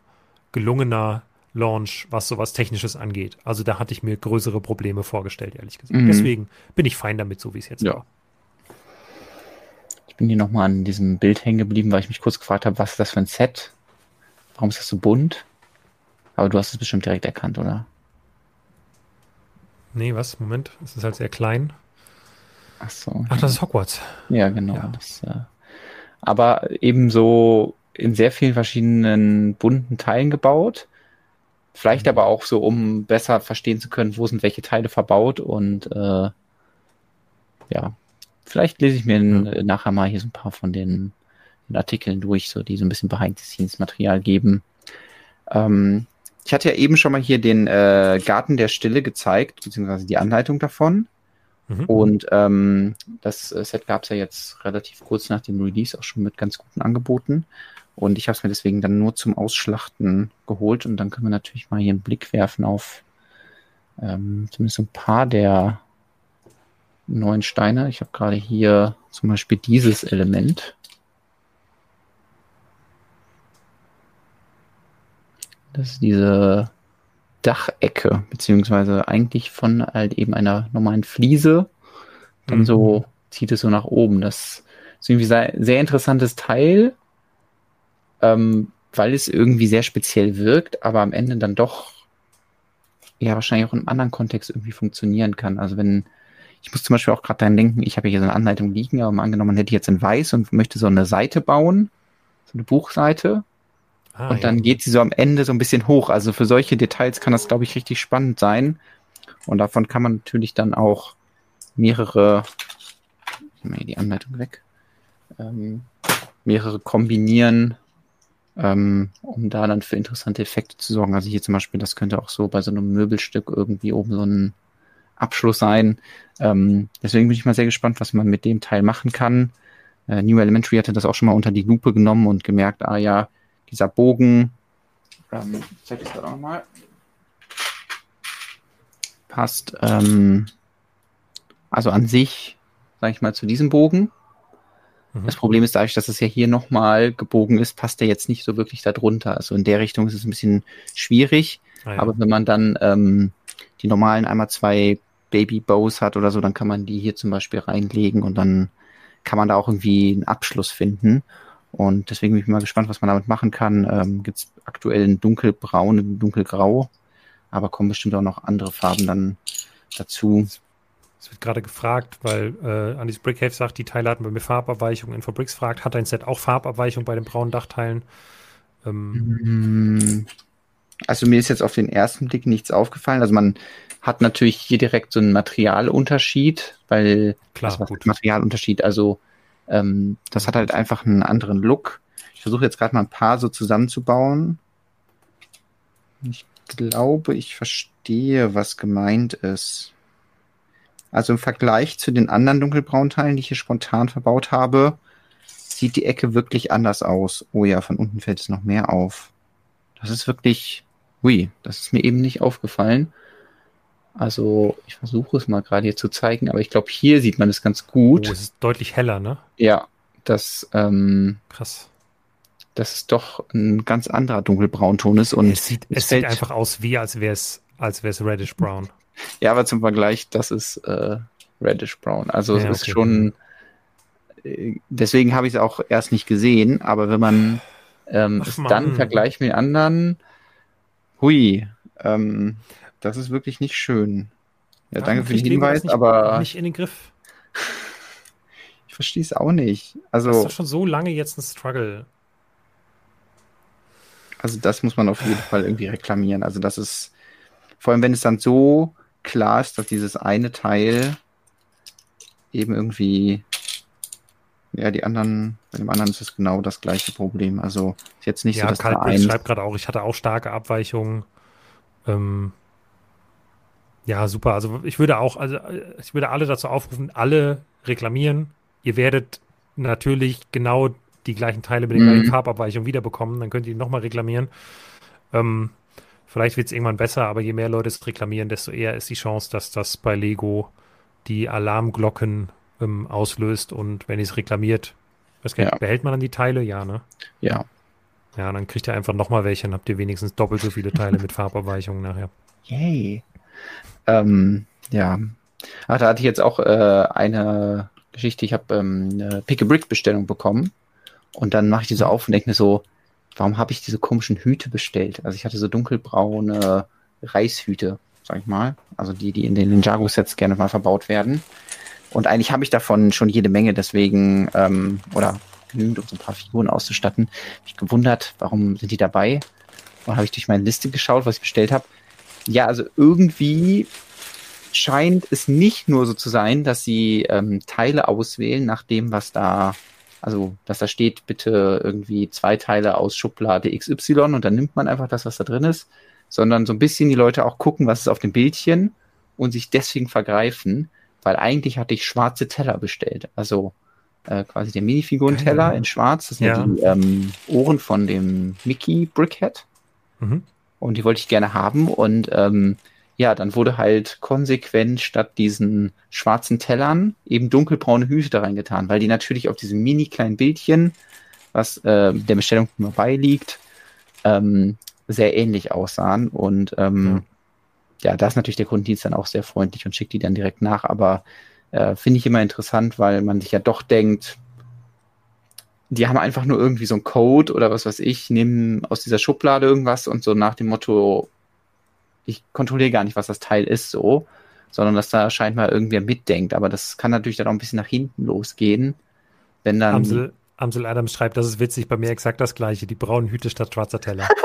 gelungener Launch, was sowas Technisches angeht. Also da hatte ich mir größere Probleme vorgestellt, ehrlich gesagt. Mhm. Deswegen bin ich fein damit, so wie es jetzt Ja. war. Ich bin hier nochmal an diesem Bild hängen geblieben, weil ich mich kurz gefragt habe, was ist das für ein Set? Warum ist das so bunt? Aber du hast es bestimmt direkt erkannt, oder? Nee, was? Moment, es ist halt sehr klein. Ach so. Ach, das ist Hogwarts. Ja, genau. Ja. Das, äh, aber ebenso in sehr vielen verschiedenen bunten Teilen gebaut. Vielleicht Mhm. aber auch so, um besser verstehen zu können, wo sind welche Teile verbaut und äh, ja, vielleicht lese ich mir Ja. nachher mal hier so ein paar von den, den Artikeln durch, so die so ein bisschen Behind-the-Scenes-Material geben. Ähm, ich hatte ja eben schon mal hier den äh, Garten der Stille gezeigt, beziehungsweise die Anleitung davon. Mhm. Und ähm, das äh, Set gab es ja jetzt relativ kurz nach dem Release auch schon mit ganz guten Angeboten. Und ich habe es mir deswegen dann nur zum Ausschlachten geholt. Und dann können wir natürlich mal hier einen Blick werfen auf ähm, zumindest ein paar der neuen Steine. Ich habe gerade hier zum Beispiel dieses Element. Das ist diese Dachecke, beziehungsweise eigentlich von halt eben einer normalen Fliese. Dann Mhm. so zieht es so nach oben. Das ist irgendwie sehr, sehr interessantes Teil, ähm, weil es irgendwie sehr speziell wirkt, aber am Ende dann doch ja wahrscheinlich auch in einem anderen Kontext irgendwie funktionieren kann. Also wenn ich muss zum Beispiel auch gerade daran denken, ich habe hier so eine Anleitung liegen, aber mal angenommen, man hätte jetzt in Weiß und möchte so eine Seite bauen, so eine Buchseite, Ah, und dann ja. geht sie so am Ende so ein bisschen hoch. Also für solche Details kann das, glaube ich, richtig spannend sein. Und davon kann man natürlich dann auch mehrere, hier die Anleitung weg, ähm, mehrere kombinieren, ähm, um da dann für interessante Effekte zu sorgen. Also hier zum Beispiel, das könnte auch so bei so einem Möbelstück irgendwie oben so ein Abschluss sein. Ähm, deswegen bin ich mal sehr gespannt, was man mit dem Teil machen kann. Äh, New Elementary hatte das auch schon mal unter die Lupe genommen und gemerkt, ah ja, dieser Bogen, ähm, ich zeig das gerade auch nochmal, passt ähm, also an sich, sage ich mal, zu diesem Bogen. Mhm. Das Problem ist dadurch, dass es ja hier nochmal gebogen ist, passt der jetzt nicht so wirklich da drunter. Also in der Richtung ist es ein bisschen schwierig. Ah, ja. Aber wenn man dann ähm, die normalen einmal zwei Baby Bows hat oder so, dann kann man die hier zum Beispiel reinlegen und dann kann man da auch irgendwie einen Abschluss finden. Und deswegen bin ich mal gespannt, was man damit machen kann. Ähm, Gibt es aktuell ein dunkelbraun, ein dunkelgrau, aber kommen bestimmt auch noch andere Farben dann dazu. Es wird gerade gefragt, weil äh, Andys Brickhaven sagt, die Teile hatten bei mir Farbabweichung. Infobricks fragt, hat ein Set auch Farbabweichung bei den braunen Dachteilen? Ähm, Mm, Also mir ist jetzt auf den ersten Blick nichts aufgefallen. Also man hat natürlich hier direkt so einen Materialunterschied, weil Klar, was gut. heißt Materialunterschied, also ähm, das hat halt einfach einen anderen Look. Ich versuche jetzt gerade mal ein paar so zusammenzubauen. Ich glaube, ich verstehe, was gemeint ist. Also im Vergleich zu den anderen dunkelbraunen Teilen, die ich hier spontan verbaut habe, sieht die Ecke wirklich anders aus. Oh ja, von unten fällt es noch mehr auf. Das ist wirklich, ui, das ist mir eben nicht aufgefallen. Also ich versuche es mal gerade hier zu zeigen, aber ich glaube, hier sieht man es ganz oh, gut. es ist deutlich heller, ne? Ja, das, ähm, Krass. dass es doch ein ganz anderer dunkelbraunton ist und es sieht, es sieht einfach aus wie, als wäre es als wäre es reddish brown. ja, aber zum Vergleich, das ist äh, reddish brown. Also Ja, es ist okay. schon, äh, deswegen habe ich es auch erst nicht gesehen, aber wenn man ähm, Ach, es Mann. dann vergleicht mit anderen, hui, ähm, das ist wirklich nicht schön. Ja, danke Warum für den Hinweis, nicht, aber nicht in den Griff. ich verstehe es auch nicht. Das ist Also, doch schon so lange jetzt ein Struggle. also das muss man auf jeden Fall irgendwie reklamieren. Also das ist, vor allem wenn es dann so klar ist, dass dieses eine Teil eben irgendwie, ja, die anderen, bei dem anderen ist es genau das gleiche Problem. Also ist jetzt nicht ja, so, dass Karl da ein, schreibt gerade auch, ich hatte auch starke Abweichungen. Ähm, ja, super. Also ich würde auch, also äh, ich würde alle dazu aufrufen, alle reklamieren. Ihr werdet natürlich genau die gleichen Teile mit den Mhm. gleichen Farbabweichungen wiederbekommen. Dann könnt ihr ihn nochmal reklamieren. Ähm, vielleicht wird es irgendwann besser, aber je mehr Leute es reklamieren, desto eher ist die Chance, dass das bei Lego die Alarmglocken ähm, auslöst. Und wenn ihr es reklamiert, nicht, Ja. behält man dann die Teile? Ja, ne? ja, Ja, dann kriegt ihr einfach nochmal welche, dann habt ihr wenigstens doppelt so viele Teile mit Farbabweichungen nachher. Yay. Ähm, ja. Ach, da hatte ich jetzt auch äh, eine Geschichte. Ich habe ähm, eine Pick-a-Brick-Bestellung bekommen. Und dann mache ich die so auf und denke mir so, warum habe ich diese komischen Hüte bestellt? Also ich hatte so dunkelbraune Reishüte, sag ich mal. Also die, die in den Ninjago-Sets gerne mal verbaut werden. Und eigentlich habe ich davon schon jede Menge, deswegen, ähm, oder genügend, um so ein paar Figuren auszustatten. Hab ich gewundert, warum sind die dabei? Und habe ich durch meine Liste geschaut, was ich bestellt habe. Ja, also irgendwie scheint es nicht nur so zu sein, dass sie ähm, Teile auswählen nach dem, was da, also dass da steht, bitte irgendwie zwei Teile aus Schublade XY und dann nimmt man einfach das, was da drin ist, sondern so ein bisschen die Leute auch gucken, was ist auf dem Bildchen und sich deswegen vergreifen, weil eigentlich hatte ich schwarze Teller bestellt. Also äh, quasi der Minifigurenteller ja. in schwarz, das sind Ja. die ähm, Ohren von dem Mickey Brickhead Mhm. Und die wollte ich gerne haben. Und ähm, ja, dann wurde halt konsequent statt diesen schwarzen Tellern eben dunkelbraune Hüte da reingetan, weil die natürlich auf diesem mini kleinen Bildchen, was äh, der Bestellung beiliegt, ähm, sehr ähnlich aussahen. Und ähm, ja. da ist natürlich der Kundendienst dann auch sehr freundlich und schickt die dann direkt nach, aber äh, finde ich immer interessant, weil man sich ja doch denkt, die haben einfach nur irgendwie so einen Code oder was weiß ich, nehmen aus dieser Schublade irgendwas und so nach dem Motto, ich kontrolliere gar nicht, was das Teil ist, so, sondern dass da scheinbar irgendwer mitdenkt. Aber das kann natürlich dann auch ein bisschen nach hinten losgehen, wenn dann. Amsel, Amsel Adams schreibt, das ist witzig, bei mir exakt das gleiche, die braunen Hüte statt schwarzer Teller.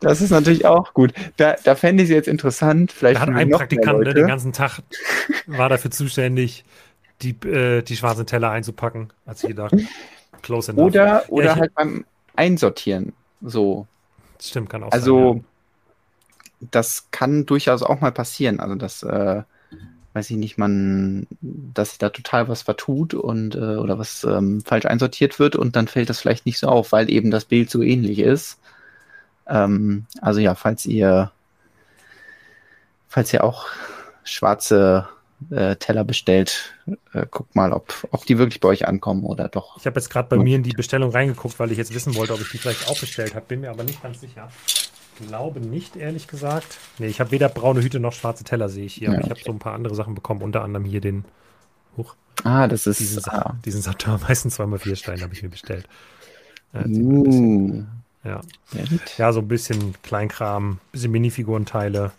Das ist natürlich auch gut. Da, da fände ich es jetzt interessant. Vielleicht Da hat ein Praktikant ne, Leute. den ganzen Tag war dafür zuständig, die, äh, die schwarzen Teller einzupacken. Sich gedacht, close enough. Oder, oder ich- halt beim Einsortieren. So. Stimmt, kann auch Also, sein. das kann durchaus auch mal passieren. Also, dass, äh, weiß ich nicht, man, dass sich da total was vertut und, äh, oder was ähm, falsch einsortiert wird und dann fällt das vielleicht nicht so auf, weil eben das Bild so ähnlich ist. Ähm, also ja, falls ihr, falls ihr auch schwarze äh, Teller bestellt, äh, guckt mal, ob, ob die wirklich bei euch ankommen oder doch. Ich habe jetzt gerade bei mir in die Bestellung reingeguckt, weil ich jetzt wissen wollte, ob ich die vielleicht auch bestellt habe. Bin mir aber nicht ganz sicher. Glaube nicht, ehrlich gesagt. Nee, ich habe weder braune Hüte noch schwarze Teller, sehe ich hier. Ja, aber ich habe so ein paar andere Sachen bekommen, unter anderem hier den, huch, Ah, das ist. diesen, ah, diesen Saturn, meistens zweimal vier Stein habe ich mir bestellt. Ein bisschen- uh, ja. ja, so ein bisschen Kleinkram, bisschen Minifigurenteile.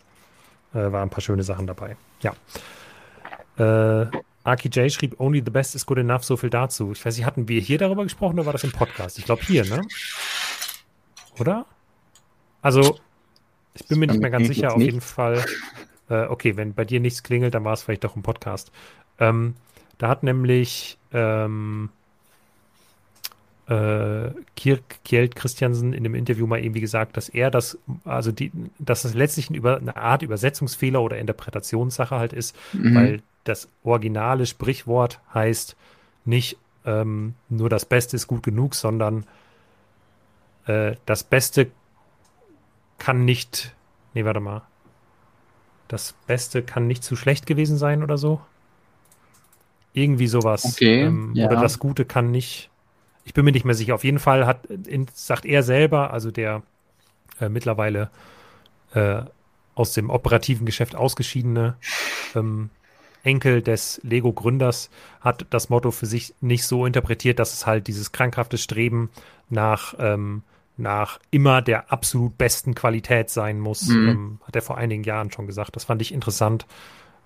Äh, waren ein paar schöne Sachen dabei. Ja. Äh, Aki J schrieb, only the best is good enough, so viel dazu. Ich weiß nicht, hatten wir hier darüber gesprochen oder war das im Podcast? Ich glaube hier, ne? Oder? Also, ich bin mir nicht mehr ganz sicher, auf nicht. jeden Fall. Äh, okay, wenn bei dir nichts klingelt, dann war es vielleicht doch im Podcast. Ähm, da hat nämlich ähm, äh, Kirk Kjeld Christiansen in dem Interview mal irgendwie gesagt, dass er das, also die, dass das letztlich ein über, eine Art Übersetzungsfehler oder Interpretationssache halt ist, Mhm. weil das originale Sprichwort heißt nicht ähm, nur das Beste ist gut genug, sondern äh, das Beste kann nicht, nee, warte mal, das Beste kann nicht zu schlecht gewesen sein oder so. Irgendwie sowas. Okay, ähm, ja. Oder das Gute kann nicht. Ich bin mir nicht mehr sicher. Auf jeden Fall hat, sagt er selber, also der äh, mittlerweile äh, aus dem operativen Geschäft ausgeschiedene ähm, Enkel des Lego-Gründers, hat das Motto für sich nicht so interpretiert, dass es halt dieses krankhafte Streben nach, ähm, nach immer der absolut besten Qualität sein muss. Mhm. Ähm, hat er vor einigen Jahren schon gesagt. Das fand ich interessant,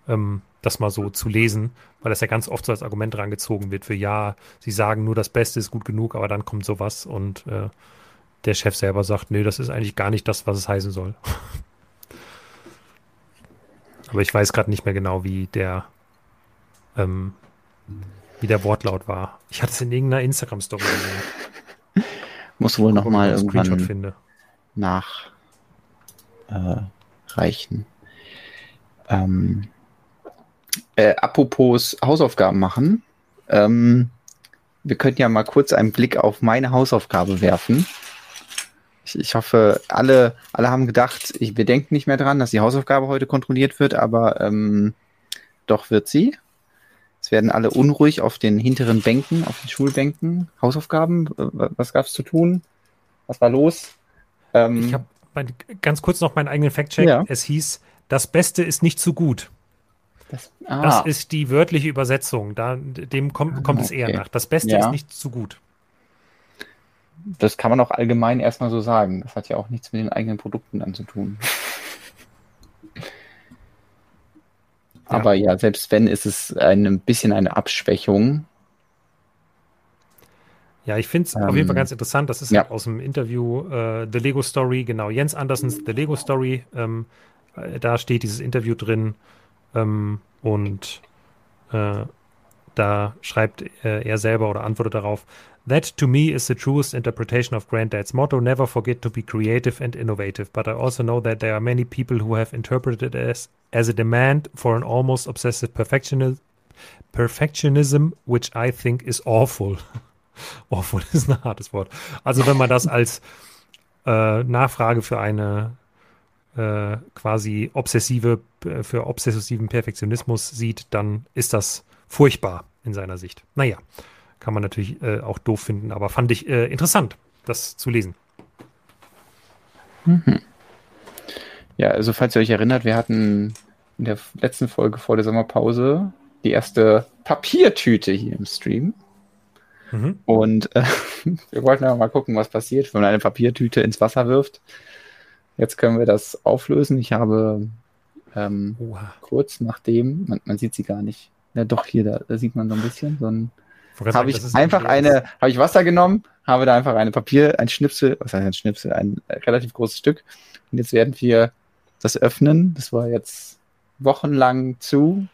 ähm, das mal so zu lesen, weil das ja ganz oft so als Argument rangezogen wird für ja, sie sagen nur das Beste ist gut genug, aber dann kommt sowas und äh, der Chef selber sagt, nee, das ist eigentlich gar nicht das, was es heißen soll. aber ich weiß gerade nicht mehr genau, wie der ähm, wie der Wortlaut war. Ich hatte es in irgendeiner Instagram-Story gesehen. Muss wohl nochmal irgendwann finde. nachreichen. Äh, ähm, äh, apropos Hausaufgaben machen. Ähm, wir könnten ja mal kurz einen Blick auf meine Hausaufgabe werfen. Ich, ich hoffe, alle, alle haben gedacht, ich, wir denken nicht mehr dran, dass die Hausaufgabe heute kontrolliert wird, aber ähm, doch wird sie. Es werden alle unruhig auf den hinteren Bänken, auf den Schulbänken. Hausaufgaben, was gab es zu tun? Was war los? Ähm, ich habe ganz kurz noch meinen eigenen Fact-Check. Ja. Es hieß, das Beste ist nicht zu gut. Das, ah. das ist die wörtliche Übersetzung. Da, dem kommt, kommt es eher nach. Das Beste ja. ist nicht zu gut. Das kann man auch allgemein erstmal so sagen. Das hat ja auch nichts mit den eigenen Produkten dann zu tun. Aber ja. ja, selbst wenn, ist es ein bisschen eine Abschwächung. Ja, ich finde es ähm, auf jeden Fall ähm, ganz interessant. Das ist ja. halt aus dem Interview äh, The Lego Story, genau, Jens Andersens The Lego Story. Ähm, äh, da steht dieses Interview drin ähm, und äh, da schreibt äh, er selber oder antwortet darauf, That to me is the truest interpretation of Granddad's motto never forget to be creative and innovative. But I also know that there are many people who have interpreted it as, as a demand for an almost obsessive perfectionism, perfectionism, which I think is awful. awful ist ein hartes Wort. Also, wenn man das als äh, Nachfrage für eine äh, quasi obsessive, äh, für obsessiven Perfektionismus sieht, dann ist das furchtbar in seiner Sicht. Naja. Kann man natürlich äh, auch doof finden, aber fand ich äh, interessant, das zu lesen. Mhm. Ja, also falls ihr euch erinnert, wir hatten in der letzten Folge vor der Sommerpause die erste Papiertüte hier im Stream. Mhm. Und äh, wir wollten aber mal gucken, was passiert, wenn man eine Papiertüte ins Wasser wirft. Jetzt können wir das auflösen. Ich habe ähm, kurz nachdem, man, man, sieht sie gar nicht. Ja, doch, hier, da, da sieht man so ein bisschen, so ein habe ich einfach eine, habe ich Wasser genommen, habe da einfach eine Papier, ein Schnipsel, was heißt ein Schnipsel, ein relativ großes Stück. Und jetzt werden wir das öffnen. Das war jetzt wochenlang zu.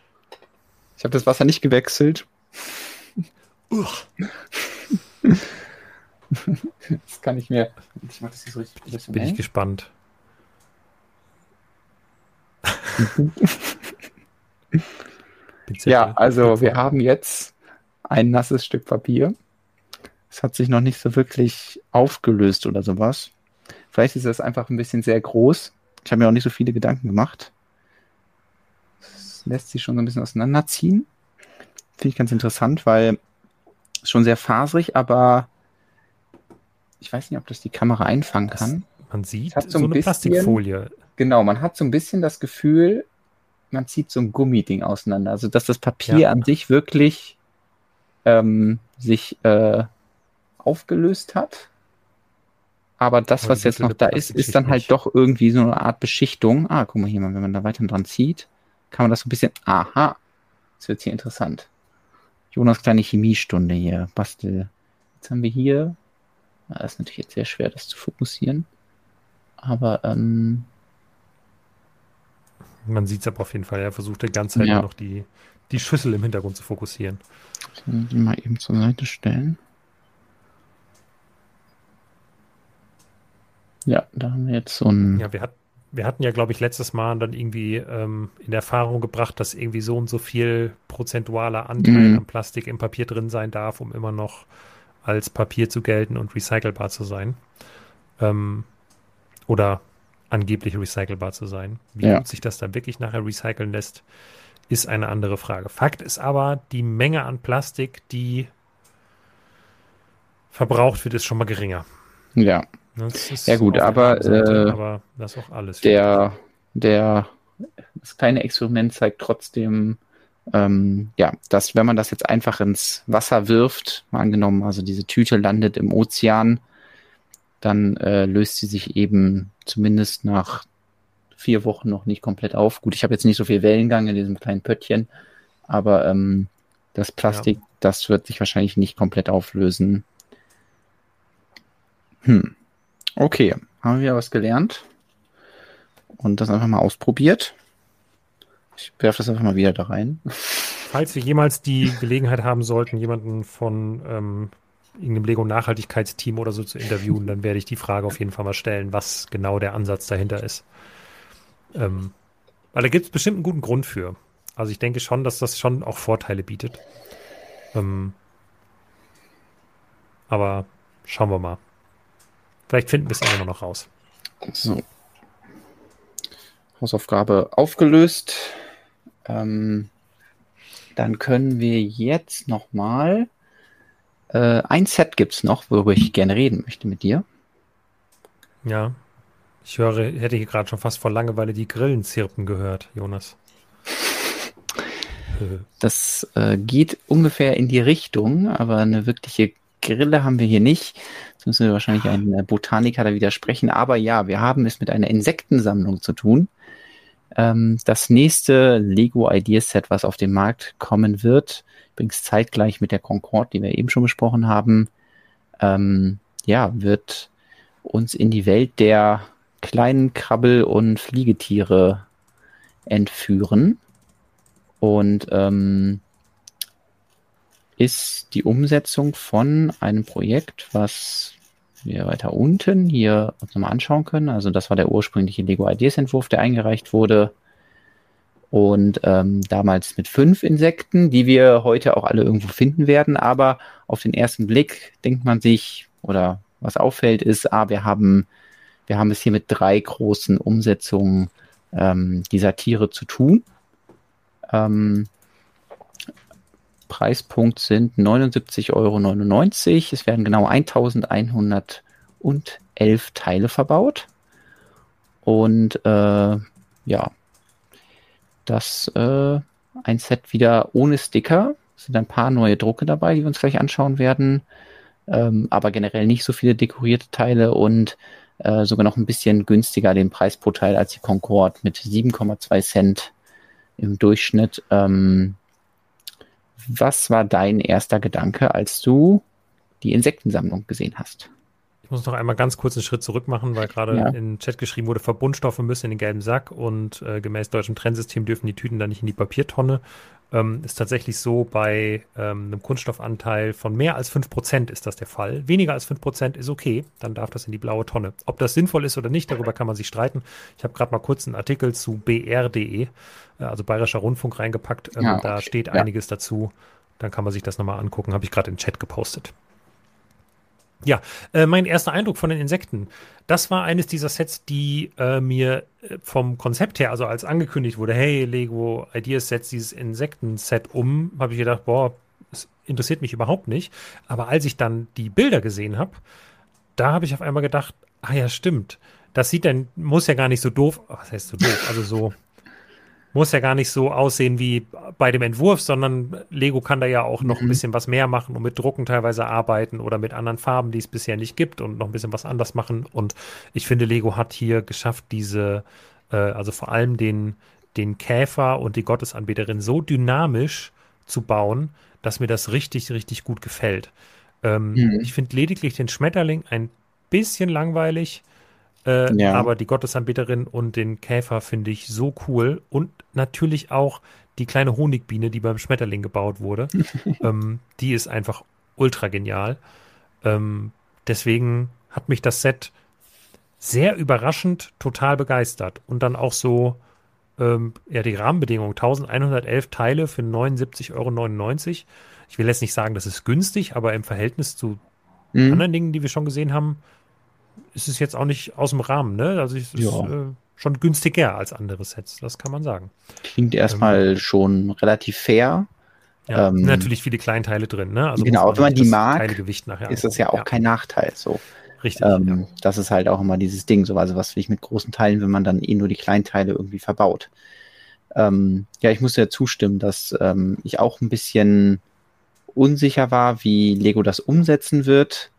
Ich habe das Wasser nicht gewechselt. das kann ich mir. Ich mach das so richtig. Bin ich gespannt. ja, also wir haben jetzt ein nasses Stück Papier. Es hat sich noch nicht so wirklich aufgelöst oder sowas. Vielleicht ist es einfach ein bisschen sehr groß. Ich habe mir auch nicht so viele Gedanken gemacht. Es lässt sich schon so ein bisschen auseinanderziehen. Finde ich ganz interessant, weil es schon sehr faserig, aber ich weiß nicht, ob das die Kamera einfangen kann. Das, man sieht so, so, eine bisschen, Plastikfolie. Genau, man hat so ein bisschen das Gefühl, man zieht so ein Gummiding auseinander. Also, dass das Papier ja. an sich wirklich ähm, sich äh, aufgelöst hat. Aber das, was jetzt noch da ist, ist dann halt doch irgendwie so eine Art Beschichtung. Ah, guck mal hier mal, wenn man da weiter dran zieht, kann man das so ein bisschen. Aha, jetzt wird hier interessant. Jonas kleine Chemiestunde hier, Bastel. Jetzt haben wir hier. Das ist natürlich jetzt sehr schwer, das zu fokussieren. Aber ähm, man sieht es aber auf jeden Fall. Er versucht die ganze Zeit ja. noch die, die Schüssel im Hintergrund zu fokussieren. Die mal eben zur Seite stellen. Ja, da haben wir jetzt so ein. Ja, wir, hat, wir hatten ja, glaube ich, letztes Mal dann irgendwie ähm, in Erfahrung gebracht, dass irgendwie so und so viel prozentualer Anteil mhm. an Plastik im Papier drin sein darf, um immer noch als Papier zu gelten und recycelbar zu sein. Ähm, oder angeblich recycelbar zu sein. Wie ja. gut sich das dann wirklich nachher recyceln lässt, ist eine andere Frage. Fakt ist aber, die Menge an Plastik, die verbraucht wird, ist schon mal geringer. Ja. ja gut, aber, Seite, äh, aber das auch alles. Der, der, das kleine Experiment zeigt trotzdem, ähm, ja, dass wenn man das jetzt einfach ins Wasser wirft, mal angenommen, also diese Tüte landet im Ozean, dann äh, löst sie sich eben zumindest nach vier Wochen noch nicht komplett auf. Gut, ich habe jetzt nicht so viel Wellengang in diesem kleinen Pöttchen, aber ähm, das Plastik, ja. das wird sich wahrscheinlich nicht komplett auflösen. Hm. Okay, haben wir was gelernt und das einfach mal ausprobiert. Ich werfe das einfach mal wieder da rein. falls wir jemals die Gelegenheit haben sollten, jemanden von ähm, irgendeinem Lego-Nachhaltigkeitsteam oder so zu interviewen, dann werde ich die Frage auf jeden Fall mal stellen, was genau der Ansatz dahinter ist. Ähm, weil da gibt es bestimmt einen guten Grund für. Also ich denke schon, dass das schon auch Vorteile bietet. Ähm, aber schauen wir mal. Vielleicht finden wir es immer noch raus. So. Hausaufgabe aufgelöst. Ähm, dann können wir jetzt noch mal äh, ein Set gibt es noch, worüber ich gerne reden möchte mit dir. Ja. Ich höre, hätte hier gerade schon fast vor Langeweile die Grillen zirpen gehört, Jonas. Das äh, geht ungefähr in die Richtung, aber eine wirkliche Grille haben wir hier nicht. Jetzt müssen wir wahrscheinlich einen äh, Botaniker da widersprechen. Aber ja, wir haben es mit einer Insektensammlung zu tun. Ähm, das nächste Lego Ideas Set, was auf den Markt kommen wird, übrigens zeitgleich mit der Concorde, die wir eben schon besprochen haben, ähm, ja, wird uns in die Welt der kleinen Krabbel- und Fliegetiere entführen. Und ähm, ist die Umsetzung von einem Projekt, was wir weiter unten hier uns nochmal anschauen können. Also das war der ursprüngliche Lego Ideas Entwurf, der eingereicht wurde. Und ähm, damals mit fünf Insekten, die wir heute auch alle irgendwo finden werden. Aber auf den ersten Blick denkt man sich, oder was auffällt, ist, ah, wir haben, wir haben es hier mit drei großen Umsetzungen ähm, dieser Tiere zu tun. Ähm, Preispunkt sind 79,99 Euro. Es werden genau 1111 Teile verbaut. Und äh, ja, das äh, ein Set wieder ohne Sticker. Es sind ein paar neue Drucke dabei, die wir uns gleich anschauen werden. Ähm, aber generell nicht so viele dekorierte Teile und äh, sogar noch ein bisschen günstiger den Preis pro Teil als die Concorde mit 7,2 Cent im Durchschnitt. Ähm, was war dein erster Gedanke, als du die Insektensammlung gesehen hast? Ich muss noch einmal ganz kurz einen Schritt zurück machen, weil gerade ja. in den Chat geschrieben wurde, Verbundstoffe müssen in den gelben Sack und äh, gemäß deutschem Trennsystem dürfen die Tüten dann nicht in die Papiertonne. Ähm, ist tatsächlich so, bei ähm, einem Kunststoffanteil von mehr als 5% ist das der Fall. Weniger als 5% ist okay, dann darf das in die blaue Tonne. Ob das sinnvoll ist oder nicht, darüber kann man sich streiten. Ich habe gerade mal kurz einen Artikel zu br.de, äh, also Bayerischer Rundfunk, reingepackt. Ähm, ja, okay. Da steht ja. einiges dazu. Dann kann man sich das nochmal angucken. Habe ich gerade im Chat gepostet. Ja, äh, mein erster Eindruck von den Insekten. Das war eines dieser Sets, die äh, mir äh, vom Konzept her, also als angekündigt wurde, hey, Lego Ideas setzt dieses Insekten-Set um, habe ich gedacht, boah, das interessiert mich überhaupt nicht. Aber als ich dann die Bilder gesehen habe, da habe ich auf einmal gedacht, ah ja, stimmt. Das sieht dann, muss ja gar nicht so doof, was heißt so doof, also so muss ja gar nicht so aussehen wie bei dem Entwurf, sondern Lego kann da ja auch noch ein mhm. bisschen was mehr machen und mit Drucken teilweise arbeiten oder mit anderen Farben, die es bisher nicht gibt und noch ein bisschen was anders machen. Und ich finde, Lego hat hier geschafft, diese, äh, also vor allem den, den Käfer und die Gottesanbeterin so dynamisch zu bauen, dass mir das richtig, richtig gut gefällt. Ähm, mhm. Ich finde lediglich den Schmetterling ein bisschen langweilig. Äh, ja. Aber die Gottesanbeterin und den Käfer finde ich so cool. Und natürlich auch die kleine Honigbiene, die beim Schmetterling gebaut wurde. ähm, die ist einfach ultra genial. Ähm, deswegen hat mich das Set sehr überraschend total begeistert. Und dann auch so, ähm, ja, die Rahmenbedingungen. 1111 Teile für 79,99 Euro. Ich will jetzt nicht sagen, das ist günstig, aber im Verhältnis zu mhm. anderen Dingen, die wir schon gesehen haben, ist es jetzt auch nicht aus dem Rahmen, ne? Also es ist äh, schon günstiger als andere Sets, das kann man sagen. Klingt erstmal ähm, schon relativ fair. Ja, ähm, natürlich viele Kleinteile drin, ne? Also genau, wenn man die mag, nachher ist das ja auch ja. kein Nachteil. So. Richtig. Ähm, ja. Das ist halt auch immer dieses Ding, so also was will ich mit großen Teilen, wenn man dann eh nur die Kleinteile irgendwie verbaut. Ähm, ja, ich muss ja zustimmen, dass ähm, ich auch ein bisschen unsicher war, wie Lego das umsetzen wird.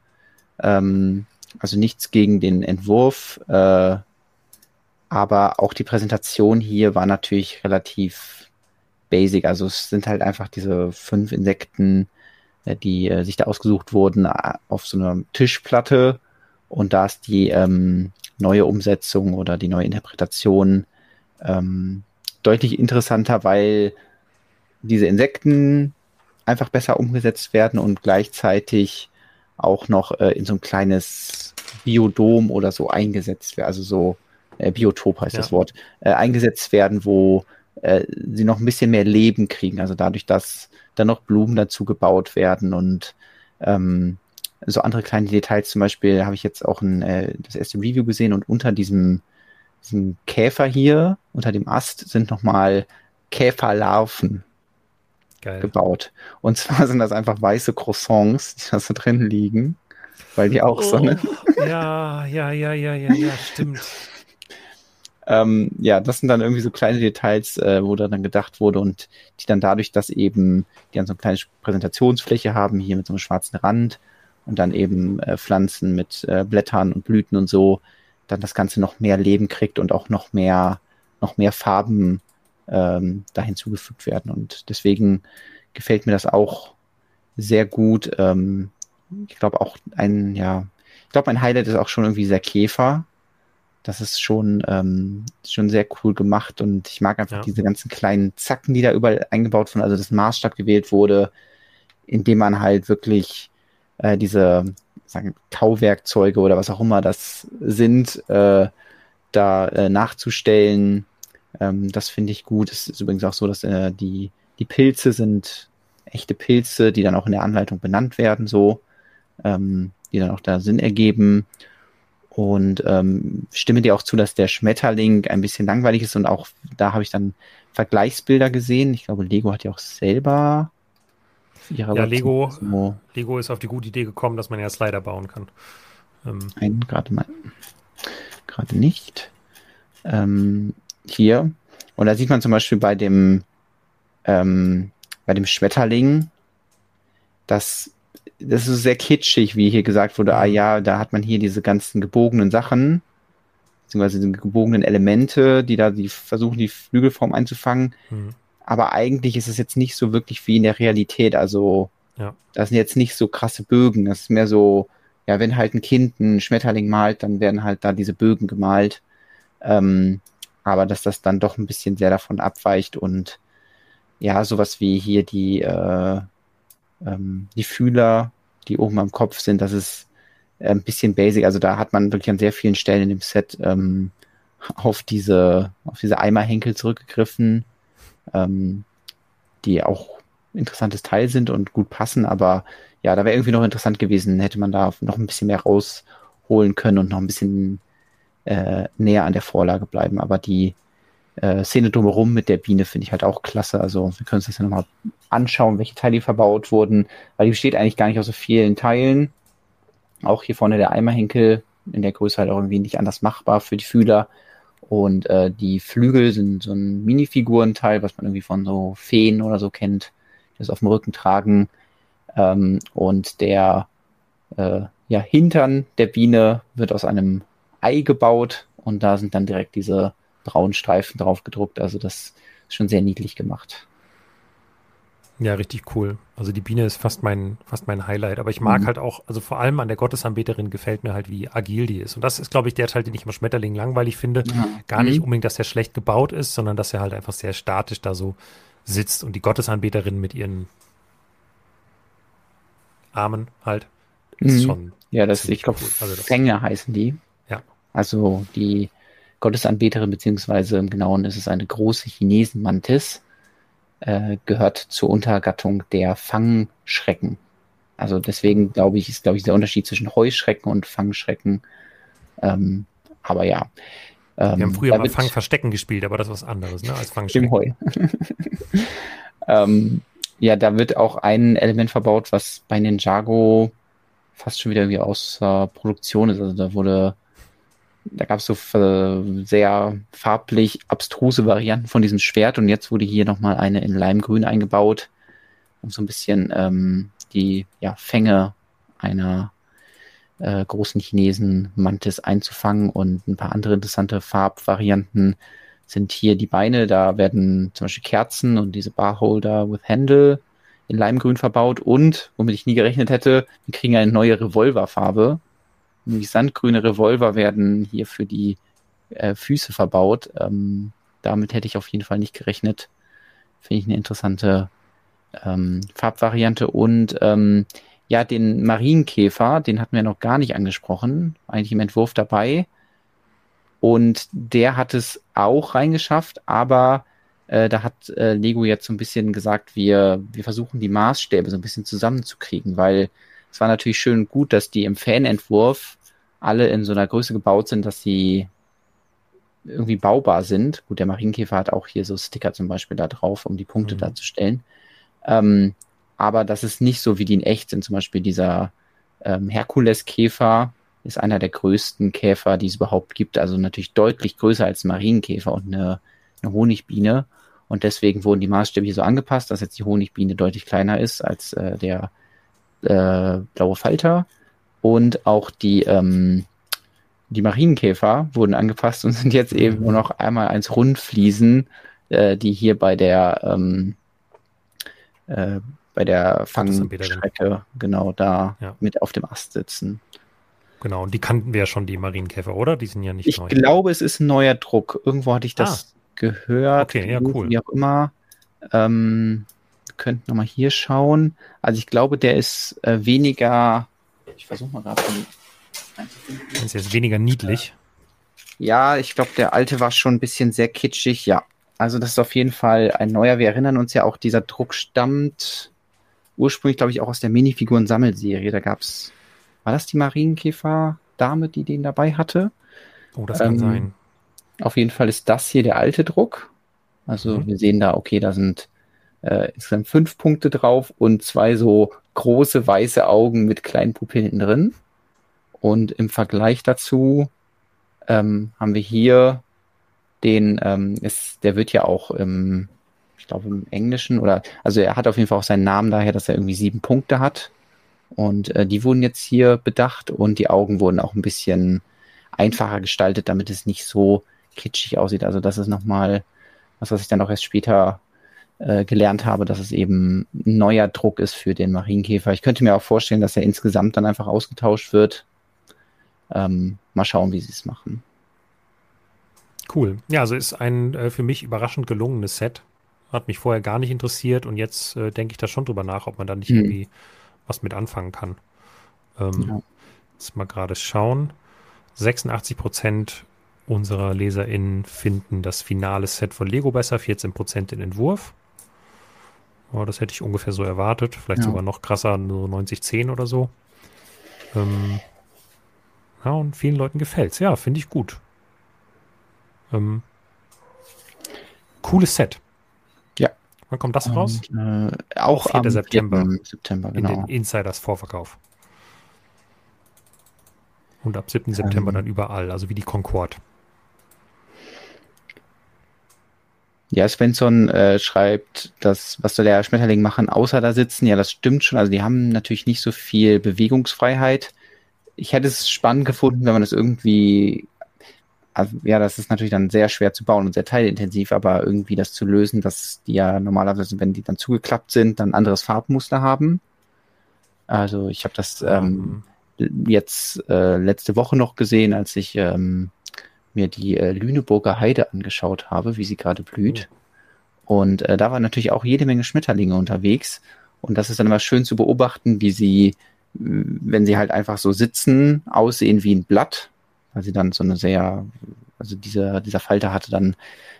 Ähm, also nichts gegen den Entwurf, äh, aber auch die Präsentation hier war natürlich relativ basic. Also es sind halt einfach diese fünf Insekten, äh, die äh, sich da ausgesucht wurden, äh, auf so einer Tischplatte. Und da ist die ähm, neue Umsetzung oder die neue Interpretation ähm, deutlich interessanter, weil diese Insekten einfach besser umgesetzt werden und gleichzeitig auch noch äh, in so ein kleines Biodom oder so eingesetzt werden, also so äh, Biotop heißt ja. das Wort, äh, eingesetzt werden, wo äh, sie noch ein bisschen mehr Leben kriegen. Also dadurch, dass dann noch Blumen dazu gebaut werden und ähm, so andere kleine Details. Zum Beispiel habe ich jetzt auch ein, äh, das erste Review gesehen und unter diesem, diesem Käfer hier, unter dem Ast, sind nochmal Käferlarven Geil. gebaut. Und zwar sind das einfach weiße Croissants, die da so drin liegen, weil die auch oh, so eine. ja, ja, ja, ja, ja, ja, stimmt. ähm, ja, das sind dann irgendwie so kleine Details, äh, wo da dann gedacht wurde und die dann dadurch, dass eben die dann so eine kleine Präsentationsfläche haben, hier mit so einem schwarzen Rand und dann eben äh, Pflanzen mit äh, Blättern und Blüten und so, dann das Ganze noch mehr Leben kriegt und auch noch mehr, noch mehr Farben ähm, da hinzugefügt werden. Und deswegen gefällt mir das auch sehr gut. Ähm, ich glaube auch ein, ja, ich glaube, mein Highlight ist auch schon irgendwie sehr Käfer. Das ist schon, ähm, schon sehr cool gemacht und ich mag einfach ja. diese ganzen kleinen Zacken, die da überall eingebaut wurden, also das Maßstab gewählt wurde, indem man halt wirklich äh, diese sagen, Tauwerkzeuge oder was auch immer das sind, äh, da äh, nachzustellen ähm, das finde ich gut. Es ist übrigens auch so, dass äh, die, die Pilze sind echte Pilze, die dann auch in der Anleitung benannt werden, so, ähm, die dann auch da Sinn ergeben. Und ähm, stimme dir auch zu, dass der Schmetterling ein bisschen langweilig ist und auch da habe ich dann Vergleichsbilder gesehen. Ich glaube, Lego hat ja auch selber. Ja, Lego, so Lego ist auf die gute Idee gekommen, dass man ja Slider bauen kann. Ähm. Nein, gerade mal. Gerade nicht. Ähm, hier. Und da sieht man zum Beispiel bei dem, ähm, bei dem Schmetterling, dass das ist sehr kitschig, wie hier gesagt wurde, ah ja, da hat man hier diese ganzen gebogenen Sachen, beziehungsweise diese gebogenen Elemente, die da die versuchen, die Flügelform einzufangen. Mhm. Aber eigentlich ist es jetzt nicht so wirklich wie in der Realität. Also, ja. das sind jetzt nicht so krasse Bögen. Das ist mehr so, ja, wenn halt ein Kind einen Schmetterling malt, dann werden halt da diese Bögen gemalt. Ähm, aber dass das dann doch ein bisschen sehr davon abweicht und ja, sowas wie hier die, äh, ähm, die Fühler, die oben am Kopf sind, das ist ein bisschen basic. Also da hat man wirklich an sehr vielen Stellen in dem Set ähm, auf diese, auf diese Eimerhenkel zurückgegriffen, ähm, die auch interessantes Teil sind und gut passen, aber ja, da wäre irgendwie noch interessant gewesen, hätte man da noch ein bisschen mehr rausholen können und noch ein bisschen äh, näher an der Vorlage bleiben. Aber die äh, Szene drumherum mit der Biene finde ich halt auch klasse. Also wir können uns das ja nochmal anschauen, welche Teile verbaut wurden, weil die besteht eigentlich gar nicht aus so vielen Teilen. Auch hier vorne der Eimerhenkel in der Größe halt auch irgendwie nicht anders machbar für die Fühler. Und äh, die Flügel sind so ein Minifigurenteil, was man irgendwie von so Feen oder so kennt, die das auf dem Rücken tragen. Ähm, und der äh, ja, Hintern der Biene wird aus einem Ei gebaut und da sind dann direkt diese braunen Streifen drauf gedruckt. Also das ist schon sehr niedlich gemacht. Ja, richtig cool. Also die Biene ist fast mein, fast mein Highlight. Aber ich mag mhm. halt auch, also vor allem an der Gottesanbeterin gefällt mir halt, wie agil die ist. Und das ist, glaube ich, der Teil, den ich immer Schmetterling langweilig finde. Ja. Gar nicht mhm. unbedingt, dass er schlecht gebaut ist, sondern dass er halt einfach sehr statisch da so sitzt und die Gottesanbeterin mit ihren Armen halt. Ist mhm. schon. Ja, das, ich glaube, cool. also Fänge heißen die. Also die Gottesanbeterin, beziehungsweise im Genauen ist es eine große Chinesenmantis, äh, gehört zur Untergattung der Fangschrecken. Also deswegen glaube ich, ist glaube ich der Unterschied zwischen Heuschrecken und Fangschrecken. Ähm, aber ja. Ähm, Wir haben früher mal Fangverstecken gespielt, aber das ist was anderes, ne, als Fangschrecken. Im Heu. ähm, ja, da wird auch ein Element verbaut, was bei Ninjago fast schon wieder irgendwie außer Produktion ist. Also da wurde da gab es so äh, sehr farblich abstruse Varianten von diesem Schwert. Und jetzt wurde hier nochmal eine in Leimgrün eingebaut, um so ein bisschen ähm, die ja, Fänge einer äh, großen Chinesen Mantis einzufangen. Und ein paar andere interessante Farbvarianten sind hier die Beine. Da werden zum Beispiel Kerzen und diese Barholder with Handle in Leimgrün verbaut. Und, womit ich nie gerechnet hätte, wir kriegen eine neue Revolverfarbe sandgrüne Revolver werden hier für die äh, Füße verbaut. Ähm, damit hätte ich auf jeden Fall nicht gerechnet. Finde ich eine interessante ähm, Farbvariante. Und ähm, ja, den Marienkäfer, den hatten wir noch gar nicht angesprochen, eigentlich im Entwurf dabei. Und der hat es auch reingeschafft, aber äh, da hat äh, Lego jetzt so ein bisschen gesagt, wir, wir versuchen die Maßstäbe so ein bisschen zusammenzukriegen, weil es war natürlich schön und gut, dass die im Fanentwurf alle in so einer Größe gebaut sind, dass sie irgendwie baubar sind. Gut, der Marienkäfer hat auch hier so Sticker zum Beispiel da drauf, um die Punkte mhm. darzustellen. Ähm, aber das ist nicht so, wie die in echt sind. Zum Beispiel dieser ähm, Herkuleskäfer, ist einer der größten Käfer, die es überhaupt gibt. Also natürlich deutlich größer als ein Marienkäfer und eine, eine Honigbiene. Und deswegen wurden die Maßstäbe hier so angepasst, dass jetzt die Honigbiene deutlich kleiner ist als äh, der äh, blaue Falter. Und auch die, ähm, die Marienkäfer wurden angepasst und sind jetzt eben nur noch einmal als Rundfliesen, äh, die hier bei der ähm, äh, bei der Fangstrecke genau da ja. mit auf dem Ast sitzen. Genau, und die kannten wir ja schon, die Marienkäfer, oder? Die sind ja nicht ich neu. Ich glaube, es ist ein neuer Druck. Irgendwo hatte ich das ah. gehört. Okay, ja, cool. Wie auch immer. Ähm, könnten nochmal hier schauen. Also ich glaube, der ist äh, weniger. Ich versuche mal gerade. Ist jetzt weniger niedlich. Ja, ich glaube, der alte war schon ein bisschen sehr kitschig. Ja, also das ist auf jeden Fall ein neuer. Wir erinnern uns ja auch, dieser Druck stammt ursprünglich, glaube ich, auch aus der Minifiguren-Sammelserie. Da gab es war das die Marienkäfer-Dame, die den dabei hatte? Oh, das kann ähm, sein. Auf jeden Fall ist das hier der alte Druck. Also mhm. wir sehen da, okay, da sind äh, insgesamt fünf Punkte drauf und zwei so große weiße Augen mit kleinen Pupillen drin. Und im Vergleich dazu ähm, haben wir hier den, ähm, ist, der wird ja auch im, ich glaube im Englischen oder, also er hat auf jeden Fall auch seinen Namen daher, dass er irgendwie sieben Punkte hat. Und äh, die wurden jetzt hier bedacht und die Augen wurden auch ein bisschen einfacher gestaltet, damit es nicht so kitschig aussieht. Also das ist nochmal was, was ich dann auch erst später äh, gelernt habe, dass es eben ein neuer Druck ist für den Marienkäfer. Ich könnte mir auch vorstellen, dass er insgesamt dann einfach ausgetauscht wird. Ähm, mal schauen, wie sie es machen. Cool. Ja, also ist ein äh, für mich überraschend gelungenes Set. Hat mich vorher gar nicht interessiert und jetzt äh, denke ich da schon drüber nach, ob man da nicht hm. irgendwie was mit anfangen kann. Ähm, ja. Jetzt mal gerade schauen. 86 Prozent unserer LeserInnen finden das finale Set von Lego besser, 14 Prozent den Entwurf. Oh, das hätte ich ungefähr so erwartet. Vielleicht ja. sogar noch krasser, nur 90-10 oder so. Ähm, ja, und vielen Leuten gefällt es. Ja, finde ich gut. Ähm, cooles Set. Wann kommt das raus? Und, äh, auch am September. September, genau. In den Insiders Vorverkauf. Und ab 7. Ähm, September dann überall, also wie die Concorde. Ja, Svensson äh, schreibt, dass, was soll der Schmetterling machen, außer da sitzen? Ja, das stimmt schon. Also die haben natürlich nicht so viel Bewegungsfreiheit. Ich hätte es spannend gefunden, wenn man das irgendwie also, ja, das ist natürlich dann sehr schwer zu bauen und sehr teilintensiv, aber irgendwie das zu lösen, dass die ja normalerweise, wenn die dann zugeklappt sind, dann anderes Farbmuster haben. Also ich habe das ähm, jetzt äh, letzte Woche noch gesehen, als ich ähm, mir die äh, Lüneburger Heide angeschaut habe, wie sie gerade blüht. Und äh, da waren natürlich auch jede Menge Schmetterlinge unterwegs. Und das ist dann immer schön zu beobachten, wie sie, wenn sie halt einfach so sitzen, aussehen wie ein Blatt weil sie dann so eine sehr, also dieser, dieser Falter hatte dann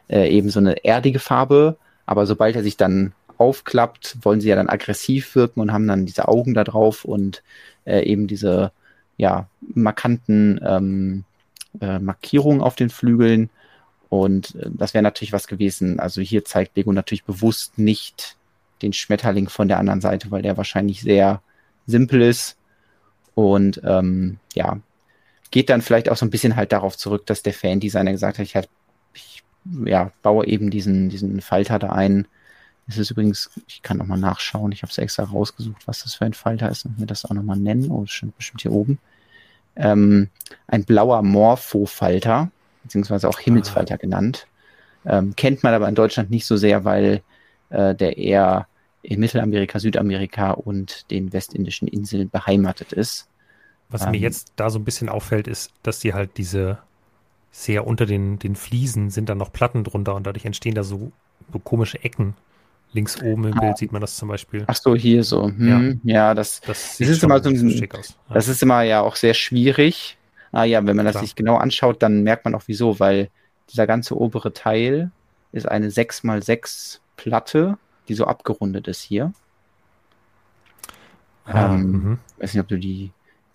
äh, eben so eine erdige Farbe, aber sobald er sich dann aufklappt, wollen sie ja dann aggressiv wirken und haben dann diese Augen da drauf und äh, eben diese ja markanten ähm, äh, Markierungen auf den Flügeln. Und äh, das wäre natürlich was gewesen. Also hier zeigt Lego natürlich bewusst nicht den Schmetterling von der anderen Seite, weil der wahrscheinlich sehr simpel ist. Und ähm, ja, geht dann vielleicht auch so ein bisschen halt darauf zurück, dass der Fan-Designer gesagt hat, ich, hab, ich ja, baue eben diesen, diesen Falter da ein. Es ist übrigens, ich kann nochmal nachschauen, ich habe es extra rausgesucht, was das für ein Falter ist und mir das auch nochmal nennen. Oh, das steht bestimmt hier oben. Ähm, ein blauer Morpho-Falter, beziehungsweise auch Himmelsfalter ah. genannt. Ähm, kennt man aber in Deutschland nicht so sehr, weil äh, der eher in Mittelamerika, Südamerika und den westindischen Inseln beheimatet ist. Was ähm, mir jetzt da so ein bisschen auffällt, ist, dass die halt diese sehr unter den, den Fliesen sind dann noch Platten drunter und dadurch entstehen da so, so komische Ecken. Links oben im ah. Bild sieht man das zum Beispiel. Ach so, hier so. Hm, ja. ja, das, das, das ist immer so ein, schick aus. Ja. Das ist immer ja auch sehr schwierig. Ah ja, wenn man das Klar. sich genau anschaut, dann merkt man auch wieso, weil dieser ganze obere Teil ist eine 6x6 Platte, die so abgerundet ist hier. Ah, ähm, mhm. weiß nicht, ob du die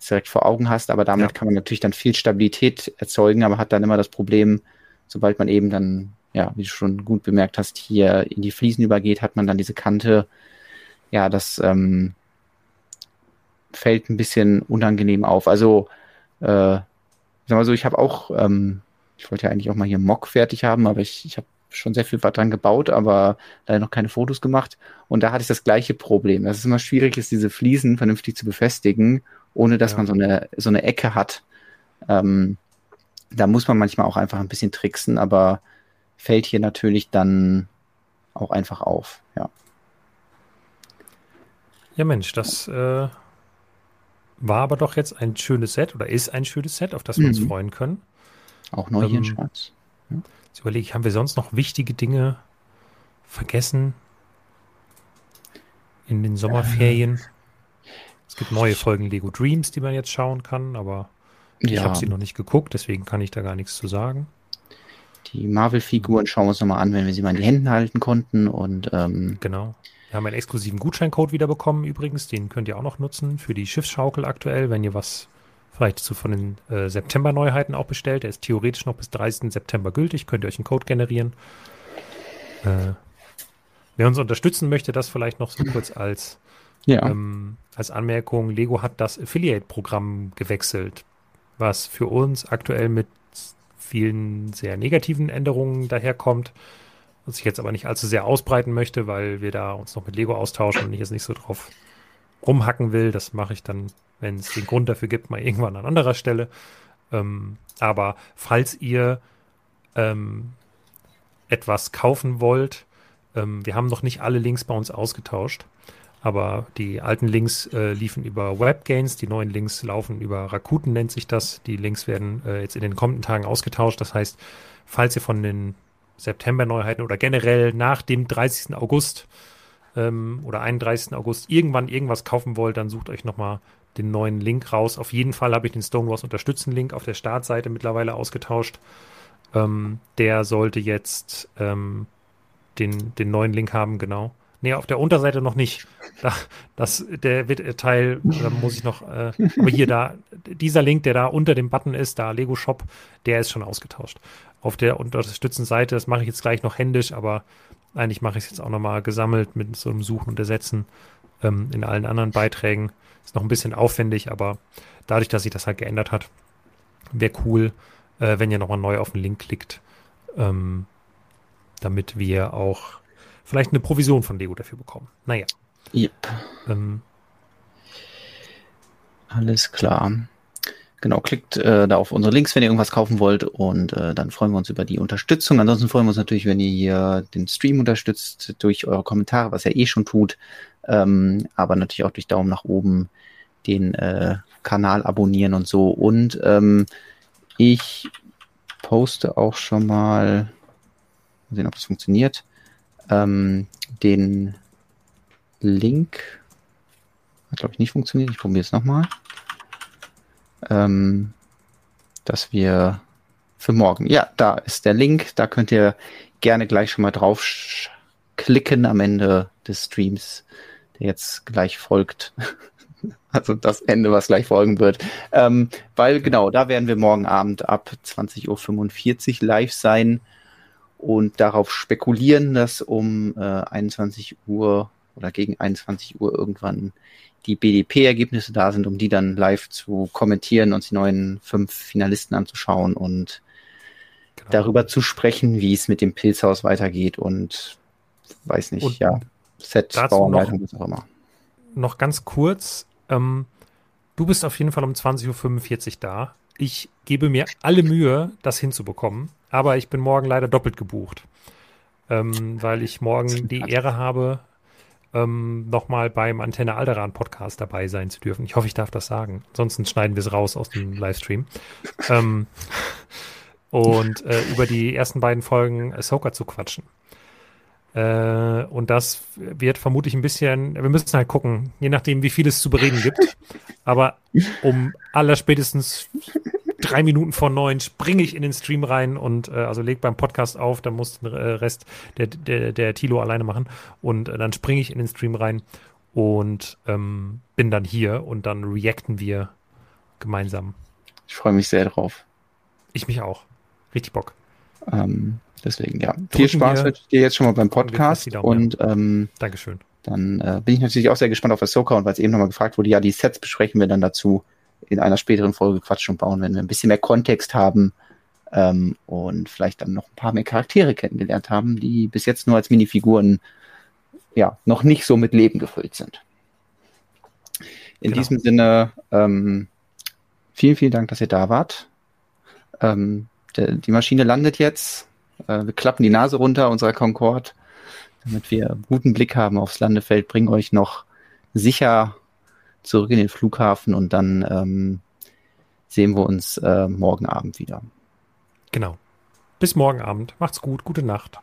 direkt vor Augen hast, aber damit ja. kann man natürlich dann viel Stabilität erzeugen, aber hat dann immer das Problem, sobald man eben dann, ja, wie du schon gut bemerkt hast, hier in die Fliesen übergeht, hat man dann diese Kante, ja, das ähm, fällt ein bisschen unangenehm auf. Also, äh, sag mal so, ich habe auch, ähm, ich wollte ja eigentlich auch mal hier Mock fertig haben, aber ich, ich habe schon sehr viel dran gebaut, aber leider noch keine Fotos gemacht. Und da hatte ich das gleiche Problem. Dass es immer schwierig ist, diese Fliesen vernünftig zu befestigen, ohne dass ja. man so eine, so eine Ecke hat. Ähm, da muss man manchmal auch einfach ein bisschen tricksen, aber fällt hier natürlich dann auch einfach auf, ja. Ja, Mensch, das äh, war aber doch jetzt ein schönes Set oder ist ein schönes Set, auf das wir mhm. uns freuen können. Auch neu ähm, hier in ähm, Schwarz. Ja. Jetzt überlege ich, haben wir sonst noch wichtige Dinge vergessen in den Sommerferien? Äh. Es gibt neue Folgen Lego Dreams, die man jetzt schauen kann, aber ja. ich habe sie noch nicht geguckt, deswegen kann ich da gar nichts zu sagen. Die Marvel-Figuren schauen wir uns nochmal an, wenn wir sie mal in die Hände halten konnten. Und, ähm, genau. Wir haben einen exklusiven Gutscheincode wieder bekommen übrigens. Den könnt ihr auch noch nutzen für die Schiffsschaukel aktuell, wenn ihr was vielleicht zu von den äh, September-Neuheiten auch bestellt. Der ist theoretisch noch bis 30. September gültig. Könnt ihr euch einen Code generieren. Äh, wer uns unterstützen möchte, das vielleicht noch so kurz als ja. Ähm, als Anmerkung, Lego hat das Affiliate-Programm gewechselt, was für uns aktuell mit vielen sehr negativen Änderungen daherkommt, was ich jetzt aber nicht allzu sehr ausbreiten möchte, weil wir da uns noch mit Lego austauschen und ich jetzt nicht so drauf rumhacken will. Das mache ich dann, wenn es den Grund dafür gibt, mal irgendwann an anderer Stelle. Ähm, aber falls ihr ähm, etwas kaufen wollt, ähm, wir haben noch nicht alle Links bei uns ausgetauscht. Aber die alten Links äh, liefen über WebGains, die neuen Links laufen über Rakuten, nennt sich das. Die Links werden äh, jetzt in den kommenden Tagen ausgetauscht. Das heißt, falls ihr von den September-Neuheiten oder generell nach dem 30. August ähm, oder 31. August irgendwann irgendwas kaufen wollt, dann sucht euch nochmal den neuen Link raus. Auf jeden Fall habe ich den Stonewalls Unterstützen-Link auf der Startseite mittlerweile ausgetauscht. Ähm, der sollte jetzt ähm, den, den neuen Link haben, genau. Nee, auf der Unterseite noch nicht. Da, das, der äh, Teil, da muss ich noch, äh, aber hier da, dieser Link, der da unter dem Button ist, da Lego Shop, der ist schon ausgetauscht. Auf der unterstützenden Seite, das mache ich jetzt gleich noch händisch, aber eigentlich mache ich es jetzt auch nochmal gesammelt mit so einem Suchen und Ersetzen ähm, in allen anderen Beiträgen. Ist noch ein bisschen aufwendig, aber dadurch, dass sich das halt geändert hat, wäre cool, äh, wenn ihr nochmal neu auf den Link klickt, ähm, damit wir auch vielleicht eine Provision von Lego dafür bekommen. Naja. Yep. Ähm, Alles klar. Genau, klickt äh, da auf unsere Links, wenn ihr irgendwas kaufen wollt und äh, dann freuen wir uns über die Unterstützung. Ansonsten freuen wir uns natürlich, wenn ihr hier den Stream unterstützt durch eure Kommentare, was er eh schon tut, ähm, aber natürlich auch durch Daumen nach oben den äh, Kanal abonnieren und so. Und ähm, ich poste auch schon mal, mal sehen, ob das funktioniert ähm, den Link. Hat, glaube ich, nicht funktioniert. Ich probiere es nochmal. Ähm, dass wir für morgen. Ja, da ist der Link. Da könnt ihr gerne gleich schon mal drauf klicken am Ende des Streams, der jetzt gleich folgt. also das Ende, was gleich folgen wird. Ähm, weil genau, da werden wir morgen Abend ab 20.45 Uhr live sein und darauf spekulieren, dass um äh, 21 Uhr oder gegen 21 Uhr irgendwann die BDP-Ergebnisse da sind, um die dann live zu kommentieren, uns die neuen fünf Finalisten anzuschauen und genau. darüber zu sprechen, wie es mit dem Pilzhaus weitergeht und weiß nicht, und ja, Set, Bauanleitung, was auch immer. Noch ganz kurz, ähm, du bist auf jeden Fall um 20.45 Uhr da. Ich gebe mir alle Mühe, das hinzubekommen aber ich bin morgen leider doppelt gebucht, ähm, weil ich morgen die Ehre habe, ähm, nochmal beim Antenne Alderan Podcast dabei sein zu dürfen. Ich hoffe, ich darf das sagen. Ansonsten schneiden wir es raus aus dem Livestream. ähm, und äh, über die ersten beiden Folgen Ahsoka zu quatschen. Äh, und das wird vermutlich ein bisschen, wir müssen halt gucken, je nachdem, wie viel es zu bereden gibt. Aber um allerspätestens drei Minuten vor neun springe ich in den Stream rein und äh, also leg beim Podcast auf, dann muss den Rest der, der, der Tilo alleine machen und äh, dann springe ich in den Stream rein und ähm, bin dann hier und dann reacten wir gemeinsam. Ich freue mich sehr drauf. Ich mich auch. Richtig Bock. Ähm, deswegen, ja. Viel Spaß wünsche ich dir jetzt schon mal beim Podcast. Und ähm, Dankeschön. Dann äh, bin ich natürlich auch sehr gespannt auf Ahsoka und weil es eben nochmal gefragt wurde, ja, die Sets besprechen wir dann dazu in einer späteren Folge Quatsch und Bauen, wenn wir ein bisschen mehr Kontext haben ähm, und vielleicht dann noch ein paar mehr Charaktere kennengelernt haben, die bis jetzt nur als Minifiguren ja noch nicht so mit Leben gefüllt sind. In genau. diesem Sinne, ähm, vielen, vielen Dank, dass ihr da wart. Ähm, der, die Maschine landet jetzt. Äh, wir klappen die Nase runter unserer Concorde, damit wir guten Blick haben aufs Landefeld, bringen euch noch sicher zurück in den Flughafen und dann ähm, sehen wir uns äh, morgen Abend wieder. Genau. Bis morgen Abend. Macht's gut. Gute Nacht.